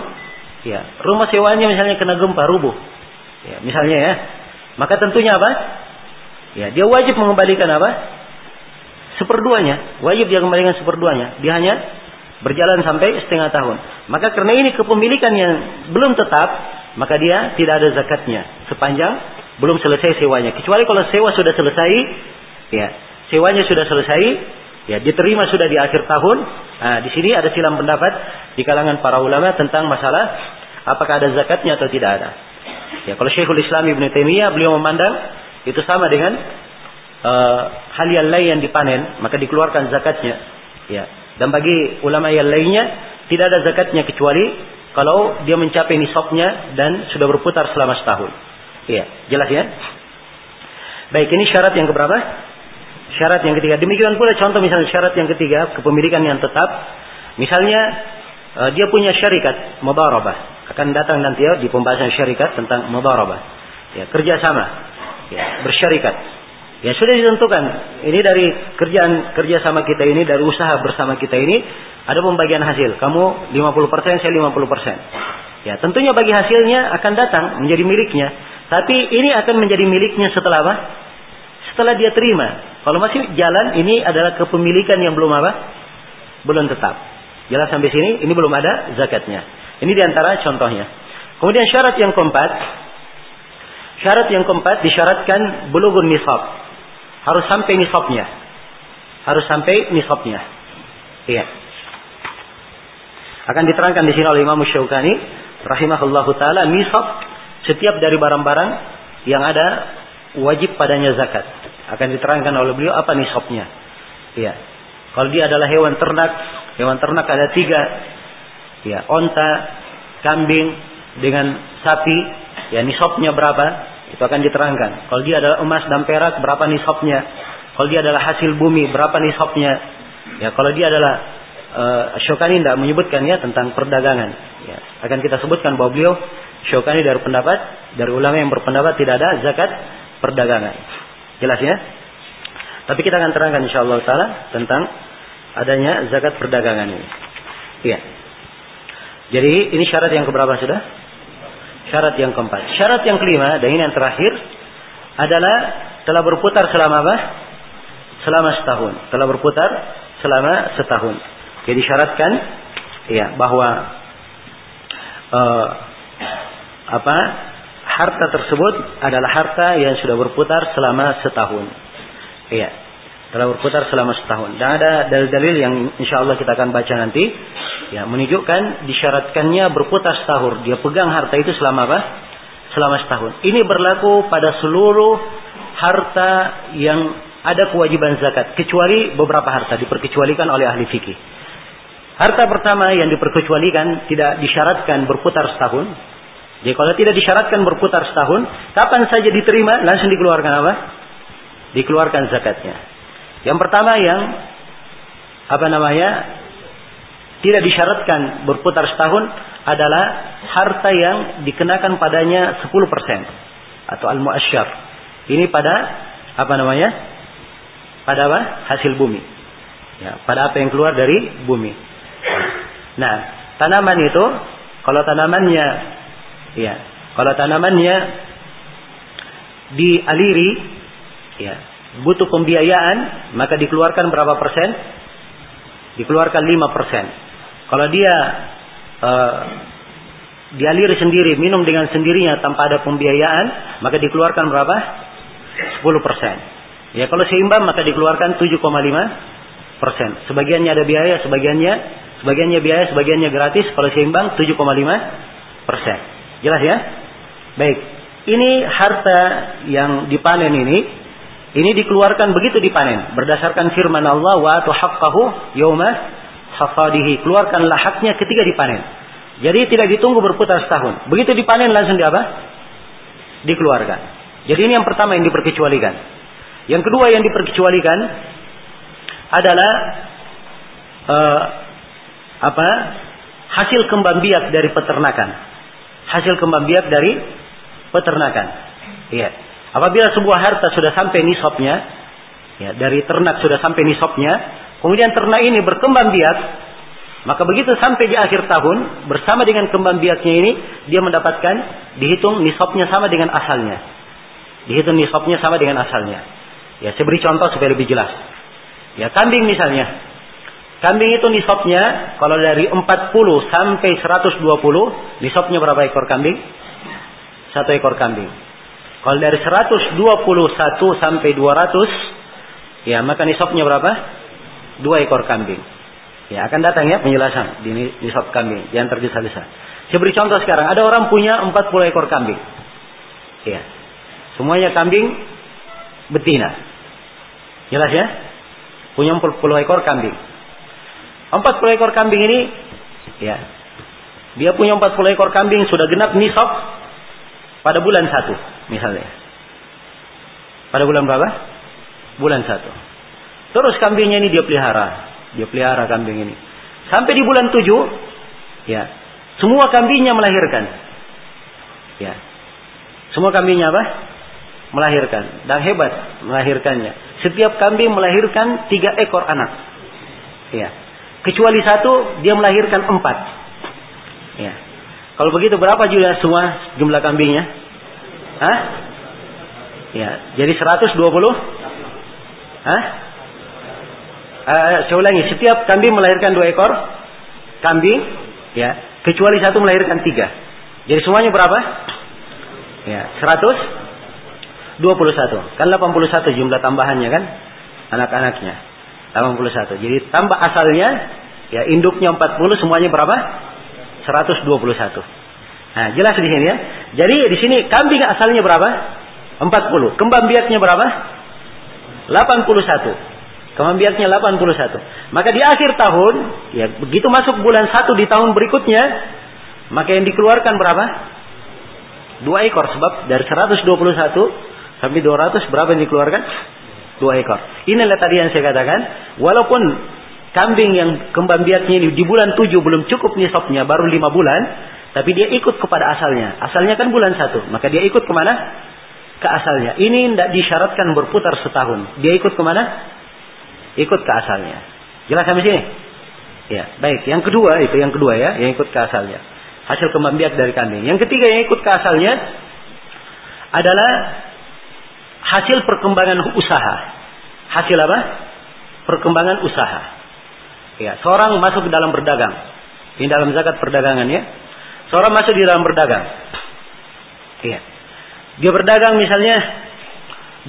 Speaker 1: ya rumah sewanya misalnya kena gempa rubuh. Ya, misalnya ya. Maka tentunya apa? Ya, dia wajib mengembalikan apa? Seperduanya. Wajib dia kembalikan seperduanya. Dia hanya berjalan sampai setengah tahun. Maka karena ini kepemilikan yang belum tetap, maka dia tidak ada zakatnya sepanjang belum selesai sewanya. Kecuali kalau sewa sudah selesai, ya sewanya sudah selesai, Ya, diterima sudah di akhir tahun. Nah, di sini ada silam pendapat di kalangan para ulama tentang masalah apakah ada zakatnya atau tidak ada. Ya, kalau Syekhul Islam Ibn Taimiyah beliau memandang itu sama dengan uh, hal yang lain yang dipanen, maka dikeluarkan zakatnya. Ya. Dan bagi ulama yang lainnya tidak ada zakatnya kecuali kalau dia mencapai nisabnya dan sudah berputar selama setahun. Iya, jelas ya? Baik, ini syarat yang keberapa? Syarat yang ketiga. Demikian pula contoh misalnya syarat yang ketiga, kepemilikan yang tetap. Misalnya uh, dia punya syarikat mudarabah. Akan datang nanti ya di pembahasan syarikat tentang mudarabah. Ya, kerjasama. Ya, bersyarikat. Ya sudah ditentukan. Ini dari kerjaan kerjasama kita ini, dari usaha bersama kita ini, ada pembagian hasil. Kamu 50%, saya 50%. Ya, tentunya bagi hasilnya akan datang menjadi miliknya. Tapi ini akan menjadi miliknya setelah apa? Setelah dia terima. Kalau masih jalan ini adalah kepemilikan yang belum apa? Belum tetap. Jelas sampai sini ini belum ada zakatnya. Ini di antara contohnya. Kemudian syarat yang keempat, syarat yang keempat disyaratkan bulughun nisab. Harus sampai nisabnya. Harus sampai nisabnya. Iya. Akan diterangkan di sini oleh Imam Syaukani rahimahullahu taala nisab setiap dari barang-barang yang ada wajib padanya zakat akan diterangkan oleh beliau apa nisabnya. Ya. Kalau dia adalah hewan ternak, hewan ternak ada tiga. Ya, onta, kambing dengan sapi, ya nisabnya berapa? Itu akan diterangkan. Kalau dia adalah emas dan perak, berapa nisabnya? Kalau dia adalah hasil bumi, berapa nisabnya? Ya, kalau dia adalah uh, Syokani tidak menyebutkan ya tentang perdagangan. Ya, akan kita sebutkan bahwa beliau Syokani dari pendapat dari ulama yang berpendapat tidak ada zakat perdagangan. Jelas ya? Tapi kita akan terangkan insyaallah taala tentang adanya zakat perdagangan ini. Iya. Jadi ini syarat yang keberapa sudah? Syarat yang keempat. Syarat yang kelima dan ini yang terakhir adalah telah berputar selama apa? Selama setahun. Telah berputar selama setahun. Jadi syaratkan ya bahwa uh, apa harta tersebut adalah harta yang sudah berputar selama setahun. Iya, telah berputar selama setahun. Dan ada dalil-dalil yang insya Allah kita akan baca nanti, ya menunjukkan disyaratkannya berputar setahun. Dia pegang harta itu selama apa? Selama setahun. Ini berlaku pada seluruh harta yang ada kewajiban zakat, kecuali beberapa harta diperkecualikan oleh ahli fikih. Harta pertama yang diperkecualikan tidak disyaratkan berputar setahun, jadi kalau tidak disyaratkan berputar setahun, kapan saja diterima langsung dikeluarkan apa? dikeluarkan zakatnya. Yang pertama yang apa namanya tidak disyaratkan berputar setahun adalah harta yang dikenakan padanya 10% atau al-muasyar. Ini pada apa namanya? Pada apa? Hasil bumi. Ya, pada apa yang keluar dari bumi. Nah, tanaman itu kalau tanamannya ya, kalau tanamannya dialiri ya, butuh pembiayaan, maka dikeluarkan berapa persen? Dikeluarkan 5 persen. Kalau dia uh, dialiri sendiri, minum dengan sendirinya tanpa ada pembiayaan, maka dikeluarkan berapa? 10 persen. Ya kalau seimbang maka dikeluarkan 7,5 persen. Sebagiannya ada biaya, sebagiannya sebagiannya biaya, sebagiannya gratis. Kalau seimbang 7,5 persen. Jelas ya? Baik. Ini harta yang dipanen ini, ini dikeluarkan begitu dipanen berdasarkan firman Allah wa atu haqqahu yauma hafadihi. Keluarkanlah haknya ketika dipanen. Jadi tidak ditunggu berputar setahun. Begitu dipanen langsung di apa? Dikeluarkan. Jadi ini yang pertama yang diperkecualikan. Yang kedua yang diperkecualikan adalah uh, apa? Hasil kembang biak dari peternakan. Hasil kembang biak dari peternakan. Iya. Apabila sebuah harta sudah sampai nisabnya, ya, dari ternak sudah sampai nisabnya, kemudian ternak ini berkembang biak, maka begitu sampai di akhir tahun, bersama dengan kembang biaknya ini, dia mendapatkan dihitung nisabnya sama dengan asalnya. Dihitung nisabnya sama dengan asalnya. Ya, saya beri contoh supaya lebih jelas. Ya, kambing misalnya. Kambing itu nisabnya kalau dari 40 sampai 120, nisabnya berapa ekor kambing? Satu ekor kambing. Kalau dari 121 sampai 200, ya maka nisabnya berapa? Dua ekor kambing. Ya akan datang ya penjelasan di nisab kambing, jangan tergesa-gesa. Saya beri contoh sekarang, ada orang punya 40 ekor kambing. Ya. Semuanya kambing betina. Jelas ya? Punya 40 ekor kambing. 40 ekor kambing ini ya. Dia punya 40 ekor kambing sudah genap nisab pada bulan satu misalnya. Pada bulan berapa? Bulan satu. Terus kambingnya ini dia pelihara. Dia pelihara kambing ini. Sampai di bulan tujuh, ya, semua kambingnya melahirkan. Ya. Semua kambingnya apa? Melahirkan. Dan hebat melahirkannya. Setiap kambing melahirkan tiga ekor anak. Ya. Kecuali satu, dia melahirkan empat. Ya. Kalau begitu berapa juga semua jumlah kambingnya? Hah? Ya, jadi 120? Hah? Uh, saya ulangi, setiap kambing melahirkan dua ekor kambing, ya, kecuali satu melahirkan tiga. Jadi semuanya berapa? Ya, 121. Kan 81 jumlah tambahannya kan? Anak-anaknya. 81. Jadi tambah asalnya, ya induknya 40, semuanya berapa? 121. Nah, jelas di sini ya. Jadi di sini kambing asalnya berapa? 40. Kembang biaknya berapa? 81. Kembang biaknya 81. Maka di akhir tahun, ya begitu masuk bulan 1 di tahun berikutnya, maka yang dikeluarkan berapa? Dua ekor sebab dari 121 sampai 200 berapa yang dikeluarkan? Dua ekor. Inilah tadi yang saya katakan, walaupun kambing yang kembang biaknya di bulan 7 belum cukup nisabnya, baru 5 bulan, tapi dia ikut kepada asalnya. Asalnya kan bulan 1, maka dia ikut ke mana? Ke asalnya. Ini tidak disyaratkan berputar setahun. Dia ikut ke mana? Ikut ke asalnya. Jelas sampai sini? Ya, baik. Yang kedua itu yang kedua ya, yang ikut ke asalnya. Hasil kembang biak dari kambing. Yang ketiga yang ikut ke asalnya adalah hasil perkembangan usaha. Hasil apa? Perkembangan usaha. Ya, seorang masuk ke dalam berdagang. Ini dalam zakat perdagangan ya. Seorang masuk di dalam berdagang. Iya. Dia berdagang misalnya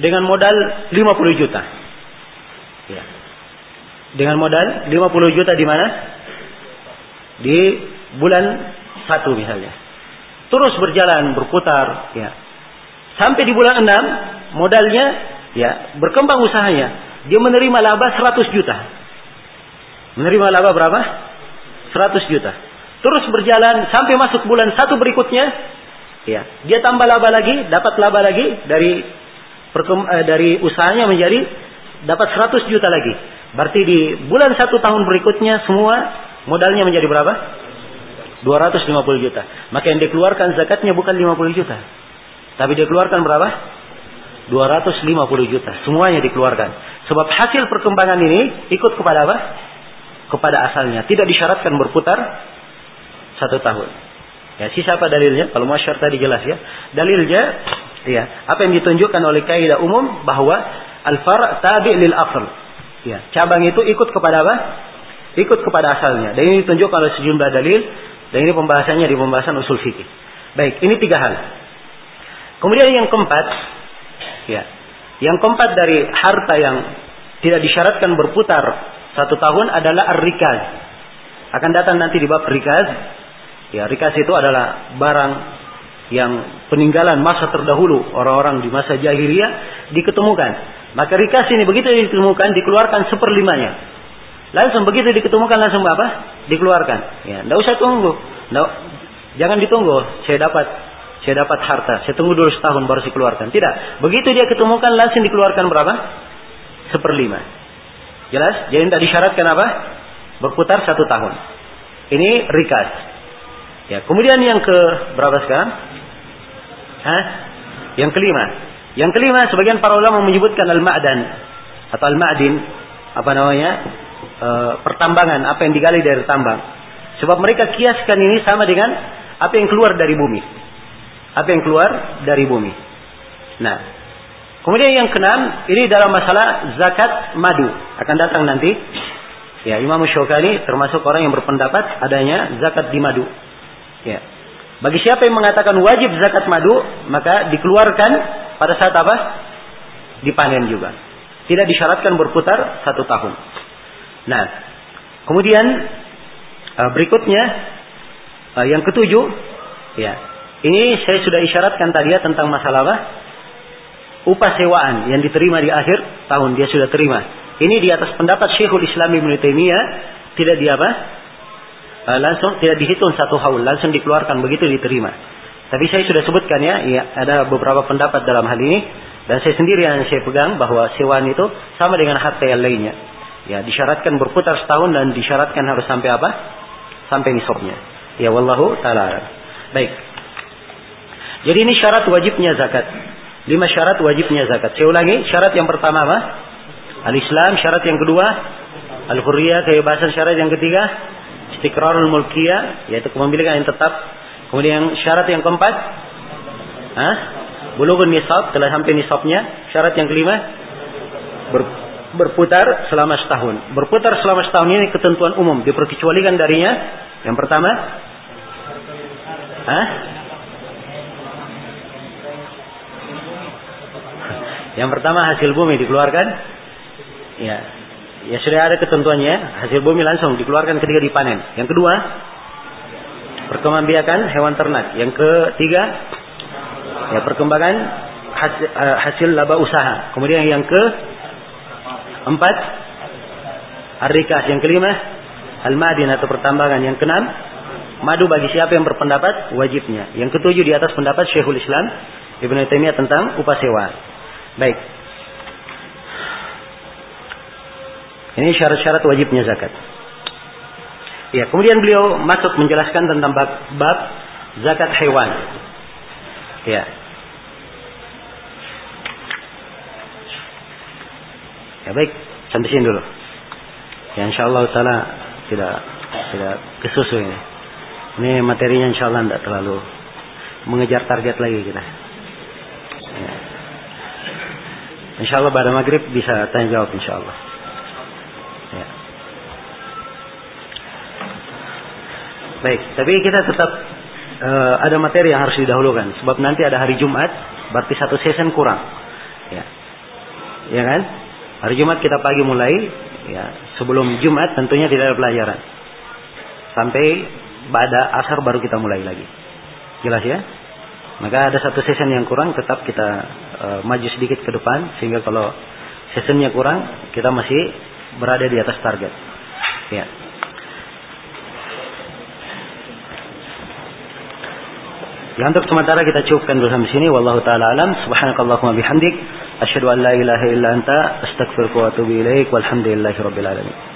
Speaker 1: dengan modal 50 juta. Ya. Dengan modal 50 juta di mana? Di bulan satu misalnya. Terus berjalan, berputar, ya. Sampai di bulan 6 modalnya ya berkembang usahanya. Dia menerima laba 100 juta. Menerima laba berapa? 100 juta. Terus berjalan sampai masuk bulan satu berikutnya, ya, dia tambah laba lagi, dapat laba lagi dari eh, dari usahanya menjadi dapat 100 juta lagi. Berarti di bulan satu tahun berikutnya semua modalnya menjadi berapa? 250 juta. Maka yang dikeluarkan zakatnya bukan 50 juta. Tapi dia keluarkan berapa? 250 juta. Semuanya dikeluarkan. Sebab hasil perkembangan ini ikut kepada apa? Kepada asalnya. Tidak disyaratkan berputar satu tahun. Ya, sisa apa dalilnya? Kalau masyarakat tadi jelas ya. Dalilnya, ya, apa yang ditunjukkan oleh kaidah umum bahwa al-far' tabi' lil asl. Ya, cabang itu ikut kepada apa? Ikut kepada asalnya. Dan ini ditunjukkan oleh sejumlah dalil dan ini pembahasannya di pembahasan usul fikih. Baik, ini tiga hal. Kemudian yang keempat, ya, yang keempat dari harta yang tidak disyaratkan berputar satu tahun adalah ar-rikaz. Akan datang nanti di bab rikaz Ya, rikas itu adalah barang yang peninggalan masa terdahulu orang-orang di masa jahiliyah diketemukan. Maka rikas ini begitu ditemukan dikeluarkan seperlimanya. Langsung begitu diketemukan langsung apa? Dikeluarkan. Ya, tidak usah tunggu. Nggak, jangan ditunggu. Saya dapat saya dapat harta. Saya tunggu dulu setahun baru saya keluarkan. Tidak. Begitu dia ketemukan langsung dikeluarkan berapa? Seperlima. Jelas? Jadi tidak disyaratkan apa? Berputar satu tahun. Ini rikas. Ya, kemudian yang ke berapa sekarang? Hah? Yang kelima. Yang kelima sebagian para ulama menyebutkan al-ma'dan atau al-ma'din apa namanya? E, pertambangan, apa yang digali dari tambang. Sebab mereka kiaskan ini sama dengan apa yang keluar dari bumi. Apa yang keluar dari bumi. Nah, kemudian yang keenam ini dalam masalah zakat madu akan datang nanti. Ya, Imam Syukani termasuk orang yang berpendapat adanya zakat di madu. Ya. Bagi siapa yang mengatakan wajib zakat madu, maka dikeluarkan pada saat apa? Dipanen juga. Tidak disyaratkan berputar satu tahun. Nah, kemudian uh, berikutnya uh, yang ketujuh, ya, ini saya sudah isyaratkan tadi ya tentang masalah apa? Upah sewaan yang diterima di akhir tahun dia sudah terima. Ini di atas pendapat Syekhul Islam Ibn Taimiyah tidak di apa? Uh, langsung tidak dihitung satu haul, langsung dikeluarkan begitu diterima. Tapi saya sudah sebutkan ya, ya ada beberapa pendapat dalam hal ini dan saya sendiri yang saya pegang bahwa sewaan itu sama dengan harta yang lainnya. Ya, disyaratkan berputar setahun dan disyaratkan harus sampai apa? Sampai nisabnya. Ya wallahu taala. Baik. Jadi ini syarat wajibnya zakat. Lima syarat wajibnya zakat. Saya ulangi, syarat yang pertama apa? Al-Islam, syarat yang kedua Al-Hurriyah, kebebasan syarat yang ketiga istiqrarul mulkiyah yaitu kepemilikan yang tetap. Kemudian syarat yang keempat, ah, bulughun nisab telah sampai nisabnya. Syarat yang kelima ber, berputar selama setahun. Berputar selama setahun ini ketentuan umum diperkecualikan darinya. Yang pertama, ah, Yang pertama hasil bumi dikeluarkan. Ya, Ya sudah ada ketentuannya, hasil bumi langsung dikeluarkan ketika dipanen. Yang kedua, perkembangbiakan hewan ternak. Yang ketiga, ya perkembangan hasil, uh, hasil laba usaha. Kemudian yang ke empat, arikas. Yang kelima, al-madin atau pertambangan. Yang keenam, madu bagi siapa yang berpendapat wajibnya. Yang ketujuh di atas pendapat Syekhul Islam Ibn Taimiyah tentang upah sewa. Baik. Ini syarat-syarat wajibnya zakat. Ya, kemudian beliau masuk menjelaskan tentang bab, bab zakat hewan. Ya. Ya baik, sampai sini dulu. Ya insyaallah taala tidak tidak kesusu ini. Ini materinya insyaallah tidak terlalu mengejar target lagi kita. Ya. Insyaallah pada maghrib bisa tanya jawab insyaallah. Baik, tapi kita tetap uh, ada materi yang harus didahulukan sebab nanti ada hari Jumat, berarti satu season kurang. Ya. Ya kan? Hari Jumat kita pagi mulai, ya. Sebelum Jumat tentunya tidak ada pelajaran. Sampai pada asar baru kita mulai lagi. Jelas ya? Maka ada satu season yang kurang tetap kita uh, maju sedikit ke depan sehingga kalau seasonnya kurang kita masih berada di atas target. Ya. Ya untuk sementara kita cukupkan dulu sampai sini. Wallahu taala alam. Subhanakallahumma bihamdik. Asyhadu an la ilaha illa anta astaghfiruka wa atubu ilaik. Walhamdulillahirabbil alamin.